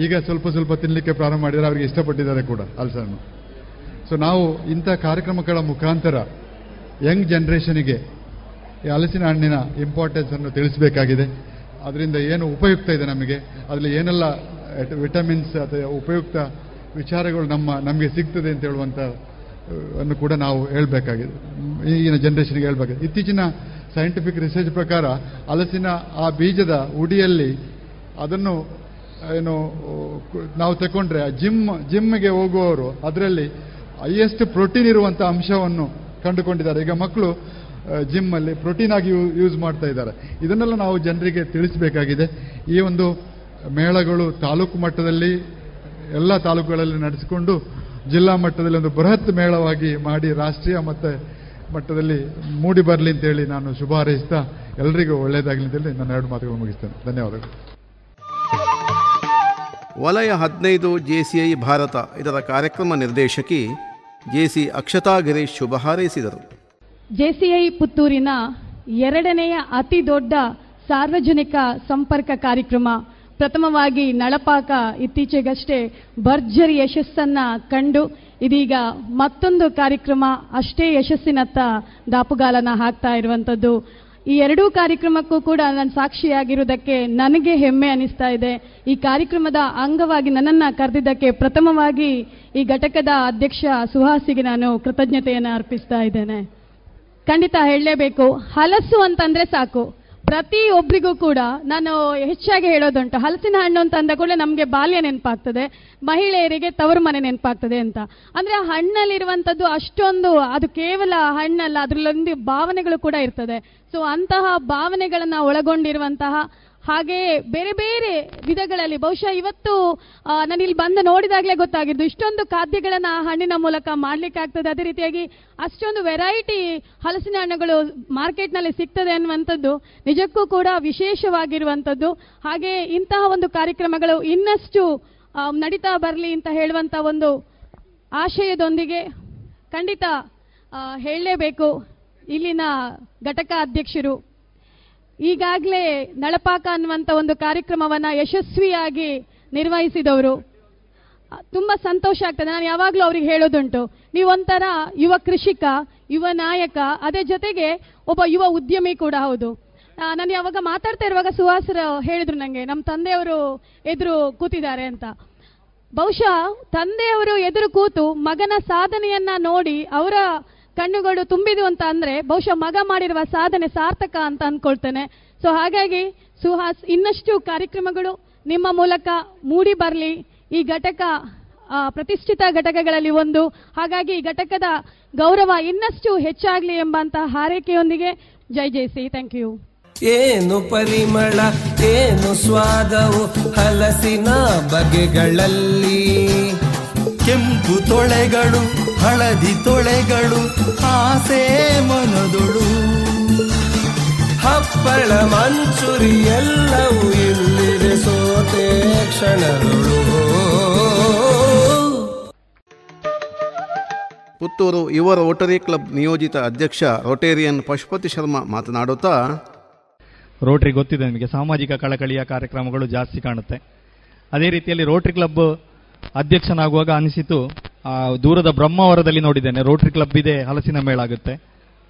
Speaker 16: ಈಗ ಸ್ವಲ್ಪ ಸ್ವಲ್ಪ ತಿನ್ನಲಿಕ್ಕೆ ಪ್ರಾರಂಭ ಮಾಡಿದರೆ ಅವರಿಗೆ ಇಷ್ಟಪಟ್ಟಿದ್ದಾರೆ ಕೂಡ ಅಲ್ಸನ್ನು ಸೊ ನಾವು ಇಂಥ ಕಾರ್ಯಕ್ರಮಗಳ ಮುಖಾಂತರ ಯಂಗ್ ಜನ್ರೇಷನಿಗೆ ಈ ಹಲಸಿನ ಹಣ್ಣಿನ ಇಂಪಾರ್ಟೆನ್ಸ್ ಅನ್ನು ತಿಳಿಸಬೇಕಾಗಿದೆ ಅದರಿಂದ ಏನು ಉಪಯುಕ್ತ ಇದೆ ನಮಗೆ ಅದರಲ್ಲಿ ಏನೆಲ್ಲ ವಿಟಮಿನ್ಸ್ ಅಥವಾ ಉಪಯುಕ್ತ ವಿಚಾರಗಳು ನಮ್ಮ ನಮಗೆ ಸಿಗ್ತದೆ ಅಂತ ಹೇಳುವಂಥ ಅನ್ನು ಕೂಡ ನಾವು ಹೇಳಬೇಕಾಗಿದೆ ಈಗಿನ ಜನರೇಷನ್ಗೆ ಹೇಳಬೇಕಾಗಿದೆ ಇತ್ತೀಚಿನ ಸೈಂಟಿಫಿಕ್ ರಿಸರ್ಚ್ ಪ್ರಕಾರ ಹಲಸಿನ ಆ ಬೀಜದ ಉಡಿಯಲ್ಲಿ ಅದನ್ನು ಏನು ನಾವು ತಗೊಂಡ್ರೆ ಜಿಮ್ ಜಿಮ್ಗೆ ಹೋಗುವವರು ಅದರಲ್ಲಿ ಹೈಯೆಸ್ಟ್ ಪ್ರೋಟೀನ್ ಇರುವಂಥ ಅಂಶವನ್ನು ಕಂಡುಕೊಂಡಿದ್ದಾರೆ ಈಗ ಮಕ್ಕಳು ಜಿಮ್ಮಲ್ಲಿ ಪ್ರೋಟೀನ್ ಆಗಿ ಯೂಸ್ ಮಾಡ್ತಾ ಇದ್ದಾರೆ ಇದನ್ನೆಲ್ಲ ನಾವು ಜನರಿಗೆ ತಿಳಿಸಬೇಕಾಗಿದೆ ಈ ಒಂದು ಮೇಳಗಳು ತಾಲೂಕು ಮಟ್ಟದಲ್ಲಿ ಎಲ್ಲ ತಾಲೂಕುಗಳಲ್ಲಿ ನಡೆಸಿಕೊಂಡು ಜಿಲ್ಲಾ ಮಟ್ಟದಲ್ಲಿ ಒಂದು ಬೃಹತ್ ಮೇಳವಾಗಿ ಮಾಡಿ ರಾಷ್ಟ್ರೀಯ ಮತ್ತು ಮಟ್ಟದಲ್ಲಿ ಮೂಡಿ ಬರಲಿ ಅಂತೇಳಿ ನಾನು ಶುಭ ಹಾರೈಸ್ತಾ ಎಲ್ಲರಿಗೂ ಒಳ್ಳೆಯದಾಗಲಿ ಅಂತೇಳಿ ನನ್ನ ಎರಡು ಮಾತುಗಳು ಮುಗಿಸ್ತೇನೆ ಧನ್ಯವಾದಗಳು
Speaker 11: ವಲಯ ಹದಿನೈದು ಜೆಸಿಐ ಭಾರತ ಇದರ ಕಾರ್ಯಕ್ರಮ ನಿರ್ದೇಶಕಿ ಜೆಸಿ ಅಕ್ಷತಾ ಗಿರೀಶ್ ಶುಭ ಹಾರೈಸಿದರು
Speaker 17: ಜೆಸಿಐ ಪುತ್ತೂರಿನ ಎರಡನೆಯ ಅತಿ ದೊಡ್ಡ ಸಾರ್ವಜನಿಕ ಸಂಪರ್ಕ ಕಾರ್ಯಕ್ರಮ ಪ್ರಥಮವಾಗಿ ನಳಪಾಕ ಇತ್ತೀಚೆಗಷ್ಟೇ ಭರ್ಜರಿ ಯಶಸ್ಸನ್ನ ಕಂಡು ಇದೀಗ ಮತ್ತೊಂದು ಕಾರ್ಯಕ್ರಮ ಅಷ್ಟೇ ಯಶಸ್ಸಿನತ್ತ ದಾಪುಗಾಲನ ಹಾಕ್ತಾ ಇರುವಂಥದ್ದು ಈ ಎರಡೂ ಕಾರ್ಯಕ್ರಮಕ್ಕೂ ಕೂಡ ನಾನು ಸಾಕ್ಷಿಯಾಗಿರುವುದಕ್ಕೆ ನನಗೆ ಹೆಮ್ಮೆ ಅನಿಸ್ತಾ ಇದೆ ಈ ಕಾರ್ಯಕ್ರಮದ ಅಂಗವಾಗಿ ನನ್ನನ್ನು ಕರೆದಿದ್ದಕ್ಕೆ ಪ್ರಥಮವಾಗಿ ಈ ಘಟಕದ ಅಧ್ಯಕ್ಷ ಸುಹಾಸಿಗೆ ನಾನು ಕೃತಜ್ಞತೆಯನ್ನು ಅರ್ಪಿಸ್ತಾ ಇದ್ದೇನೆ ಖಂಡಿತ ಹೇಳಲೇಬೇಕು ಹಲಸು ಅಂತಂದ್ರೆ ಸಾಕು ಪ್ರತಿ ಒಬ್ಬರಿಗೂ ಕೂಡ ನಾನು ಹೆಚ್ಚಾಗಿ ಹೇಳೋದುಂಟು ಹಲಸಿನ ಹಣ್ಣು ಅಂತ ಅಂದ ಕೂಡಲೇ ನಮಗೆ ಬಾಲ್ಯ ನೆನಪಾಗ್ತದೆ ಮಹಿಳೆಯರಿಗೆ ತವರು ಮನೆ ನೆನಪಾಗ್ತದೆ ಅಂತ ಅಂದರೆ ಹಣ್ಣಲ್ಲಿರುವಂಥದ್ದು ಅಷ್ಟೊಂದು ಅದು ಕೇವಲ ಹಣ್ಣಲ್ಲ ಅದರಲ್ಲೊಂದು ಭಾವನೆಗಳು ಕೂಡ ಇರ್ತದೆ ಸೊ ಅಂತಹ ಭಾವನೆಗಳನ್ನು ಒಳಗೊಂಡಿರುವಂತಹ ಹಾಗೆಯೇ ಬೇರೆ ಬೇರೆ ವಿಧಗಳಲ್ಲಿ ಬಹುಶಃ ಇವತ್ತು ನಾನು ಇಲ್ಲಿ ಬಂದು ನೋಡಿದಾಗಲೇ ಗೊತ್ತಾಗಿದ್ದು ಇಷ್ಟೊಂದು ಖಾದ್ಯಗಳನ್ನು ಆ ಹಣ್ಣಿನ ಮೂಲಕ ಮಾಡಲಿಕ್ಕಾಗ್ತದೆ ಅದೇ ರೀತಿಯಾಗಿ ಅಷ್ಟೊಂದು ವೆರೈಟಿ ಹಲಸಿನ ಹಣ್ಣುಗಳು ಮಾರ್ಕೆಟ್ನಲ್ಲಿ ಸಿಗ್ತದೆ ಅನ್ನುವಂಥದ್ದು ನಿಜಕ್ಕೂ ಕೂಡ ವಿಶೇಷವಾಗಿರುವಂಥದ್ದು ಹಾಗೆಯೇ ಇಂತಹ ಒಂದು ಕಾರ್ಯಕ್ರಮಗಳು ಇನ್ನಷ್ಟು ನಡೀತಾ ಬರಲಿ ಅಂತ ಹೇಳುವಂಥ ಒಂದು ಆಶಯದೊಂದಿಗೆ ಖಂಡಿತ ಹೇಳಲೇಬೇಕು ಇಲ್ಲಿನ ಘಟಕ ಅಧ್ಯಕ್ಷರು ಈಗಾಗಲೇ ನಳಪಾಕ ಅನ್ನುವಂಥ ಒಂದು ಕಾರ್ಯಕ್ರಮವನ್ನ ಯಶಸ್ವಿಯಾಗಿ ನಿರ್ವಹಿಸಿದವರು ತುಂಬಾ ಸಂತೋಷ ಆಗ್ತದೆ ನಾನು ಯಾವಾಗಲೂ ಅವ್ರಿಗೆ ಹೇಳೋದುಂಟು ನೀವೊಂಥರ ಯುವ ಕೃಷಿಕ ಯುವ ನಾಯಕ ಅದೇ ಜೊತೆಗೆ ಒಬ್ಬ ಯುವ ಉದ್ಯಮಿ ಕೂಡ ಹೌದು ನಾನು ಯಾವಾಗ ಮಾತಾಡ್ತಾ ಇರುವಾಗ ಸುಹಾಸರ ಹೇಳಿದ್ರು ನನಗೆ ನಮ್ಮ ತಂದೆಯವರು ಎದುರು ಕೂತಿದ್ದಾರೆ ಅಂತ ಬಹುಶಃ ತಂದೆಯವರು ಎದುರು ಕೂತು ಮಗನ ಸಾಧನೆಯನ್ನ ನೋಡಿ ಅವರ ಕಣ್ಣುಗಳು ತುಂಬಿದು ಅಂತ ಅಂದ್ರೆ ಬಹುಶಃ ಮಗ ಮಾಡಿರುವ ಸಾಧನೆ ಸಾರ್ಥಕ ಅಂತ ಅನ್ಕೊಳ್ತೇನೆ ಸೊ ಹಾಗಾಗಿ ಸುಹಾಸ್ ಇನ್ನಷ್ಟು ಕಾರ್ಯಕ್ರಮಗಳು ನಿಮ್ಮ ಮೂಲಕ ಮೂಡಿ ಬರಲಿ ಈ ಘಟಕ ಪ್ರತಿಷ್ಠಿತ ಘಟಕಗಳಲ್ಲಿ ಒಂದು ಹಾಗಾಗಿ ಈ ಘಟಕದ ಗೌರವ ಇನ್ನಷ್ಟು ಹೆಚ್ಚಾಗಲಿ ಎಂಬಂತ ಹಾರೈಕೆಯೊಂದಿಗೆ ಜೈ ಜೈ ಸಿ ಥ್ಯಾಂಕ್ ಯು ಏನು ಪರಿಮಳ ಏನು ಸ್ವಾದವು ಹಲಸಿನ ಬಗೆಗಳಲ್ಲಿ ಕೆಂಪು ತೊಳೆಗಳು ಹಳದಿ ತೊಳೆಗಳು ಆಸೆ ಮನದೊಳು ಹಪ್ಪಳ
Speaker 11: ಮಂಚುರಿ ಎಲ್ಲವೂ ಇಲ್ಲಿದೆ ಸೋತೆ ಕ್ಷಣಗಳು ಪುತ್ತೂರು ಯುವ ರೋಟರಿ ಕ್ಲಬ್ ನಿಯೋಜಿತ ಅಧ್ಯಕ್ಷ ರೋಟೇರಿಯನ್ ಪಶುಪತಿ ಶರ್ಮಾ ಮಾತನಾಡುತ್ತಾ
Speaker 18: ರೋಟರಿ ಗೊತ್ತಿದೆ ನಿಮಗೆ ಸಾಮಾಜಿಕ ಕಳಕಳಿಯ ಕಾರ್ಯಕ್ರಮಗಳು ಜಾಸ್ತಿ ಕಾಣುತ್ತೆ ಅದೇ ರೀತಿಯಲ್ಲಿ ರೋಟರಿ ಕ್ಲಬ್ ಅಧ್ಯಕ್ಷನಾಗುವಾಗ ಅನಿಸಿತು ದೂರದ ಬ್ರಹ್ಮವರದಲ್ಲಿ ನೋಡಿದ್ದೇನೆ ರೋಟರಿ ಕ್ಲಬ್ ಇದೆ ಹಲಸಿನ ಮೇಳ ಆಗುತ್ತೆ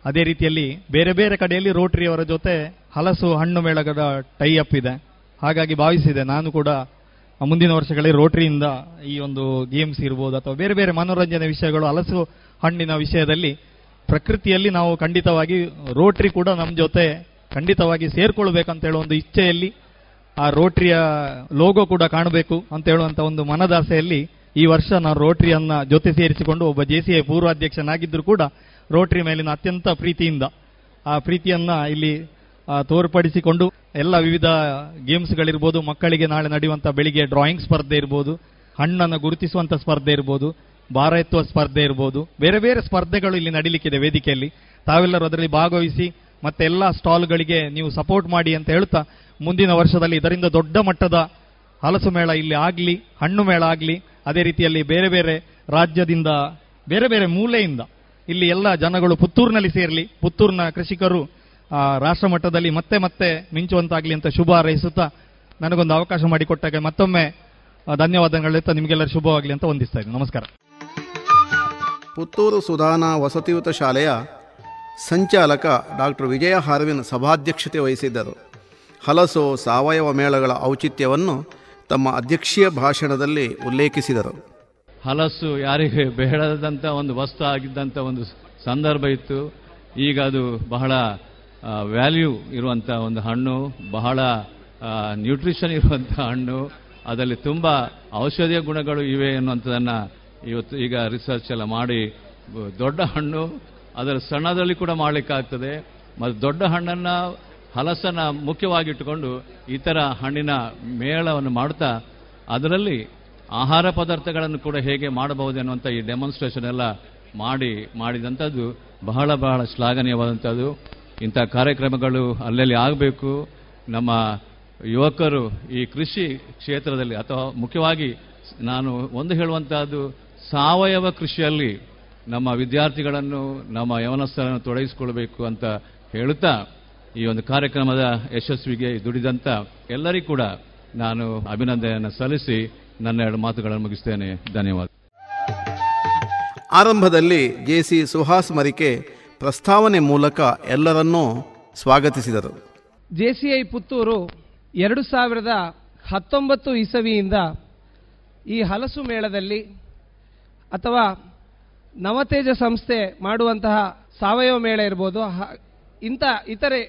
Speaker 18: ಅದೇ ರೀತಿಯಲ್ಲಿ ಬೇರೆ ಬೇರೆ ಕಡೆಯಲ್ಲಿ ಅವರ ಜೊತೆ ಹಲಸು ಹಣ್ಣು ಮೇಳಗಳ ಟೈ ಅಪ್ ಇದೆ ಹಾಗಾಗಿ ಭಾವಿಸಿದೆ ನಾನು ಕೂಡ ಮುಂದಿನ ವರ್ಷಗಳಲ್ಲಿ ರೋಟರಿಯಿಂದ ಈ ಒಂದು ಗೇಮ್ಸ್ ಇರ್ಬೋದು ಅಥವಾ ಬೇರೆ ಬೇರೆ ಮನೋರಂಜನೆ ವಿಷಯಗಳು ಹಲಸು ಹಣ್ಣಿನ ವಿಷಯದಲ್ಲಿ ಪ್ರಕೃತಿಯಲ್ಲಿ ನಾವು ಖಂಡಿತವಾಗಿ ರೋಟರಿ ಕೂಡ ನಮ್ಮ ಜೊತೆ ಖಂಡಿತವಾಗಿ ಸೇರ್ಕೊಳ್ಬೇಕಂತ ಹೇಳೋ ಒಂದು ಇಚ್ಛೆಯಲ್ಲಿ ಆ ರೋಟ್ರಿಯ ಲೋಗೋ ಕೂಡ ಕಾಣಬೇಕು ಅಂತ ಹೇಳುವಂತ ಒಂದು ಮನದಾಸೆಯಲ್ಲಿ ಈ ವರ್ಷ ನಾನು ರೋಟರಿಯನ್ನ ಜೊತೆ ಸೇರಿಸಿಕೊಂಡು ಒಬ್ಬ ಜೆಸಿಐ ಪೂರ್ವಾಧ್ಯಕ್ಷನಾಗಿದ್ದರೂ ಕೂಡ ರೋಟರಿ ಮೇಲಿನ ಅತ್ಯಂತ ಪ್ರೀತಿಯಿಂದ ಆ ಪ್ರೀತಿಯನ್ನ ಇಲ್ಲಿ ತೋರ್ಪಡಿಸಿಕೊಂಡು ಎಲ್ಲ ವಿವಿಧ ಗೇಮ್ಸ್ಗಳಿರ್ಬೋದು ಮಕ್ಕಳಿಗೆ ನಾಳೆ ನಡೆಯುವಂಥ ಬೆಳಿಗ್ಗೆ ಡ್ರಾಯಿಂಗ್ ಸ್ಪರ್ಧೆ ಇರ್ಬೋದು ಹಣ್ಣನ್ನು ಗುರುತಿಸುವಂಥ ಸ್ಪರ್ಧೆ ಇರ್ಬೋದು ಭಾರ ಎತ್ತುವ ಸ್ಪರ್ಧೆ ಇರ್ಬೋದು ಬೇರೆ ಬೇರೆ ಸ್ಪರ್ಧೆಗಳು ಇಲ್ಲಿ ನಡೀಲಿಕ್ಕಿದೆ ವೇದಿಕೆಯಲ್ಲಿ ತಾವೆಲ್ಲರೂ ಅದರಲ್ಲಿ ಭಾಗವಹಿಸಿ ಮತ್ತೆ ಎಲ್ಲ ಸ್ಟಾಲ್ಗಳಿಗೆ ನೀವು ಸಪೋರ್ಟ್ ಮಾಡಿ ಅಂತ ಹೇಳ್ತಾ ಮುಂದಿನ ವರ್ಷದಲ್ಲಿ ಇದರಿಂದ ದೊಡ್ಡ ಮಟ್ಟದ ಹಲಸು ಮೇಳ ಇಲ್ಲಿ ಆಗಲಿ ಹಣ್ಣು ಮೇಳ ಆಗಲಿ ಅದೇ ರೀತಿಯಲ್ಲಿ ಬೇರೆ ಬೇರೆ ರಾಜ್ಯದಿಂದ ಬೇರೆ ಬೇರೆ ಮೂಲೆಯಿಂದ ಇಲ್ಲಿ ಎಲ್ಲ ಜನಗಳು ಪುತ್ತೂರಿನಲ್ಲಿ ಸೇರಲಿ ಪುತ್ತೂರಿನ ಕೃಷಿಕರು ರಾಷ್ಟ್ರ ಮಟ್ಟದಲ್ಲಿ ಮತ್ತೆ ಮತ್ತೆ ಮಿಂಚುವಂತಾಗಲಿ ಅಂತ ಶುಭ ಹಾರೈಸುತ್ತಾ ನನಗೊಂದು ಅವಕಾಶ ಮಾಡಿಕೊಟ್ಟಾಗ ಮತ್ತೊಮ್ಮೆ ಧನ್ಯವಾದಗಳಿರ್ತಾ ನಿಮಗೆಲ್ಲರೂ ಶುಭವಾಗಲಿ ಅಂತ ವಂದಿಸ್ತಾ ಇದ್ದೀನಿ ನಮಸ್ಕಾರ
Speaker 11: ಪುತ್ತೂರು ಸುಧಾನ ವಸತಿಯುತ ಶಾಲೆಯ ಸಂಚಾಲಕ ಡಾಕ್ಟರ್ ವಿಜಯ ಹಾರ್ವಿನ್ ಸಭಾಧ್ಯಕ್ಷತೆ ವಹಿಸಿದ್ದರು ಹಲಸು ಸಾವಯವ ಮೇಳಗಳ ಔಚಿತ್ಯವನ್ನು ತಮ್ಮ ಅಧ್ಯಕ್ಷೀಯ ಭಾಷಣದಲ್ಲಿ ಉಲ್ಲೇಖಿಸಿದರು
Speaker 19: ಹಲಸು ಯಾರಿಗೆ ಬೇಡದಂಥ ಒಂದು ವಸ್ತು ಆಗಿದ್ದಂಥ ಒಂದು ಸಂದರ್ಭ ಇತ್ತು ಈಗ ಅದು ಬಹಳ ವ್ಯಾಲ್ಯೂ ಇರುವಂಥ ಒಂದು ಹಣ್ಣು ಬಹಳ ನ್ಯೂಟ್ರಿಷನ್ ಇರುವಂಥ ಹಣ್ಣು ಅದರಲ್ಲಿ ತುಂಬ ಔಷಧೀಯ ಗುಣಗಳು ಇವೆ ಎನ್ನುವಂಥದ್ದನ್ನು ಇವತ್ತು ಈಗ ರಿಸರ್ಚ್ ಎಲ್ಲ ಮಾಡಿ ದೊಡ್ಡ ಹಣ್ಣು ಅದರ ಸಣ್ಣದಲ್ಲಿ ಕೂಡ ಮಾಡಲಿಕ್ಕಾಗ್ತದೆ ಮತ್ತು ದೊಡ್ಡ ಹಣ್ಣನ್ನು ಹಲಸನ್ನು ಮುಖ್ಯವಾಗಿಟ್ಟುಕೊಂಡು ಇತರ ಹಣ್ಣಿನ ಮೇಳವನ್ನು ಮಾಡುತ್ತಾ ಅದರಲ್ಲಿ ಆಹಾರ ಪದಾರ್ಥಗಳನ್ನು ಕೂಡ ಹೇಗೆ ಮಾಡಬಹುದು ಅನ್ನುವಂಥ ಈ ಡೆಮಾನ್ಸ್ಟ್ರೇಷನ್ ಎಲ್ಲ ಮಾಡಿ ಮಾಡಿದಂಥದ್ದು ಬಹಳ ಬಹಳ ಶ್ಲಾಘನೀಯವಾದಂಥದ್ದು ಇಂಥ ಕಾರ್ಯಕ್ರಮಗಳು ಅಲ್ಲಲ್ಲಿ ಆಗಬೇಕು ನಮ್ಮ ಯುವಕರು ಈ ಕೃಷಿ ಕ್ಷೇತ್ರದಲ್ಲಿ ಅಥವಾ ಮುಖ್ಯವಾಗಿ ನಾನು ಒಂದು ಹೇಳುವಂತಹದ್ದು ಸಾವಯವ ಕೃಷಿಯಲ್ಲಿ ನಮ್ಮ ವಿದ್ಯಾರ್ಥಿಗಳನ್ನು ನಮ್ಮ ಯವನಸ್ಥರನ್ನು ತೊಡಗಿಸಿಕೊಳ್ಬೇಕು ಅಂತ ಹೇಳುತ್ತಾ ಈ ಒಂದು ಕಾರ್ಯಕ್ರಮದ ಯಶಸ್ವಿಗೆ ದುಡಿದಂತ ಎಲ್ಲರಿಗೂ ಕೂಡ ನಾನು ಅಭಿನಂದನೆಯನ್ನು ಸಲ್ಲಿಸಿ ನನ್ನ ಎರಡು ಮಾತುಗಳನ್ನು ಮುಗಿಸ್ತೇನೆ ಧನ್ಯವಾದ
Speaker 11: ಆರಂಭದಲ್ಲಿ ಜೆಸಿ ಸುಹಾಸ್ ಮರಿಕೆ ಪ್ರಸ್ತಾವನೆ ಮೂಲಕ ಎಲ್ಲರನ್ನೂ ಸ್ವಾಗತಿಸಿದರು
Speaker 20: ಜೆಸಿಐ ಪುತ್ತೂರು ಎರಡು ಸಾವಿರದ ಹತ್ತೊಂಬತ್ತು ಇಸವಿಯಿಂದ ಈ ಹಲಸು ಮೇಳದಲ್ಲಿ ಅಥವಾ ನವತೇಜ ಸಂಸ್ಥೆ ಮಾಡುವಂತಹ ಸಾವಯವ ಮೇಳ ಇರ್ಬೋದು ಇಂಥ ಇತರೆ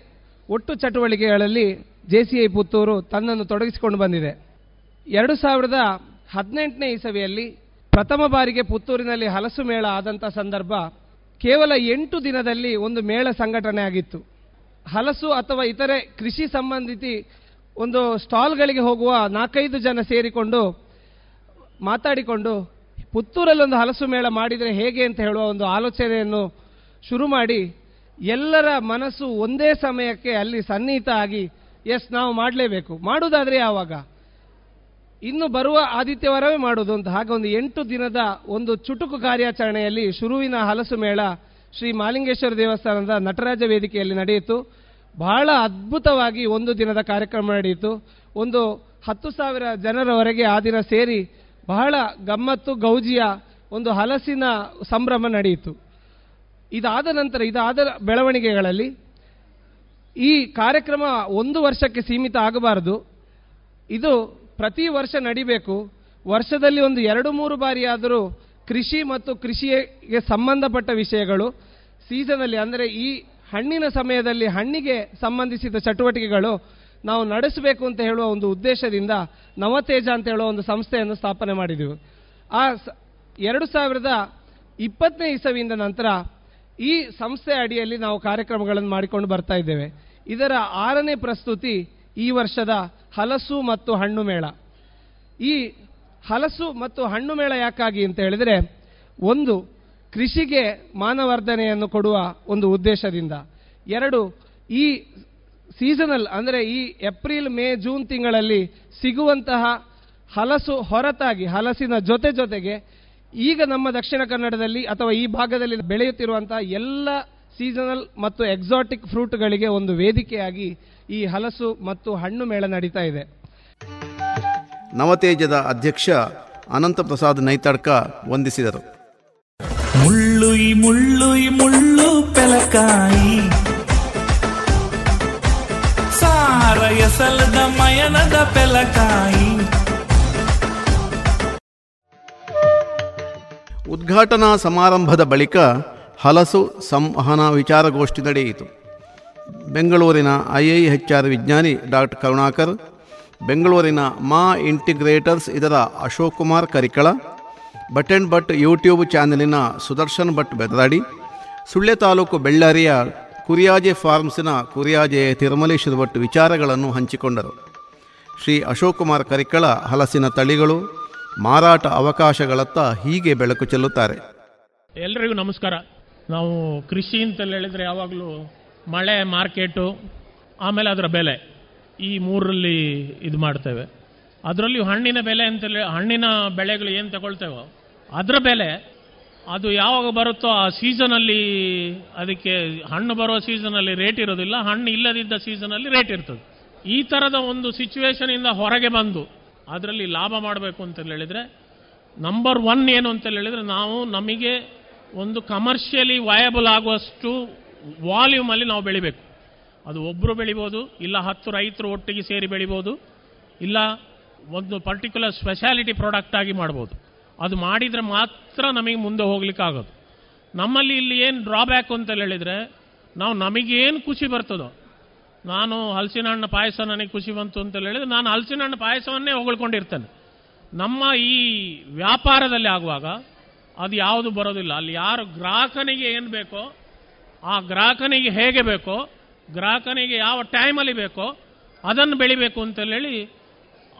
Speaker 20: ಒಟ್ಟು ಚಟುವಟಿಕೆಗಳಲ್ಲಿ ಜೆಸಿಐ ಪುತ್ತೂರು ತನ್ನನ್ನು ತೊಡಗಿಸಿಕೊಂಡು ಬಂದಿದೆ ಎರಡು ಸಾವಿರದ ಹದಿನೆಂಟನೇ ಇಸವಿಯಲ್ಲಿ ಪ್ರಥಮ ಬಾರಿಗೆ ಪುತ್ತೂರಿನಲ್ಲಿ ಹಲಸು ಮೇಳ ಆದಂಥ ಸಂದರ್ಭ ಕೇವಲ ಎಂಟು ದಿನದಲ್ಲಿ ಒಂದು ಮೇಳ ಸಂಘಟನೆ ಆಗಿತ್ತು ಹಲಸು ಅಥವಾ ಇತರೆ ಕೃಷಿ ಸಂಬಂಧಿತಿ ಒಂದು ಸ್ಟಾಲ್ಗಳಿಗೆ ಹೋಗುವ ನಾಲ್ಕೈದು ಜನ ಸೇರಿಕೊಂಡು ಮಾತಾಡಿಕೊಂಡು ಪುತ್ತೂರಲ್ಲೊಂದು ಹಲಸು ಮೇಳ ಮಾಡಿದರೆ ಹೇಗೆ ಅಂತ ಹೇಳುವ ಒಂದು ಆಲೋಚನೆಯನ್ನು ಶುರು ಮಾಡಿ ಎಲ್ಲರ ಮನಸ್ಸು ಒಂದೇ ಸಮಯಕ್ಕೆ ಅಲ್ಲಿ ಸನ್ನಿಹಿತ ಆಗಿ ಎಸ್ ನಾವು ಮಾಡಲೇಬೇಕು ಮಾಡುವುದಾದರೆ ಯಾವಾಗ ಇನ್ನು ಬರುವ ಆದಿತ್ಯವಾರವೇ ಮಾಡೋದು ಅಂತ ಹಾಗೆ ಒಂದು ಎಂಟು ದಿನದ ಒಂದು ಚುಟುಕು ಕಾರ್ಯಾಚರಣೆಯಲ್ಲಿ ಶುರುವಿನ ಹಲಸು ಮೇಳ ಶ್ರೀ ಮಾಲಿಂಗೇಶ್ವರ ದೇವಸ್ಥಾನದ ನಟರಾಜ ವೇದಿಕೆಯಲ್ಲಿ ನಡೆಯಿತು ಬಹಳ ಅದ್ಭುತವಾಗಿ ಒಂದು ದಿನದ ಕಾರ್ಯಕ್ರಮ ನಡೆಯಿತು ಒಂದು ಹತ್ತು ಸಾವಿರ ಜನರವರೆಗೆ ಆ ದಿನ ಸೇರಿ ಬಹಳ ಗಮ್ಮತ್ತು ಗೌಜಿಯ ಒಂದು ಹಲಸಿನ ಸಂಭ್ರಮ ನಡೆಯಿತು ಇದಾದ ನಂತರ ಇದಾದ ಬೆಳವಣಿಗೆಗಳಲ್ಲಿ ಈ ಕಾರ್ಯಕ್ರಮ ಒಂದು ವರ್ಷಕ್ಕೆ ಸೀಮಿತ ಆಗಬಾರದು ಇದು ಪ್ರತಿ ವರ್ಷ ನಡಿಬೇಕು ವರ್ಷದಲ್ಲಿ ಒಂದು ಎರಡು ಮೂರು ಬಾರಿಯಾದರೂ ಕೃಷಿ ಮತ್ತು ಕೃಷಿಗೆ ಸಂಬಂಧಪಟ್ಟ ವಿಷಯಗಳು ಸೀಸನಲ್ಲಿ ಅಂದರೆ ಈ ಹಣ್ಣಿನ ಸಮಯದಲ್ಲಿ ಹಣ್ಣಿಗೆ ಸಂಬಂಧಿಸಿದ ಚಟುವಟಿಕೆಗಳು ನಾವು ನಡೆಸಬೇಕು ಅಂತ ಹೇಳುವ ಒಂದು ಉದ್ದೇಶದಿಂದ ನವತೇಜ ಅಂತ ಹೇಳುವ ಒಂದು ಸಂಸ್ಥೆಯನ್ನು ಸ್ಥಾಪನೆ ಮಾಡಿದೆವು ಆ ಎರಡು ಸಾವಿರದ ಇಪ್ಪತ್ತನೇ ಇಸವಿಯಿಂದ ನಂತರ ಈ ಸಂಸ್ಥೆ ಅಡಿಯಲ್ಲಿ ನಾವು ಕಾರ್ಯಕ್ರಮಗಳನ್ನು ಮಾಡಿಕೊಂಡು ಬರ್ತಾ ಇದ್ದೇವೆ ಇದರ ಆರನೇ ಪ್ರಸ್ತುತಿ ಈ ವರ್ಷದ ಹಲಸು ಮತ್ತು ಹಣ್ಣು ಮೇಳ ಈ ಹಲಸು ಮತ್ತು ಹಣ್ಣು ಮೇಳ ಯಾಕಾಗಿ ಅಂತ ಹೇಳಿದರೆ ಒಂದು ಕೃಷಿಗೆ ಮಾನವರ್ಧನೆಯನ್ನು ಕೊಡುವ ಒಂದು ಉದ್ದೇಶದಿಂದ ಎರಡು ಈ ಸೀಸನಲ್ ಅಂದರೆ ಈ ಏಪ್ರಿಲ್ ಮೇ ಜೂನ್ ತಿಂಗಳಲ್ಲಿ ಸಿಗುವಂತಹ ಹಲಸು ಹೊರತಾಗಿ ಹಲಸಿನ ಜೊತೆ ಜೊತೆಗೆ ಈಗ ನಮ್ಮ ದಕ್ಷಿಣ ಕನ್ನಡದಲ್ಲಿ ಅಥವಾ ಈ ಭಾಗದಲ್ಲಿ ಬೆಳೆಯುತ್ತಿರುವಂತಹ ಎಲ್ಲ ಸೀಸನಲ್ ಮತ್ತು ಎಕ್ಸಾಟಿಕ್ ಫ್ರೂಟ್ಗಳಿಗೆ ಒಂದು ವೇದಿಕೆಯಾಗಿ ಈ ಹಲಸು ಮತ್ತು ಹಣ್ಣು ಮೇಳ ನಡೀತಾ ಇದೆ
Speaker 11: ನವತೇಜದ ಅಧ್ಯಕ್ಷ ಅನಂತ ಪ್ರಸಾದ್ ನೈತಡ್ಕ ವಂದಿಸಿದರು ಮುಳ್ಳುಯ್ ಮುಳ್ಳುಯ್ ಮುಳ್ಳು ಪೆಲಕಾಯಿ ಸಾರ ಎಸಲದ ಮಯನದ ಪೆಲಕಾಯಿ ಉದ್ಘಾಟನಾ ಸಮಾರಂಭದ ಬಳಿಕ ಹಲಸು ಸಂವಹನ ವಿಚಾರಗೋಷ್ಠಿ ನಡೆಯಿತು ಬೆಂಗಳೂರಿನ ಐ ಐ ಎಚ್ ಆರ್ ವಿಜ್ಞಾನಿ ಡಾಕ್ಟರ್ ಕರುಣಾಕರ್ ಬೆಂಗಳೂರಿನ ಮಾ ಇಂಟಿಗ್ರೇಟರ್ಸ್ ಇದರ ಅಶೋಕ್ ಕುಮಾರ್ ಕರಿಕಳ ಬಟ್ ಅಂಡ್ ಬಟ್ ಯೂಟ್ಯೂಬ್ ಚಾನೆಲಿನ ಸುದರ್ಶನ್ ಭಟ್ ಬೆದರಾಡಿ ಸುಳ್ಯ ತಾಲೂಕು ಬೆಳ್ಳಾರಿಯ ಕುರಿಯಾಜೆ ಫಾರ್ಮ್ಸಿನ ಕುರಿಯಾಜೆ ತಿರುಮಲೇಶ್ವರ ಭಟ್ ವಿಚಾರಗಳನ್ನು ಹಂಚಿಕೊಂಡರು ಶ್ರೀ ಅಶೋಕ್ ಕುಮಾರ್ ಕರಿಕಳ ಹಲಸಿನ ತಳಿಗಳು ಮಾರಾಟ ಅವಕಾಶಗಳತ್ತ ಹೀಗೆ ಬೆಳಕು ಚೆಲ್ಲುತ್ತಾರೆ
Speaker 21: ಎಲ್ಲರಿಗೂ ನಮಸ್ಕಾರ ನಾವು ಕೃಷಿ ಅಂತಲ್ಲಿ ಹೇಳಿದ್ರೆ ಯಾವಾಗಲೂ ಮಳೆ ಮಾರ್ಕೆಟು ಆಮೇಲೆ ಅದರ ಬೆಲೆ ಈ ಮೂರರಲ್ಲಿ ಇದು ಮಾಡ್ತೇವೆ ಅದರಲ್ಲಿ ಹಣ್ಣಿನ ಬೆಲೆ ಅಂತೇಳಿ ಹಣ್ಣಿನ ಬೆಳೆಗಳು ಏನು ತಗೊಳ್ತೇವೋ ಅದರ ಬೆಲೆ ಅದು ಯಾವಾಗ ಬರುತ್ತೋ ಆ ಸೀಸನಲ್ಲಿ ಅದಕ್ಕೆ ಹಣ್ಣು ಬರೋ ಸೀಸನಲ್ಲಿ ರೇಟ್ ಇರೋದಿಲ್ಲ ಹಣ್ಣು ಇಲ್ಲದಿದ್ದ ಸೀಸನಲ್ಲಿ ರೇಟ್ ಇರ್ತದೆ ಈ ಥರದ ಒಂದು ಸಿಚುವೇಶನಿಂದ ಹೊರಗೆ ಬಂದು ಅದರಲ್ಲಿ ಲಾಭ ಮಾಡಬೇಕು ಅಂತ ಹೇಳಿದರೆ ನಂಬರ್ ಒನ್ ಏನು ಅಂತ ಹೇಳಿದರೆ ನಾವು ನಮಗೆ ಒಂದು ಕಮರ್ಷಿಯಲಿ ವಯಬಲ್ ಆಗುವಷ್ಟು ವಾಲ್ಯೂಮಲ್ಲಿ ನಾವು ಬೆಳಿಬೇಕು ಅದು ಒಬ್ಬರು ಬೆಳಿಬೋದು ಇಲ್ಲ ಹತ್ತು ರೈತರು ಒಟ್ಟಿಗೆ ಸೇರಿ ಬೆಳಿಬೋದು ಇಲ್ಲ ಒಂದು ಪರ್ಟಿಕ್ಯುಲರ್ ಸ್ಪೆಷಾಲಿಟಿ ಪ್ರಾಡಕ್ಟ್ ಆಗಿ ಮಾಡ್ಬೋದು ಅದು ಮಾಡಿದರೆ ಮಾತ್ರ ನಮಗೆ ಮುಂದೆ ಆಗೋದು ನಮ್ಮಲ್ಲಿ ಇಲ್ಲಿ ಏನು ಡ್ರಾಬ್ಯಾಕ್ ಅಂತ ಹೇಳಿದರೆ ನಾವು ನಮಗೇನು ಖುಷಿ ಬರ್ತದೋ ನಾನು ಹಲಸಿನ ಹಣ್ಣು ಪಾಯಸ ನನಗೆ ಖುಷಿ ಬಂತು ಅಂತ ಹೇಳಿದ್ರೆ ನಾನು ಹಲಸಿನ ಹಣ್ಣು ಪಾಯಸವನ್ನೇ ಹೊಗಳ್ಕೊಂಡಿರ್ತೇನೆ ನಮ್ಮ ಈ ವ್ಯಾಪಾರದಲ್ಲಿ ಆಗುವಾಗ ಅದು ಯಾವುದು ಬರೋದಿಲ್ಲ ಅಲ್ಲಿ ಯಾರು ಗ್ರಾಹಕನಿಗೆ ಏನು ಬೇಕೋ ಆ ಗ್ರಾಹಕನಿಗೆ ಹೇಗೆ ಬೇಕೋ ಗ್ರಾಹಕನಿಗೆ ಯಾವ ಟೈಮಲ್ಲಿ ಬೇಕೋ ಅದನ್ನು ಬೆಳಿಬೇಕು ಅಂತ ಹೇಳಿ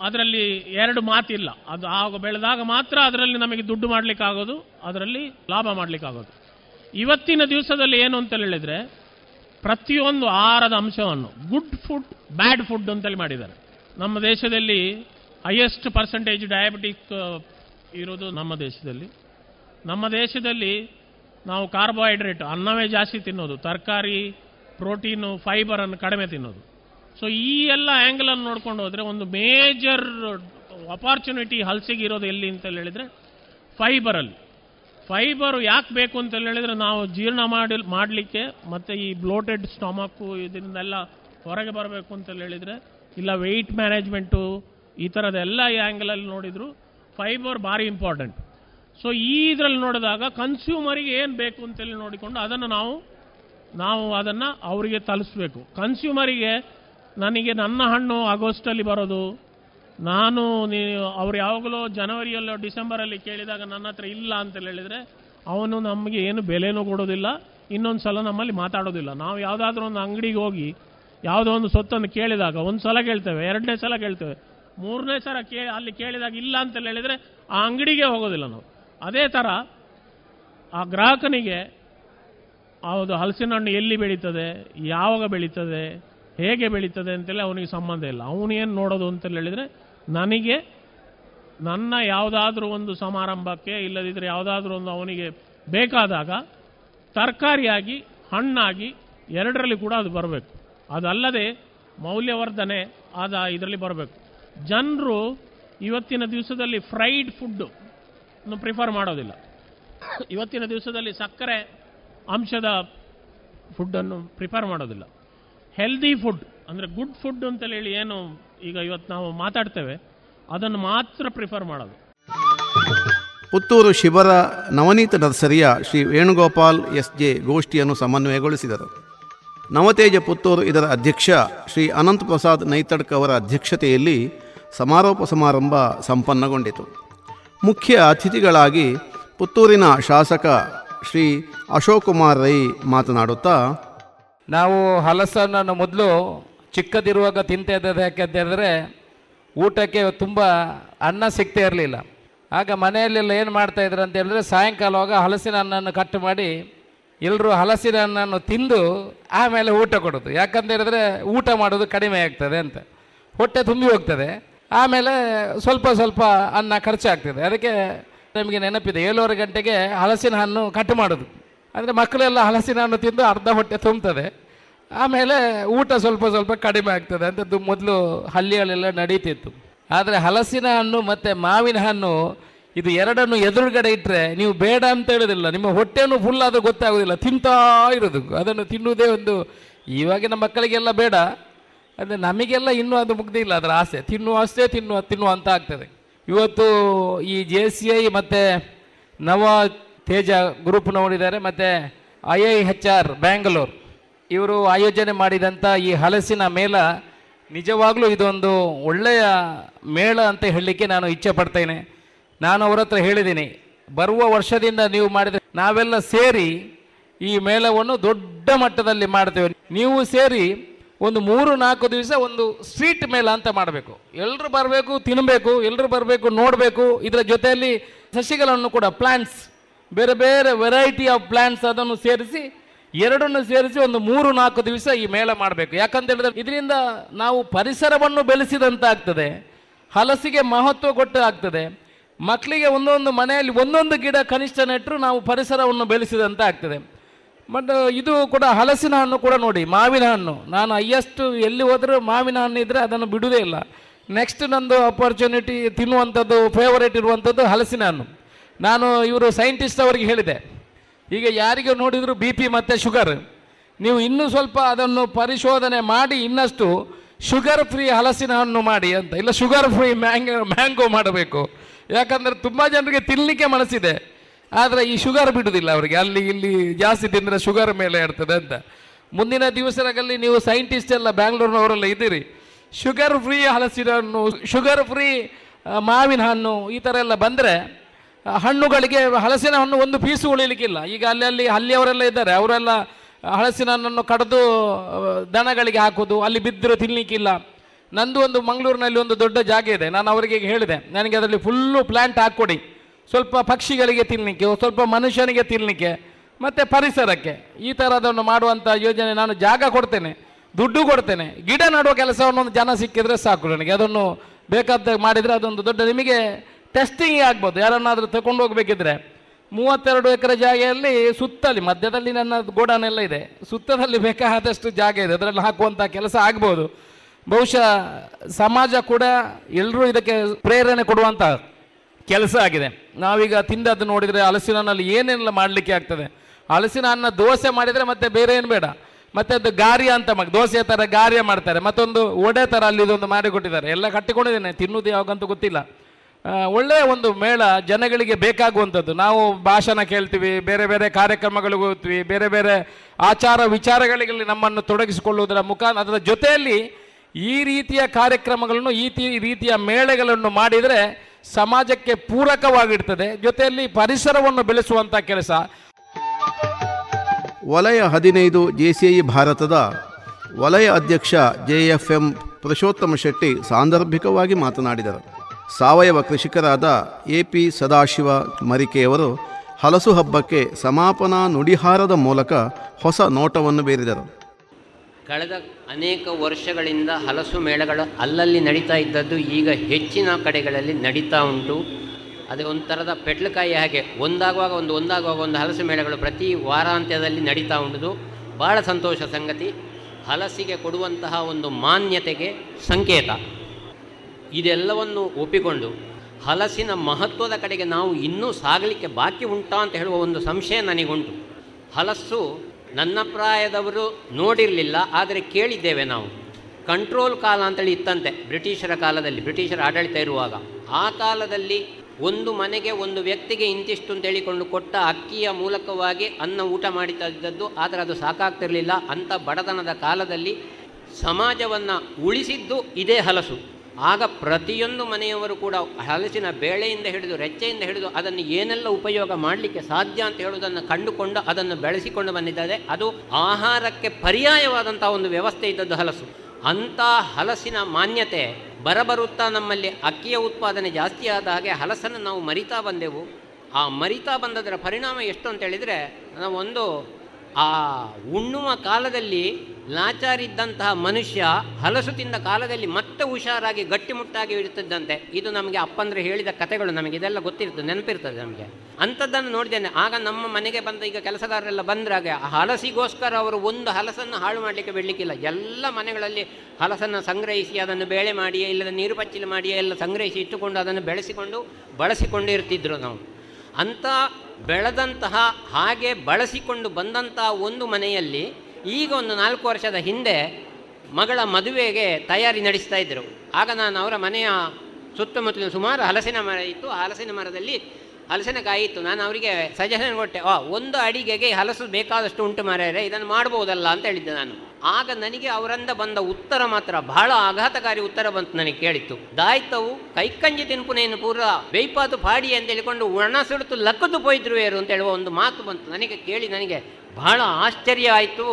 Speaker 21: ಅದರಲ್ಲಿ ಎರಡು ಮಾತಿಲ್ಲ ಅದು ಆಗ ಬೆಳೆದಾಗ ಮಾತ್ರ ಅದರಲ್ಲಿ ನಮಗೆ ದುಡ್ಡು ಮಾಡಲಿಕ್ಕಾಗೋದು ಅದರಲ್ಲಿ ಲಾಭ ಮಾಡಲಿಕ್ಕಾಗೋದು ಇವತ್ತಿನ ದಿವಸದಲ್ಲಿ ಏನು ಅಂತ ಹೇಳಿದ್ರೆ ಪ್ರತಿಯೊಂದು ಆಹಾರದ ಅಂಶವನ್ನು ಗುಡ್ ಫುಡ್ ಬ್ಯಾಡ್ ಫುಡ್ ಅಂತೇಳಿ ಮಾಡಿದ್ದಾರೆ ನಮ್ಮ ದೇಶದಲ್ಲಿ ಹೈಯೆಸ್ಟ್ ಪರ್ಸೆಂಟೇಜ್ ಡಯಾಬಿಟಿಕ್ ಇರೋದು ನಮ್ಮ ದೇಶದಲ್ಲಿ ನಮ್ಮ ದೇಶದಲ್ಲಿ ನಾವು ಕಾರ್ಬೋಹೈಡ್ರೇಟ್ ಅನ್ನವೇ ಜಾಸ್ತಿ ತಿನ್ನೋದು ತರಕಾರಿ ಪ್ರೋಟೀನು ಫೈಬರನ್ನು ಕಡಿಮೆ ತಿನ್ನೋದು ಸೊ ಈ ಎಲ್ಲ ಆ್ಯಂಗಲನ್ನು ನೋಡ್ಕೊಂಡು ಹೋದರೆ ಒಂದು ಮೇಜರ್ ಅಪಾರ್ಚುನಿಟಿ ಹಲ್ಸಿಗೆ ಇರೋದು ಎಲ್ಲಿ ಅಂತ ಹೇಳಿದರೆ ಫೈಬರಲ್ಲಿ ಫೈಬರ್ ಯಾಕೆ ಬೇಕು ಅಂತ ಹೇಳಿದ್ರೆ ನಾವು ಜೀರ್ಣ ಮಾಡಿ ಮಾಡಲಿಕ್ಕೆ ಮತ್ತೆ ಈ ಬ್ಲೋಟೆಡ್ ಸ್ಟಮಕ್ಕು ಇದರಿಂದೆಲ್ಲ ಹೊರಗೆ ಬರಬೇಕು ಅಂತ ಹೇಳಿದರೆ ಇಲ್ಲ ವೆಯ್ಟ್ ಮ್ಯಾನೇಜ್ಮೆಂಟು ಈ ಥರದ್ದೆಲ್ಲ ಈ ಆ್ಯಂಗಲಲ್ಲಿ ನೋಡಿದ್ರು ಫೈಬರ್ ಭಾರಿ ಇಂಪಾರ್ಟೆಂಟ್ ಸೊ ಈ ಇದರಲ್ಲಿ ನೋಡಿದಾಗ ಕನ್ಸ್ಯೂಮರಿಗೆ ಏನು ಬೇಕು ಅಂತೇಳಿ ನೋಡಿಕೊಂಡು ಅದನ್ನು ನಾವು ನಾವು ಅದನ್ನು ಅವರಿಗೆ ತಲಿಸ್ಬೇಕು ಕನ್ಸ್ಯೂಮರಿಗೆ ನನಗೆ ನನ್ನ ಹಣ್ಣು ಆಗಸ್ಟಲ್ಲಿ ಬರೋದು ನಾನು ನೀ ಅವ್ರು ಯಾವಾಗಲೂ ಜನವರಿಯಲ್ಲೋ ಡಿಸೆಂಬರಲ್ಲಿ ಕೇಳಿದಾಗ ನನ್ನ ಹತ್ರ ಇಲ್ಲ ಅಂತ ಹೇಳಿದರೆ ಅವನು ನಮಗೆ ಏನು ಬೆಲೆನೂ ಕೊಡೋದಿಲ್ಲ ಇನ್ನೊಂದು ಸಲ ನಮ್ಮಲ್ಲಿ ಮಾತಾಡೋದಿಲ್ಲ ನಾವು ಯಾವುದಾದ್ರೂ ಒಂದು ಅಂಗಡಿಗೆ ಹೋಗಿ ಯಾವುದೋ ಒಂದು ಸೊತ್ತನ್ನು ಕೇಳಿದಾಗ ಒಂದು ಸಲ ಕೇಳ್ತೇವೆ ಎರಡನೇ ಸಲ ಕೇಳ್ತೇವೆ ಮೂರನೇ ಸಲ ಕೇ ಅಲ್ಲಿ ಕೇಳಿದಾಗ ಇಲ್ಲ ಅಂತ ಹೇಳಿದರೆ ಆ ಅಂಗಡಿಗೆ ಹೋಗೋದಿಲ್ಲ ನಾವು ಅದೇ ಥರ ಆ ಗ್ರಾಹಕನಿಗೆ ಅದು ಹಲಸಿನ ಹಣ್ಣು ಎಲ್ಲಿ ಬೆಳೀತದೆ ಯಾವಾಗ ಬೆಳೀತದೆ ಹೇಗೆ ಬೆಳೀತದೆ ಅಂತೇಳಿ ಅವನಿಗೆ ಸಂಬಂಧ ಇಲ್ಲ ಅವನೇನು ನೋಡೋದು ಅಂತೇಳಿ ಹೇಳಿದರೆ ನನಗೆ ನನ್ನ ಯಾವುದಾದ್ರೂ ಒಂದು ಸಮಾರಂಭಕ್ಕೆ ಇಲ್ಲದಿದ್ದರೆ ಯಾವುದಾದ್ರೂ ಒಂದು ಅವನಿಗೆ ಬೇಕಾದಾಗ ತರಕಾರಿಯಾಗಿ ಹಣ್ಣಾಗಿ ಎರಡರಲ್ಲಿ ಕೂಡ ಅದು ಬರಬೇಕು ಅದಲ್ಲದೆ ಮೌಲ್ಯವರ್ಧನೆ ಆದ ಇದರಲ್ಲಿ ಬರಬೇಕು ಜನರು ಇವತ್ತಿನ ದಿವಸದಲ್ಲಿ ಫ್ರೈಡ್ ಫುಡ್ ಪ್ರಿಫರ್ ಮಾಡೋದಿಲ್ಲ ಇವತ್ತಿನ ದಿವಸದಲ್ಲಿ ಸಕ್ಕರೆ ಅಂಶದ ಫುಡ್ಡನ್ನು ಪ್ರಿಫರ್ ಮಾಡೋದಿಲ್ಲ ಹೆಲ್ದಿ ಫುಡ್ ಅಂದರೆ ಗುಡ್ ಫುಡ್ ಹೇಳಿ ಏನು ಈಗ ಇವತ್ತು ನಾವು ಮಾತಾಡ್ತೇವೆ ಅದನ್ನು ಮಾತ್ರ ಪ್ರಿಫರ್ ಮಾಡೋದು
Speaker 11: ಪುತ್ತೂರು ಶಿಬರ ನವನೀತ ನರ್ಸರಿಯ ಶ್ರೀ ವೇಣುಗೋಪಾಲ್ ಎಸ್ ಜೆ ಗೋಷ್ಠಿಯನ್ನು ಸಮನ್ವಯಗೊಳಿಸಿದರು ನವತೇಜ ಪುತ್ತೂರು ಇದರ ಅಧ್ಯಕ್ಷ ಶ್ರೀ ಅನಂತ ಪ್ರಸಾದ್ ನೈತಡ್ಕ ಅವರ ಅಧ್ಯಕ್ಷತೆಯಲ್ಲಿ ಸಮಾರೋಪ ಸಮಾರಂಭ ಸಂಪನ್ನಗೊಂಡಿತು ಮುಖ್ಯ ಅತಿಥಿಗಳಾಗಿ ಪುತ್ತೂರಿನ ಶಾಸಕ ಶ್ರೀ ಅಶೋಕ್ ಕುಮಾರ್ ರೈ ಮಾತನಾಡುತ್ತಾ ನಾವು
Speaker 22: ಹಲಸನ್ನು ಮೊದಲು ಚಿಕ್ಕದಿರುವಾಗ ತಿಂತಾ ಇದ್ದದ್ದು ಹೇಳಿದ್ರೆ ಊಟಕ್ಕೆ ತುಂಬ ಅನ್ನ ಸಿಗ್ತಾ ಇರಲಿಲ್ಲ ಆಗ ಮನೆಯಲ್ಲೆಲ್ಲ ಏನು ಮಾಡ್ತಾಯಿದ್ರು ಅಂತ ಹೇಳಿದ್ರೆ ಸಾಯಂಕಾಲವಾಗ ಹಲಸಿನ ಹಣ್ಣನ್ನು ಕಟ್ ಮಾಡಿ ಎಲ್ಲರೂ ಹಲಸಿನ ಹಣ್ಣನ್ನು ತಿಂದು ಆಮೇಲೆ ಊಟ ಕೊಡೋದು ಯಾಕಂತ ಹೇಳಿದ್ರೆ ಊಟ ಮಾಡೋದು ಕಡಿಮೆ ಆಗ್ತದೆ ಅಂತ ಹೊಟ್ಟೆ ತುಂಬಿ ಹೋಗ್ತದೆ ಆಮೇಲೆ ಸ್ವಲ್ಪ ಸ್ವಲ್ಪ ಅನ್ನ ಖರ್ಚಾಗ್ತದೆ ಅದಕ್ಕೆ ನಮಗೆ ನೆನಪಿದೆ ಏಳುವರೆ ಗಂಟೆಗೆ ಹಲಸಿನ ಹಣ್ಣು ಕಟ್ ಮಾಡೋದು ಅಂದರೆ ಮಕ್ಕಳೆಲ್ಲ ಹಲಸಿನ ಹಣ್ಣು ತಿಂದು ಅರ್ಧ ಹೊಟ್ಟೆ ತುಂಬುತ್ತದೆ ಆಮೇಲೆ ಊಟ ಸ್ವಲ್ಪ ಸ್ವಲ್ಪ ಕಡಿಮೆ ಆಗ್ತದೆ ಅಂತದ್ದು ಮೊದಲು ಹಳ್ಳಿಗಳೆಲ್ಲ ನಡೀತಿತ್ತು ಆದರೆ ಹಲಸಿನ ಹಣ್ಣು ಮತ್ತು ಮಾವಿನ ಹಣ್ಣು ಇದು ಎರಡನ್ನು ಎದುರುಗಡೆ ಇಟ್ಟರೆ ನೀವು ಬೇಡ ಅಂತ ಹೇಳೋದಿಲ್ಲ ನಿಮ್ಮ ಹೊಟ್ಟೆಯನ್ನು ಫುಲ್ ಆದರೂ ಗೊತ್ತಾಗೋದಿಲ್ಲ ತಿಂತಾ ಇರೋದು ಅದನ್ನು ತಿನ್ನುವುದೇ ಒಂದು ಇವಾಗಿನ ಮಕ್ಕಳಿಗೆಲ್ಲ ಬೇಡ ಅಂದರೆ ನಮಗೆಲ್ಲ ಇನ್ನೂ ಅದು ಮುಗ್ದಿಲ್ಲ ಅದರ ಆಸೆ ತಿನ್ನುವ ಅಷ್ಟೇ ತಿನ್ನುವ ತಿನ್ನುವ ಅಂತ ಆಗ್ತದೆ ಇವತ್ತು ಈ ಜೆ ಸಿ ಐ ಮತ್ತು ನವ ತೇಜ ಗ್ರೂಪ್ ನೋಡಿದ್ದಾರೆ ಮತ್ತು I I H R Bangalore ಇವರು ಆಯೋಜನೆ ಮಾಡಿದಂಥ ಈ ಹಲಸಿನ ಮೇಳ ನಿಜವಾಗಲೂ ಇದೊಂದು ಒಳ್ಳೆಯ ಮೇಳ ಅಂತ ಹೇಳಲಿಕ್ಕೆ ನಾನು ಇಚ್ಛೆ ಪಡ್ತೇನೆ ನಾನು ಅವ್ರ ಹತ್ರ ಹೇಳಿದ್ದೀನಿ ಬರುವ ವರ್ಷದಿಂದ ನೀವು ಮಾಡಿದ ನಾವೆಲ್ಲ ಸೇರಿ ಈ ಮೇಳವನ್ನು ದೊಡ್ಡ ಮಟ್ಟದಲ್ಲಿ ಮಾಡ್ತೇವೆ ನೀವು ಸೇರಿ ಒಂದು ಮೂರು ನಾಲ್ಕು ದಿವಸ ಒಂದು ಸ್ವೀಟ್ ಮೇಳ ಅಂತ ಮಾಡಬೇಕು ಎಲ್ಲರೂ ಬರಬೇಕು ತಿನ್ನಬೇಕು ಎಲ್ಲರೂ ಬರಬೇಕು ನೋಡಬೇಕು ಇದರ ಜೊತೆಯಲ್ಲಿ ಸಸಿಗಳನ್ನು ಕೂಡ ಪ್ಲ್ಯಾಂಟ್ಸ್ ಬೇರೆ ಬೇರೆ ವೆರೈಟಿ ಆಫ್ ಪ್ಲ್ಯಾಂಟ್ಸ್ ಅದನ್ನು ಸೇರಿಸಿ ಎರಡನ್ನು ಸೇರಿಸಿ ಒಂದು ಮೂರು ನಾಲ್ಕು ದಿವಸ ಈ ಮೇಳ ಮಾಡಬೇಕು ಯಾಕಂತ ಹೇಳಿದ್ರೆ ಇದರಿಂದ ನಾವು ಪರಿಸರವನ್ನು ಬೆಳೆಸಿದಂತಾಗ್ತದೆ ಹಲಸಿಗೆ ಮಹತ್ವ ಕೊಟ್ಟು ಆಗ್ತದೆ ಮಕ್ಕಳಿಗೆ ಒಂದೊಂದು ಮನೆಯಲ್ಲಿ ಒಂದೊಂದು ಗಿಡ ಕನಿಷ್ಠ ನೆಟ್ಟರು ನಾವು ಪರಿಸರವನ್ನು ಬೆಳೆಸಿದಂತ ಆಗ್ತದೆ ಬಟ್ ಇದು ಕೂಡ ಹಲಸಿನ ಹಣ್ಣು ಕೂಡ ನೋಡಿ ಮಾವಿನ ಹಣ್ಣು ನಾನು ಅಯ್ಯಷ್ಟು ಎಲ್ಲಿ ಹೋದರೂ ಮಾವಿನ ಹಣ್ಣು ಇದ್ದರೆ ಅದನ್ನು ಬಿಡುವುದೇ ಇಲ್ಲ ನೆಕ್ಸ್ಟ್ ನಂದು ಅಪರ್ಚುನಿಟಿ ತಿನ್ನುವಂಥದ್ದು ಫೇವರೇಟ್ ಇರುವಂಥದ್ದು ಹಲಸಿನ ಹಣ್ಣು ನಾನು ಇವರು ಸೈಂಟಿಸ್ಟ್ ಅವರಿಗೆ ಹೇಳಿದೆ ಈಗ ಯಾರಿಗೆ ನೋಡಿದರೂ ಬಿ ಪಿ ಮತ್ತು ಶುಗರ್ ನೀವು ಇನ್ನೂ ಸ್ವಲ್ಪ ಅದನ್ನು ಪರಿಶೋಧನೆ ಮಾಡಿ ಇನ್ನಷ್ಟು ಶುಗರ್ ಫ್ರೀ ಹಲಸಿನ ಹಣ್ಣು ಮಾಡಿ ಅಂತ ಇಲ್ಲ ಶುಗರ್ ಫ್ರೀ ಮ್ಯಾಂಗೋ ಮ್ಯಾಂಗೋ ಮಾಡಬೇಕು ಯಾಕಂದರೆ ತುಂಬ ಜನರಿಗೆ ತಿನ್ನಲಿಕ್ಕೆ ಮನಸ್ಸಿದೆ ಆದರೆ ಈ ಶುಗರ್ ಬಿಡುವುದಿಲ್ಲ ಅವರಿಗೆ ಅಲ್ಲಿ ಇಲ್ಲಿ ಜಾಸ್ತಿ ತಿಂದರೆ ಶುಗರ್ ಮೇಲೆ ಇರ್ತದೆ ಅಂತ ಮುಂದಿನ ದಿವಸಗಳಲ್ಲಿ ನೀವು ಸೈಂಟಿಸ್ಟ್ ಎಲ್ಲ ಬ್ಯಾಂಗ್ಳೂರಿನವರೆಲ್ಲ ಇದ್ದೀರಿ ಶುಗರ್ ಫ್ರೀ ಹಲಸಿನ ಹಣ್ಣು ಶುಗರ್ ಫ್ರೀ ಮಾವಿನ ಹಣ್ಣು ಈ ಥರ ಎಲ್ಲ ಬಂದರೆ ಹಣ್ಣುಗಳಿಗೆ ಹಲಸಿನ ಹಣ್ಣು ಒಂದು ಪೀಸು ಉಳಿಲಿಕ್ಕಿಲ್ಲ ಈಗ ಅಲ್ಲಿ ಅಲ್ಲಿ ಅಲ್ಲಿಯವರೆಲ್ಲ ಇದ್ದಾರೆ ಅವರೆಲ್ಲ ಹಲಸಿನ ಹಣ್ಣನ್ನು ಕಡಿದು ದನಗಳಿಗೆ ಹಾಕೋದು ಅಲ್ಲಿ ಬಿದ್ದರೂ ತಿನ್ನಲಿಕ್ಕಿಲ್ಲ ನಂದು ಒಂದು ಮಂಗಳೂರಿನಲ್ಲಿ ಒಂದು ದೊಡ್ಡ ಜಾಗ ಇದೆ ನಾನು ಅವರಿಗೆ ಹೇಳಿದೆ ನನಗೆ ಅದರಲ್ಲಿ ಫುಲ್ಲು ಪ್ಲ್ಯಾಂಟ್ ಹಾಕ್ಕೊಡಿ ಸ್ವಲ್ಪ ಪಕ್ಷಿಗಳಿಗೆ ತಿನ್ನಲಿಕ್ಕೆ ಸ್ವಲ್ಪ ಮನುಷ್ಯನಿಗೆ ತಿನ್ನಲಿಕ್ಕೆ ಮತ್ತು ಪರಿಸರಕ್ಕೆ ಈ ಅದನ್ನು ಮಾಡುವಂಥ ಯೋಜನೆ ನಾನು ಜಾಗ ಕೊಡ್ತೇನೆ ದುಡ್ಡು ಕೊಡ್ತೇನೆ ಗಿಡ ನೆಡುವ ಕೆಲಸವನ್ನು ಒಂದು ಜನ ಸಿಕ್ಕಿದರೆ ಸಾಕು ನನಗೆ ಅದನ್ನು ಬೇಕಾದ ಮಾಡಿದರೆ ಅದೊಂದು ದೊಡ್ಡ ನಿಮಗೆ ಟೆಸ್ಟಿಂಗ್ ಆಗ್ಬೋದು ಯಾರನ್ನಾದರೂ ತಗೊಂಡು ಹೋಗಬೇಕಿದ್ರೆ ಮೂವತ್ತೆರಡು ಎಕರೆ ಜಾಗೆಯಲ್ಲಿ ಸುತ್ತಲ್ಲಿ ಮಧ್ಯದಲ್ಲಿ ನನ್ನ ಗೋಡಾನೆಲ್ಲ ಇದೆ ಸುತ್ತದಲ್ಲಿ ಬೇಕಾದಷ್ಟು ಜಾಗ ಇದೆ ಅದರಲ್ಲಿ ಹಾಕುವಂಥ ಕೆಲಸ ಆಗ್ಬೋದು ಬಹುಶಃ ಸಮಾಜ ಕೂಡ ಎಲ್ಲರೂ ಇದಕ್ಕೆ ಪ್ರೇರಣೆ ಕೊಡುವಂಥ ಕೆಲಸ ಆಗಿದೆ ನಾವೀಗ ತಿಂದದ್ದು ನೋಡಿದರೆ ಹಲಸಿನಲ್ಲಿ ಏನೆಲ್ಲ ಮಾಡಲಿಕ್ಕೆ ಆಗ್ತದೆ ಹಲಸಿನ ಅನ್ನ ದೋಸೆ ಮಾಡಿದರೆ ಮತ್ತೆ ಬೇರೆ ಏನು ಬೇಡ ಮತ್ತೆ ಅದು ಗಾರಿಯ ಅಂತ ಮಗ ದೋಸೆ ಥರ ಗಾರಿಯ ಮಾಡ್ತಾರೆ ಮತ್ತೊಂದು ಒಡೆ ಥರ ಅಲ್ಲಿ ಇದೊಂದು ಮಾಡಿಕೊಟ್ಟಿದ್ದಾರೆ ಎಲ್ಲ ಕಟ್ಟಿಕೊಂಡಿದ್ದೇನೆ ತಿನ್ನೋದು ಯಾವಾಗಂತೂ ಗೊತ್ತಿಲ್ಲ ಒಳ್ಳೆಯ ಒಂದು ಮೇಳ ಜನಗಳಿಗೆ ಬೇಕಾಗುವಂಥದ್ದು ನಾವು ಭಾಷಣ ಕೇಳ್ತೀವಿ ಬೇರೆ ಬೇರೆ ಕಾರ್ಯಕ್ರಮಗಳಿಗೆ ಹೋಗ್ತೀವಿ ಬೇರೆ ಬೇರೆ ಆಚಾರ ವಿಚಾರಗಳಿಗೆ ನಮ್ಮನ್ನು ತೊಡಗಿಸಿಕೊಳ್ಳುವುದರ ಮುಖಾಂತರ ಅದರ ಜೊತೆಯಲ್ಲಿ ಈ ರೀತಿಯ ಕಾರ್ಯಕ್ರಮಗಳನ್ನು ಈ ರೀತಿಯ ಮೇಳಗಳನ್ನು ಮಾಡಿದರೆ ಸಮಾಜಕ್ಕೆ ಪೂರಕವಾಗಿರ್ತದೆ ಜೊತೆಯಲ್ಲಿ ಪರಿಸರವನ್ನು ಬೆಳೆಸುವಂಥ ಕೆಲಸ ವಲಯ ಹದಿನೈದು ಜೆಸಿಐ ಭಾರತದ ವಲಯ ಅಧ್ಯಕ್ಷ ಜೆಎಫ್ಎಂ ಪುರುಷೋತ್ತಮ ಶೆಟ್ಟಿ ಸಾಂದರ್ಭಿಕವಾಗಿ ಮಾತನಾಡಿದರು ಸಾವಯವ ಕೃಷಿಕರಾದ ಎ ಪಿ ಸದಾಶಿವ ಮರಿಕೆಯವರು ಹಲಸು ಹಬ್ಬಕ್ಕೆ ಸಮಾಪನಾ ನುಡಿಹಾರದ ಮೂಲಕ ಹೊಸ ನೋಟವನ್ನು ಬೀರಿದರು ಕಳೆದ ಅನೇಕ ವರ್ಷಗಳಿಂದ ಹಲಸು ಮೇಳಗಳು ಅಲ್ಲಲ್ಲಿ ನಡೀತಾ ಇದ್ದದ್ದು ಈಗ ಹೆಚ್ಚಿನ ಕಡೆಗಳಲ್ಲಿ ನಡೀತಾ ಉಂಟು ಅದೇ ಒಂಥರದ ಪೆಟ್ಲಕಾಯಿ ಹಾಗೆ ಒಂದಾಗುವಾಗ ಒಂದು ಒಂದಾಗುವಾಗ ಒಂದು ಹಲಸು ಮೇಳಗಳು ಪ್ರತಿ ವಾರಾಂತ್ಯದಲ್ಲಿ ನಡೀತಾ ಉಂಟು ಭಾಳ ಸಂತೋಷ ಸಂಗತಿ ಹಲಸಿಗೆ ಕೊಡುವಂತಹ ಒಂದು ಮಾನ್ಯತೆಗೆ ಸಂಕೇತ ಇದೆಲ್ಲವನ್ನು ಒಪ್ಪಿಕೊಂಡು ಹಲಸಿನ ಮಹತ್ವದ ಕಡೆಗೆ ನಾವು ಇನ್ನೂ ಸಾಗಲಿಕ್ಕೆ ಬಾಕಿ ಉಂಟಾ ಅಂತ ಹೇಳುವ ಒಂದು ಸಂಶಯ ನನಗುಂಟು ಹಲಸ್ಸು ನನ್ನ ಪ್ರಾಯದವರು ನೋಡಿರಲಿಲ್ಲ ಆದರೆ ಕೇಳಿದ್ದೇವೆ ನಾವು ಕಂಟ್ರೋಲ್ ಕಾಲ ಅಂತೇಳಿ ಇತ್ತಂತೆ ಬ್ರಿಟಿಷರ ಕಾಲದಲ್ಲಿ ಬ್ರಿಟಿಷರ ಆಡಳಿತ ಇರುವಾಗ ಆ ಕಾಲದಲ್ಲಿ ಒಂದು ಮನೆಗೆ ಒಂದು ವ್ಯಕ್ತಿಗೆ ಇಂತಿಷ್ಟು ಅಂತ ಹೇಳಿಕೊಂಡು ಕೊಟ್ಟ ಅಕ್ಕಿಯ
Speaker 23: ಮೂಲಕವಾಗಿ ಅನ್ನ ಊಟ ಮಾಡುತ್ತಿದ್ದದ್ದು ಆದರೆ ಅದು ಸಾಕಾಗ್ತಿರಲಿಲ್ಲ ಅಂಥ ಬಡತನದ ಕಾಲದಲ್ಲಿ ಸಮಾಜವನ್ನು ಉಳಿಸಿದ್ದು ಇದೇ ಹಲಸು ಆಗ ಪ್ರತಿಯೊಂದು ಮನೆಯವರು ಕೂಡ ಹಲಸಿನ ಬೇಳೆಯಿಂದ ಹಿಡಿದು ರೆಚ್ಚೆಯಿಂದ ಹಿಡಿದು ಅದನ್ನು ಏನೆಲ್ಲ ಉಪಯೋಗ ಮಾಡಲಿಕ್ಕೆ ಸಾಧ್ಯ ಅಂತ ಹೇಳುವುದನ್ನು ಕಂಡುಕೊಂಡು ಅದನ್ನು ಬೆಳೆಸಿಕೊಂಡು ಬಂದಿದ್ದಾರೆ ಅದು ಆಹಾರಕ್ಕೆ ಪರ್ಯಾಯವಾದಂಥ ಒಂದು ವ್ಯವಸ್ಥೆ ಇದ್ದದ್ದು ಹಲಸು ಅಂಥ ಹಲಸಿನ ಮಾನ್ಯತೆ ಬರಬರುತ್ತಾ ನಮ್ಮಲ್ಲಿ ಅಕ್ಕಿಯ ಉತ್ಪಾದನೆ ಜಾಸ್ತಿ ಆದ ಹಾಗೆ ಹಲಸನ್ನು ನಾವು ಮರಿತಾ ಬಂದೆವು ಆ ಮರಿತಾ ಬಂದದರ ಪರಿಣಾಮ ಎಷ್ಟು ಅಂತ ನಾವು ಒಂದು ಆ ಉಣ್ಣುವ ಕಾಲದಲ್ಲಿ ಲಾಚಾರಿದ್ದಂತಹ ಮನುಷ್ಯ ಹಲಸು ತಿಂದ ಕಾಲದಲ್ಲಿ ಮತ್ತೆ ಹುಷಾರಾಗಿ ಗಟ್ಟಿಮುಟ್ಟಾಗಿ ಇಡುತ್ತಿದ್ದಂತೆ ಇದು ನಮಗೆ ಅಪ್ಪಂದ್ರೆ ಹೇಳಿದ ಕಥೆಗಳು ನಮಗೆ ಇದೆಲ್ಲ ಗೊತ್ತಿರ್ತದೆ ನೆನಪಿರ್ತದೆ ನಮಗೆ ಅಂಥದ್ದನ್ನು ನೋಡಿದ್ದೇನೆ ಆಗ ನಮ್ಮ ಮನೆಗೆ ಬಂದ ಈಗ ಕೆಲಸಗಾರರೆಲ್ಲ ಆ ಹಲಸಿಗೋಸ್ಕರ ಅವರು ಒಂದು ಹಲಸನ್ನು ಹಾಳು ಮಾಡಲಿಕ್ಕೆ ಬಿಡಲಿಕ್ಕಿಲ್ಲ ಎಲ್ಲ ಮನೆಗಳಲ್ಲಿ ಹಲಸನ್ನು ಸಂಗ್ರಹಿಸಿ ಅದನ್ನು ಬೇಳೆ ಮಾಡಿಯೇ ಇಲ್ಲದ ನೀರು ಪಚ್ಚಿಲು ಮಾಡಿಯೇ ಎಲ್ಲ ಸಂಗ್ರಹಿಸಿ ಇಟ್ಟುಕೊಂಡು ಅದನ್ನು ಬೆಳೆಸಿಕೊಂಡು ಬಳಸಿಕೊಂಡು ಇರ್ತಿದ್ರು ನಾವು ಅಂಥ ಬೆಳೆದಂತಹ ಹಾಗೆ ಬಳಸಿಕೊಂಡು ಬಂದಂತಹ ಒಂದು ಮನೆಯಲ್ಲಿ ಈಗ ಒಂದು ನಾಲ್ಕು ವರ್ಷದ ಹಿಂದೆ ಮಗಳ ಮದುವೆಗೆ ತಯಾರಿ ನಡೆಸ್ತಾ ಇದ್ದರು ಆಗ ನಾನು ಅವರ ಮನೆಯ ಸುತ್ತಮುತ್ತಲಿನ ಸುಮಾರು ಹಲಸಿನ ಮರ ಇತ್ತು ಹಲಸಿನ ಮರದಲ್ಲಿ ಹಲಸಿನಕಾಯಿ ಇತ್ತು ನಾನು ಅವರಿಗೆ ಸಜೆಷನ್ ಕೊಟ್ಟೆ ಆ ಒಂದು ಅಡಿಗೆಗೆ ಹಲಸು ಬೇಕಾದಷ್ಟು ಉಂಟು ಮರ ಇದನ್ನು ಮಾಡ್ಬೋದಲ್ಲ ಅಂತ ಹೇಳಿದ್ದೆ ನಾನು ಆಗ ನನಗೆ ಅವರಿಂದ ಬಂದ ಉತ್ತರ ಮಾತ್ರ ಬಹಳ ಆಘಾತಕಾರಿ ಉತ್ತರ ಬಂತು ನನಗೆ ಕೇಳಿತ್ತು ದಾಯಿತವು ಕೈಕಂಜಿ ತಿನ್ಪುನೇನು ಪೂರ ಬೇಯ್ಪಾತು ಪಾಡಿ ಅಂತ ಹೇಳಿಕೊಂಡು ಒಣ ಲಕ್ಕದ್ದು ಲಕ್ಕದು ಏರು ಅಂತ ಹೇಳುವ ಒಂದು ಮಾತು ಬಂತು ನನಗೆ ಕೇಳಿ ನನಗೆ ಬಹಳ ಆಶ್ಚರ್ಯ ಆಯಿತು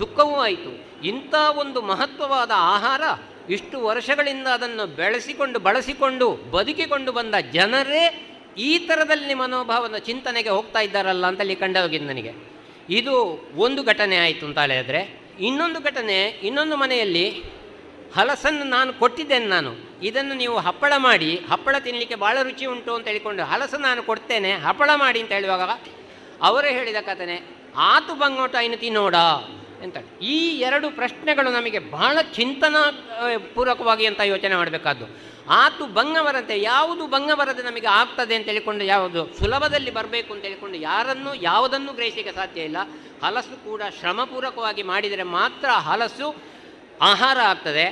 Speaker 23: ದುಃಖವೂ ಆಯಿತು ಇಂಥ ಒಂದು ಮಹತ್ವವಾದ ಆಹಾರ ಇಷ್ಟು ವರ್ಷಗಳಿಂದ ಅದನ್ನು ಬೆಳೆಸಿಕೊಂಡು ಬಳಸಿಕೊಂಡು ಬದುಕಿಕೊಂಡು ಬಂದ ಜನರೇ ಈ ಥರದಲ್ಲಿ ಮನೋಭಾವದ ಚಿಂತನೆಗೆ ಹೋಗ್ತಾ ಇದ್ದಾರಲ್ಲ ಅಂತಲ್ಲಿ ಕಂಡೋಗಿದ್ದು ನನಗೆ ಇದು ಒಂದು ಘಟನೆ ಆಯಿತು ಅಂತಲೇ ಆದರೆ ಇನ್ನೊಂದು ಘಟನೆ ಇನ್ನೊಂದು ಮನೆಯಲ್ಲಿ ಹಲಸನ್ನು ನಾನು ಕೊಟ್ಟಿದ್ದೇನೆ ನಾನು ಇದನ್ನು ನೀವು ಹಪ್ಪಳ ಮಾಡಿ ಹಪ್ಪಳ ತಿನ್ನಲಿಕ್ಕೆ ಭಾಳ ರುಚಿ ಉಂಟು ಅಂತ ಹೇಳಿಕೊಂಡು ಹಲಸು ನಾನು ಕೊಡ್ತೇನೆ ಹಪ್ಪಳ ಮಾಡಿ ಅಂತ ಹೇಳುವಾಗ ಅವರು ಹೇಳಿದ ಕಥನೆ ಆತು ಬಂಗೋಟ ಇನ್ನು ತಿನ್ನೋಡಾ ಎಂತ ಈ ಎರಡು ಪ್ರಶ್ನೆಗಳು ನಮಗೆ ಬಹಳ ಚಿಂತನಾ ಪೂರ್ವಕವಾಗಿ ಅಂತ ಯೋಚನೆ ಮಾಡಬೇಕಾದ್ದು ಆತು ಭಂಗ ಯಾವುದು ಭಂಗ ಬರದೆ ನಮಗೆ ಆಗ್ತದೆ ಅಂತ ಹೇಳಿಕೊಂಡು ಯಾವುದು ಸುಲಭದಲ್ಲಿ ಬರಬೇಕು ಅಂತ ಹೇಳಿಕೊಂಡು ಯಾರನ್ನು ಯಾವುದನ್ನು ಗ್ರಹಿಸಲಿಕ್ಕೆ ಸಾಧ್ಯ ಇಲ್ಲ ಹಲಸು ಕೂಡ ಶ್ರಮಪೂರ್ವಕವಾಗಿ ಮಾಡಿದರೆ ಮಾತ್ರ ಹಲಸು ಆಹಾರ ಆಗ್ತದೆ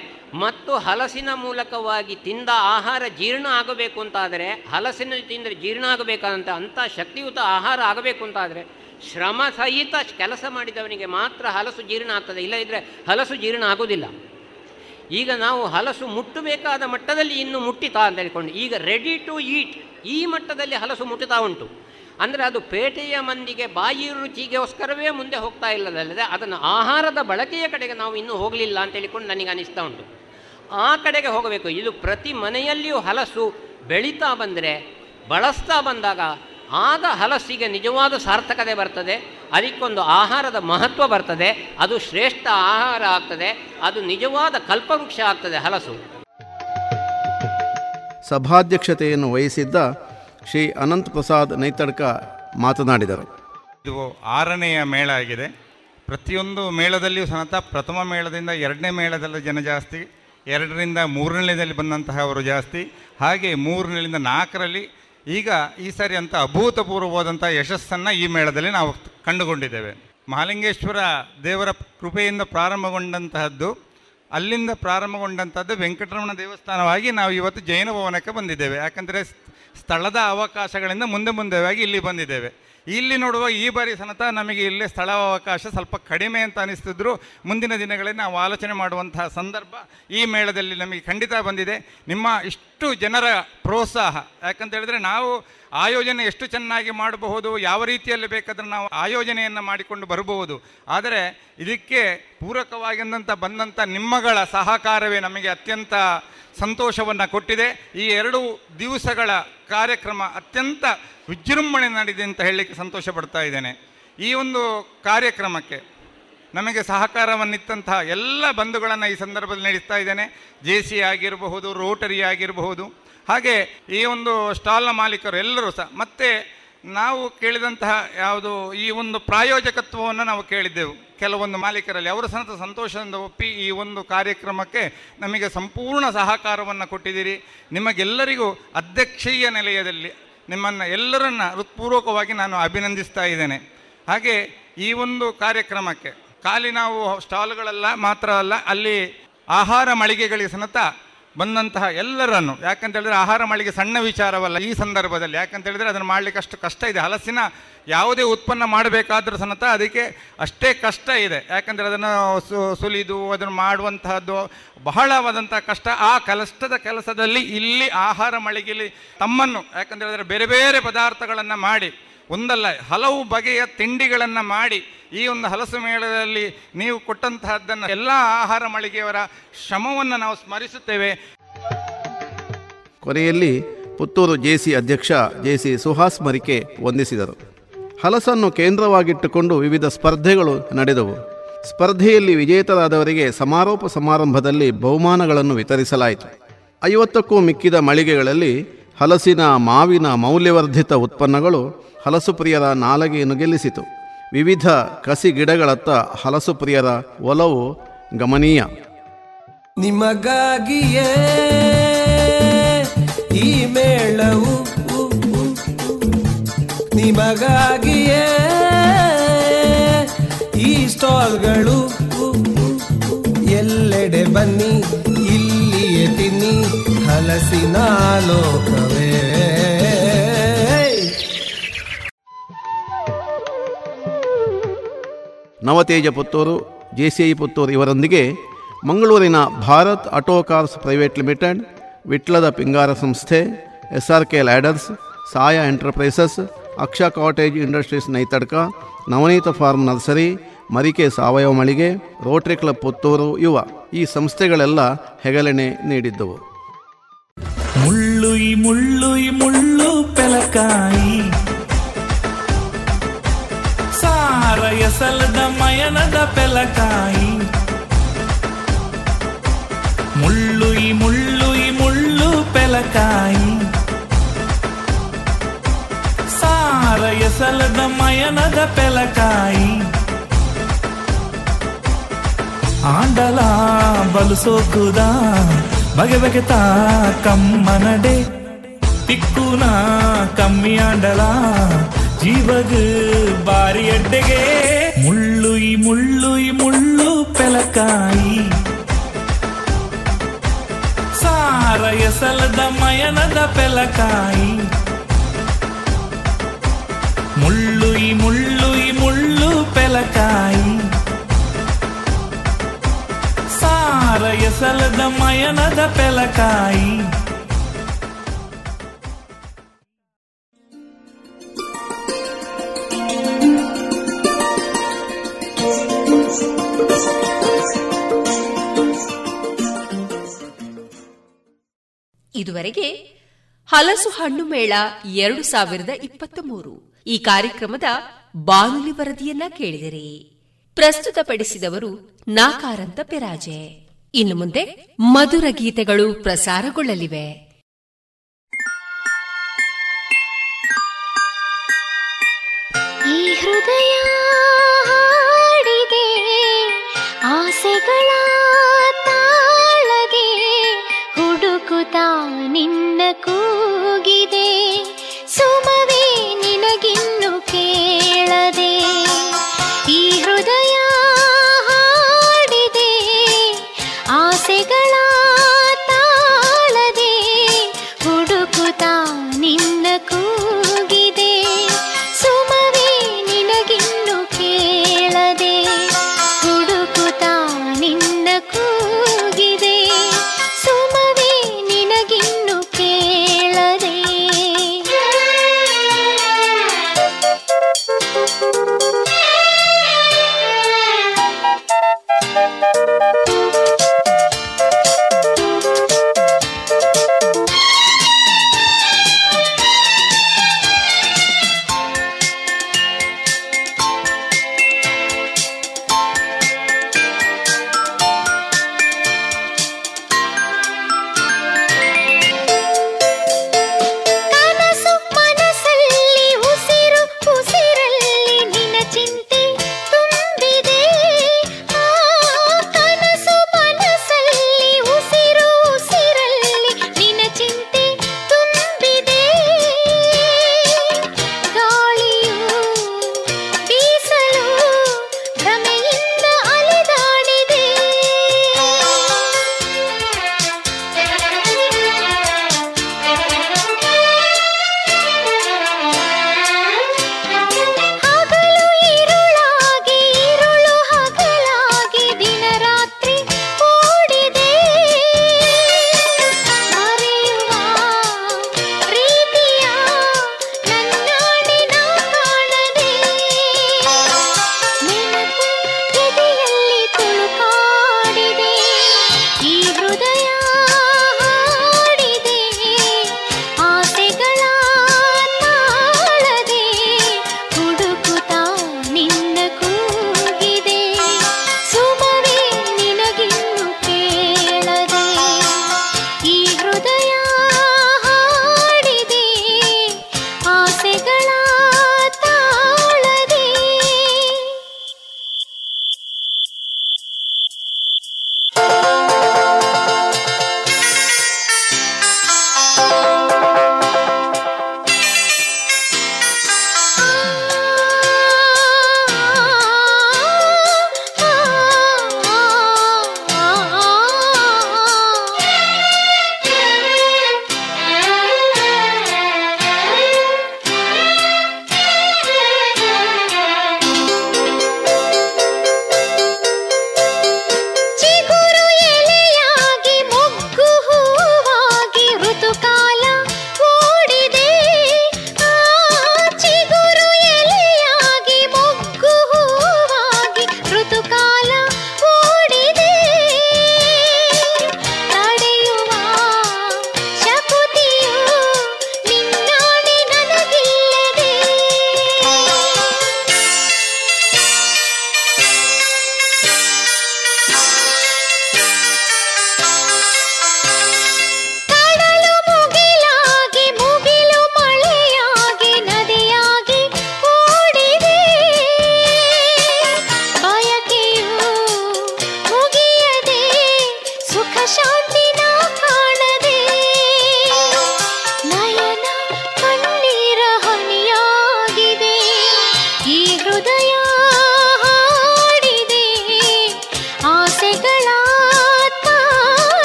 Speaker 23: ಮತ್ತು ಹಲಸಿನ ಮೂಲಕವಾಗಿ ತಿಂದ ಆಹಾರ ಜೀರ್ಣ ಆಗಬೇಕು ಅಂತಾದರೆ ಹಲಸಿನ ತಿಂದರೆ ಜೀರ್ಣ ಆಗಬೇಕಾದಂಥ ಅಂಥ ಶಕ್ತಿಯುತ ಆಹಾರ ಆಗಬೇಕು ಅಂತಾದರೆ ಶ್ರಮ ಸಹಿತ ಕೆಲಸ ಮಾಡಿದವನಿಗೆ ಮಾತ್ರ ಹಲಸು ಜೀರ್ಣ ಆಗ್ತದೆ ಇಲ್ಲದಿದ್ದರೆ ಹಲಸು ಜೀರ್ಣ ಆಗೋದಿಲ್ಲ ಈಗ ನಾವು ಹಲಸು ಮುಟ್ಟಬೇಕಾದ ಮಟ್ಟದಲ್ಲಿ ಇನ್ನು ಮುಟ್ಟಿತಾ ಅಂತ ಹೇಳ್ಕೊಂಡು ಈಗ ರೆಡಿ ಟು ಈಟ್ ಈ ಮಟ್ಟದಲ್ಲಿ ಹಲಸು ಮುಟ್ಟುತ್ತಾ ಉಂಟು ಅಂದರೆ ಅದು ಪೇಟೆಯ ಮಂದಿಗೆ ಬಾಯಿ ರುಚಿಗೋಸ್ಕರವೇ ಮುಂದೆ ಹೋಗ್ತಾ ಇಲ್ಲದಲ್ಲದೆ ಅದನ್ನು ಆಹಾರದ ಬಳಕೆಯ ಕಡೆಗೆ ನಾವು ಇನ್ನೂ ಹೋಗಲಿಲ್ಲ ಅಂತ ಹೇಳಿಕೊಂಡು ನನಗೆ ಅನಿಸ್ತಾ ಉಂಟು ಆ ಕಡೆಗೆ ಹೋಗಬೇಕು ಇದು ಪ್ರತಿ ಮನೆಯಲ್ಲಿಯೂ ಹಲಸು ಬೆಳೀತಾ ಬಂದರೆ ಬಳಸ್ತಾ ಬಂದಾಗ ಆದ ಹಲಸಿಗೆ ನಿಜವಾದ ಸಾರ್ಥಕತೆ ಬರ್ತದೆ ಅದಕ್ಕೊಂದು ಆಹಾರದ ಮಹತ್ವ ಬರ್ತದೆ ಅದು ಶ್ರೇಷ್ಠ ಆಹಾರ ಆಗ್ತದೆ ಅದು ನಿಜವಾದ ಕಲ್ಪವೃಕ್ಷ ಆಗ್ತದೆ ಹಲಸು ಸಭಾಧ್ಯಕ್ಷತೆಯನ್ನು ವಹಿಸಿದ್ದ ಶ್ರೀ ಅನಂತ್ ಪ್ರಸಾದ್ ನೈತಡ್ಕ ಮಾತನಾಡಿದರು ಇದು ಆರನೆಯ ಮೇಳ ಆಗಿದೆ ಪ್ರತಿಯೊಂದು ಮೇಳದಲ್ಲಿಯೂ ಸಮತ ಪ್ರಥಮ ಮೇಳದಿಂದ ಎರಡನೇ ಮೇಳದಲ್ಲಿ ಜನ ಜಾಸ್ತಿ ಎರಡರಿಂದ ಮೂರನೇದಲ್ಲಿ ಬಂದಂತಹವರು ಜಾಸ್ತಿ ಹಾಗೆ ಮೂರನೇಲಿಂದ ನಾಲ್ಕರಲ್ಲಿ ಈಗ ಈ ಸಾರಿ ಅಂತ ಅಭೂತಪೂರ್ವವಾದಂಥ ಯಶಸ್ಸನ್ನು ಈ ಮೇಳದಲ್ಲಿ ನಾವು ಕಂಡುಕೊಂಡಿದ್ದೇವೆ ಮಹಾಲಿಂಗೇಶ್ವರ ದೇವರ ಕೃಪೆಯಿಂದ ಪ್ರಾರಂಭಗೊಂಡಂತಹದ್ದು ಅಲ್ಲಿಂದ ಪ್ರಾರಂಭಗೊಂಡಂಥದ್ದು ವೆಂಕಟರಮಣ ದೇವಸ್ಥಾನವಾಗಿ ನಾವು ಇವತ್ತು ಜೈನ ಭವನಕ್ಕೆ ಬಂದಿದ್ದೇವೆ ಯಾಕಂದರೆ ಸ್ಥಳದ ಅವಕಾಶಗಳಿಂದ ಮುಂದೆ ಮುಂದೆವಾಗಿ ಇಲ್ಲಿ ಬಂದಿದ್ದೇವೆ ಇಲ್ಲಿ ನೋಡುವ ಈ ಬಾರಿ ಸನತ ನಮಗೆ ಇಲ್ಲಿ ಸ್ಥಳಾವಕಾಶ ಸ್ವಲ್ಪ ಕಡಿಮೆ ಅಂತ ಅನಿಸ್ತಿದ್ರು ಮುಂದಿನ ದಿನಗಳಲ್ಲಿ ನಾವು ಆಲೋಚನೆ ಮಾಡುವಂತಹ ಸಂದರ್ಭ ಈ ಮೇಳದಲ್ಲಿ ನಮಗೆ ಖಂಡಿತ ಬಂದಿದೆ ನಿಮ್ಮ ಇಷ್ಟು ಜನರ ಪ್ರೋತ್ಸಾಹ ಯಾಕಂತ ನಾವು ಆಯೋಜನೆ ಎಷ್ಟು ಚೆನ್ನಾಗಿ ಮಾಡಬಹುದು ಯಾವ ರೀತಿಯಲ್ಲಿ ಬೇಕಾದ್ರೆ ನಾವು ಆಯೋಜನೆಯನ್ನು ಮಾಡಿಕೊಂಡು ಬರಬಹುದು ಆದರೆ ಇದಕ್ಕೆ ಪೂರಕವಾಗಿಂದಂಥ ಬಂದಂಥ ನಿಮ್ಮಗಳ ಸಹಕಾರವೇ ನಮಗೆ ಅತ್ಯಂತ ಸಂತೋಷವನ್ನು ಕೊಟ್ಟಿದೆ ಈ ಎರಡು ದಿವಸಗಳ ಕಾರ್ಯಕ್ರಮ ಅತ್ಯಂತ ವಿಜೃಂಭಣೆ ನಡೆದಿದೆ ಅಂತ ಹೇಳಲಿಕ್ಕೆ ಸಂತೋಷ ಪಡ್ತಾ ಇದ್ದೇನೆ ಈ ಒಂದು ಕಾರ್ಯಕ್ರಮಕ್ಕೆ ನಮಗೆ ಸಹಕಾರವನ್ನಿತ್ತಂತಹ ಎಲ್ಲ ಬಂಧುಗಳನ್ನು ಈ ಸಂದರ್ಭದಲ್ಲಿ ನಡೆಸ್ತಾ ಇದ್ದೇನೆ ಜೆ ಸಿ ಆಗಿರಬಹುದು ರೋಟರಿ ಆಗಿರಬಹುದು ಹಾಗೆ ಈ ಒಂದು ಸ್ಟಾಲ್ನ ಮಾಲೀಕರು ಎಲ್ಲರೂ ಸಹ ಮತ್ತು ನಾವು ಕೇಳಿದಂತಹ ಯಾವುದು ಈ ಒಂದು ಪ್ರಾಯೋಜಕತ್ವವನ್ನು ನಾವು ಕೇಳಿದ್ದೆವು ಕೆಲವೊಂದು ಮಾಲೀಕರಲ್ಲಿ ಅವರು ಸಹ ಸಂತೋಷದಿಂದ ಒಪ್ಪಿ ಈ ಒಂದು ಕಾರ್ಯಕ್ರಮಕ್ಕೆ ನಮಗೆ ಸಂಪೂರ್ಣ ಸಹಕಾರವನ್ನು ಕೊಟ್ಟಿದ್ದೀರಿ ನಿಮಗೆಲ್ಲರಿಗೂ ಅಧ್ಯಕ್ಷೀಯ ನೆಲೆಯದಲ್ಲಿ ನಿಮ್ಮನ್ನು ಎಲ್ಲರನ್ನ ಹೃತ್ಪೂರ್ವಕವಾಗಿ ನಾನು ಅಭಿನಂದಿಸ್ತಾ ಇದ್ದೇನೆ ಹಾಗೆ ಈ ಒಂದು ಕಾರ್ಯಕ್ರಮಕ್ಕೆ ಖಾಲಿ ನಾವು ಸ್ಟಾಲ್ಗಳೆಲ್ಲ ಮಾತ್ರ ಅಲ್ಲ ಅಲ್ಲಿ ಆಹಾರ ಮಳಿಗೆಗಳಿಗೆ ಸಮೇತ ಬಂದಂತಹ ಎಲ್ಲರನ್ನು ಯಾಕಂತ ಹೇಳಿದ್ರೆ ಆಹಾರ ಮಾಡಲಿಕ್ಕೆ ಸಣ್ಣ ವಿಚಾರವಲ್ಲ ಈ ಸಂದರ್ಭದಲ್ಲಿ ಯಾಕಂತ ಹೇಳಿದ್ರೆ ಅದನ್ನು ಮಾಡಲಿಕ್ಕೆ ಅಷ್ಟು ಕಷ್ಟ ಇದೆ ಹಲಸಿನ ಯಾವುದೇ ಉತ್ಪನ್ನ ಮಾಡಬೇಕಾದ್ರೂ ಸಮೇತ ಅದಕ್ಕೆ ಅಷ್ಟೇ ಕಷ್ಟ ಇದೆ ಯಾಕಂದರೆ ಅದನ್ನು ಸುಲಿದು ಅದನ್ನು ಮಾಡುವಂತಹದ್ದು ಬಹಳವಾದಂಥ ಕಷ್ಟ ಆ ಕಲಷ್ಟದ ಕೆಲಸದಲ್ಲಿ ಇಲ್ಲಿ ಆಹಾರ ಮಳಿಗೆಯಲ್ಲಿ ತಮ್ಮನ್ನು ಯಾಕಂತ ಹೇಳಿದ್ರೆ ಬೇರೆ ಬೇರೆ ಪದಾರ್ಥಗಳನ್ನು ಮಾಡಿ ಒಂದಲ್ಲ ಹಲವು ಬಗೆಯ ತಿಂಡಿಗಳನ್ನು ಮಾಡಿ ಈ ಒಂದು ಹಲಸು ಮೇಳದಲ್ಲಿ ನೀವು ಕೊಟ್ಟಂತಹದ್ದನ್ನು ಎಲ್ಲ ಆಹಾರ ಮಳಿಗೆಯವರ ಶ್ರಮವನ್ನು ನಾವು ಸ್ಮರಿಸುತ್ತೇವೆ ಕೊನೆಯಲ್ಲಿ ಪುತ್ತೂರು ಸಿ ಅಧ್ಯಕ್ಷ ಸಿ ಸುಹಾಸ್ ಮರಿಕೆ ವಂದಿಸಿದರು ಹಲಸನ್ನು ಕೇಂದ್ರವಾಗಿಟ್ಟುಕೊಂಡು ವಿವಿಧ ಸ್ಪರ್ಧೆಗಳು ನಡೆದವು ಸ್ಪರ್ಧೆಯಲ್ಲಿ ವಿಜೇತರಾದವರಿಗೆ ಸಮಾರೋಪ ಸಮಾರಂಭದಲ್ಲಿ ಬಹುಮಾನಗಳನ್ನು ವಿತರಿಸಲಾಯಿತು ಐವತ್ತಕ್ಕೂ ಮಿಕ್ಕಿದ ಮಳಿಗೆಗಳಲ್ಲಿ ಹಲಸಿನ ಮಾವಿನ ಮೌಲ್ಯವರ್ಧಿತ ಉತ್ಪನ್ನಗಳು ಹಲಸುಪ್ರಿಯರ ಪ್ರಿಯರ ನಾಲಗೆಯನ್ನು ಗೆಲ್ಲಿಸಿತು ವಿವಿಧ ಕಸಿ ಗಿಡಗಳತ್ತ ಹಲಸುಪ್ರಿಯರ ಪ್ರಿಯರ ಒಲವು ಗಮನೀಯ ನಿಮಗಾಗಿಯೇ ಈ ಮೇಳವು ನಿಮಗಾಗಿಯೇ ಈ ಸ್ಟಾಲ್ಗಳು ಎಲ್ಲೆಡೆ ಬನ್ನಿ ಇಲ್ಲಿಯೇ ತಿನ್ನಿ ಹಲಸಿನ ಲೋಕವೇ Navateja Puttur J C I Puttur ಇವರೊಂದಿಗೆ ಮಂಗಳೂರಿನ Bharat auto cars private limited ವಿಟ್ಲದ ಪಿಂಗಾರ ಸಂಸ್ಥೆ S R K ladders Saya enterprises Aksha cottage industries Naitadka Navaneetha farm nursery Marike ಸಾವಯವ ಮಳಿಗೆ ರೋಟರಿ ಕ್ಲಬ್ ಪುತ್ತೂರು ಯುವ ಈ ಸಂಸ್ಥೆಗಳೆಲ್ಲ ಹೆಗಲಣೆ ನೀಡಿದ್ದವು ಮುಳ್ಳುಯಿ ಮುಳ್ಳುಯಿ ಮುಳ್ಳು ಪೆಲಕಾಯಿ ಸಲದ ಮಯನದ ಪೆಲಕಾಯಿ ಮುಳ್ಳುಯಿ ಮುಳ್ಳುಯಿ ಮುಳ್ಳು ಪೆಲಕಾಯಿ ಸಾರ ಎಸಲದ ಮಯನದ ಪೆಲಕಾಯಿ ಆಂಡಲ ಬಲು ಸೋಕುದ ಬಗೆ ತಾ ಕಮ್ಮನಡೆ ತಿಕ್ಕುನ ಕಮ್ಮಿ ಆಂಡಲ ಜೀವಗ ಬಾರಿ ಅಡ್ಡೆಗೆ ಮುಳ್ಳುಯಿ ಮುಳ್ಳುಯಿ ಮುಳ್ಳು ಪೆಲಕಾಯಿ ಸಾರ ಎಸಲದ ಮಯನದ ಪೆಲಕಾಯಿ ಮುಳ್ಳುಯಿ ಮುಳ್ಳುಯಿ ಮುಳ್ಳು ಪೆಲಕಾಯಿ ಸಾರ ಎಸಲದ ಮಯನದ ಪೆಲಕಾಯಿ ಇದುವರೆಗೆ ಹಲಸು ಹಣ್ಣು ಮೇಳ ಎರಡು ಸಾವಿರದ ಇಪ್ಪತ್ತ ಮೂರು ಈ ಕಾರ್ಯಕ್ರಮದ ಬಾನುಲಿ ವರದಿಯನ್ನ ಕೇಳಿದಿರಿ ಪ್ರಸ್ತುತಪಡಿಸಿದವರು ನಾಕಾರಂತ ಪೆರಾಜೆ ಇನ್ನು ಮುಂದೆ ಮಧುರ ಗೀತೆಗಳು ಪ್ರಸಾರಗೊಳ್ಳಲಿವೆ ಈ ಹೃದಯ ಆಸೆಗಳ ತಾಳಗೆ ಹುಡುಕುತ್ತಾ ನಿನ್ನ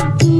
Speaker 23: Thank you.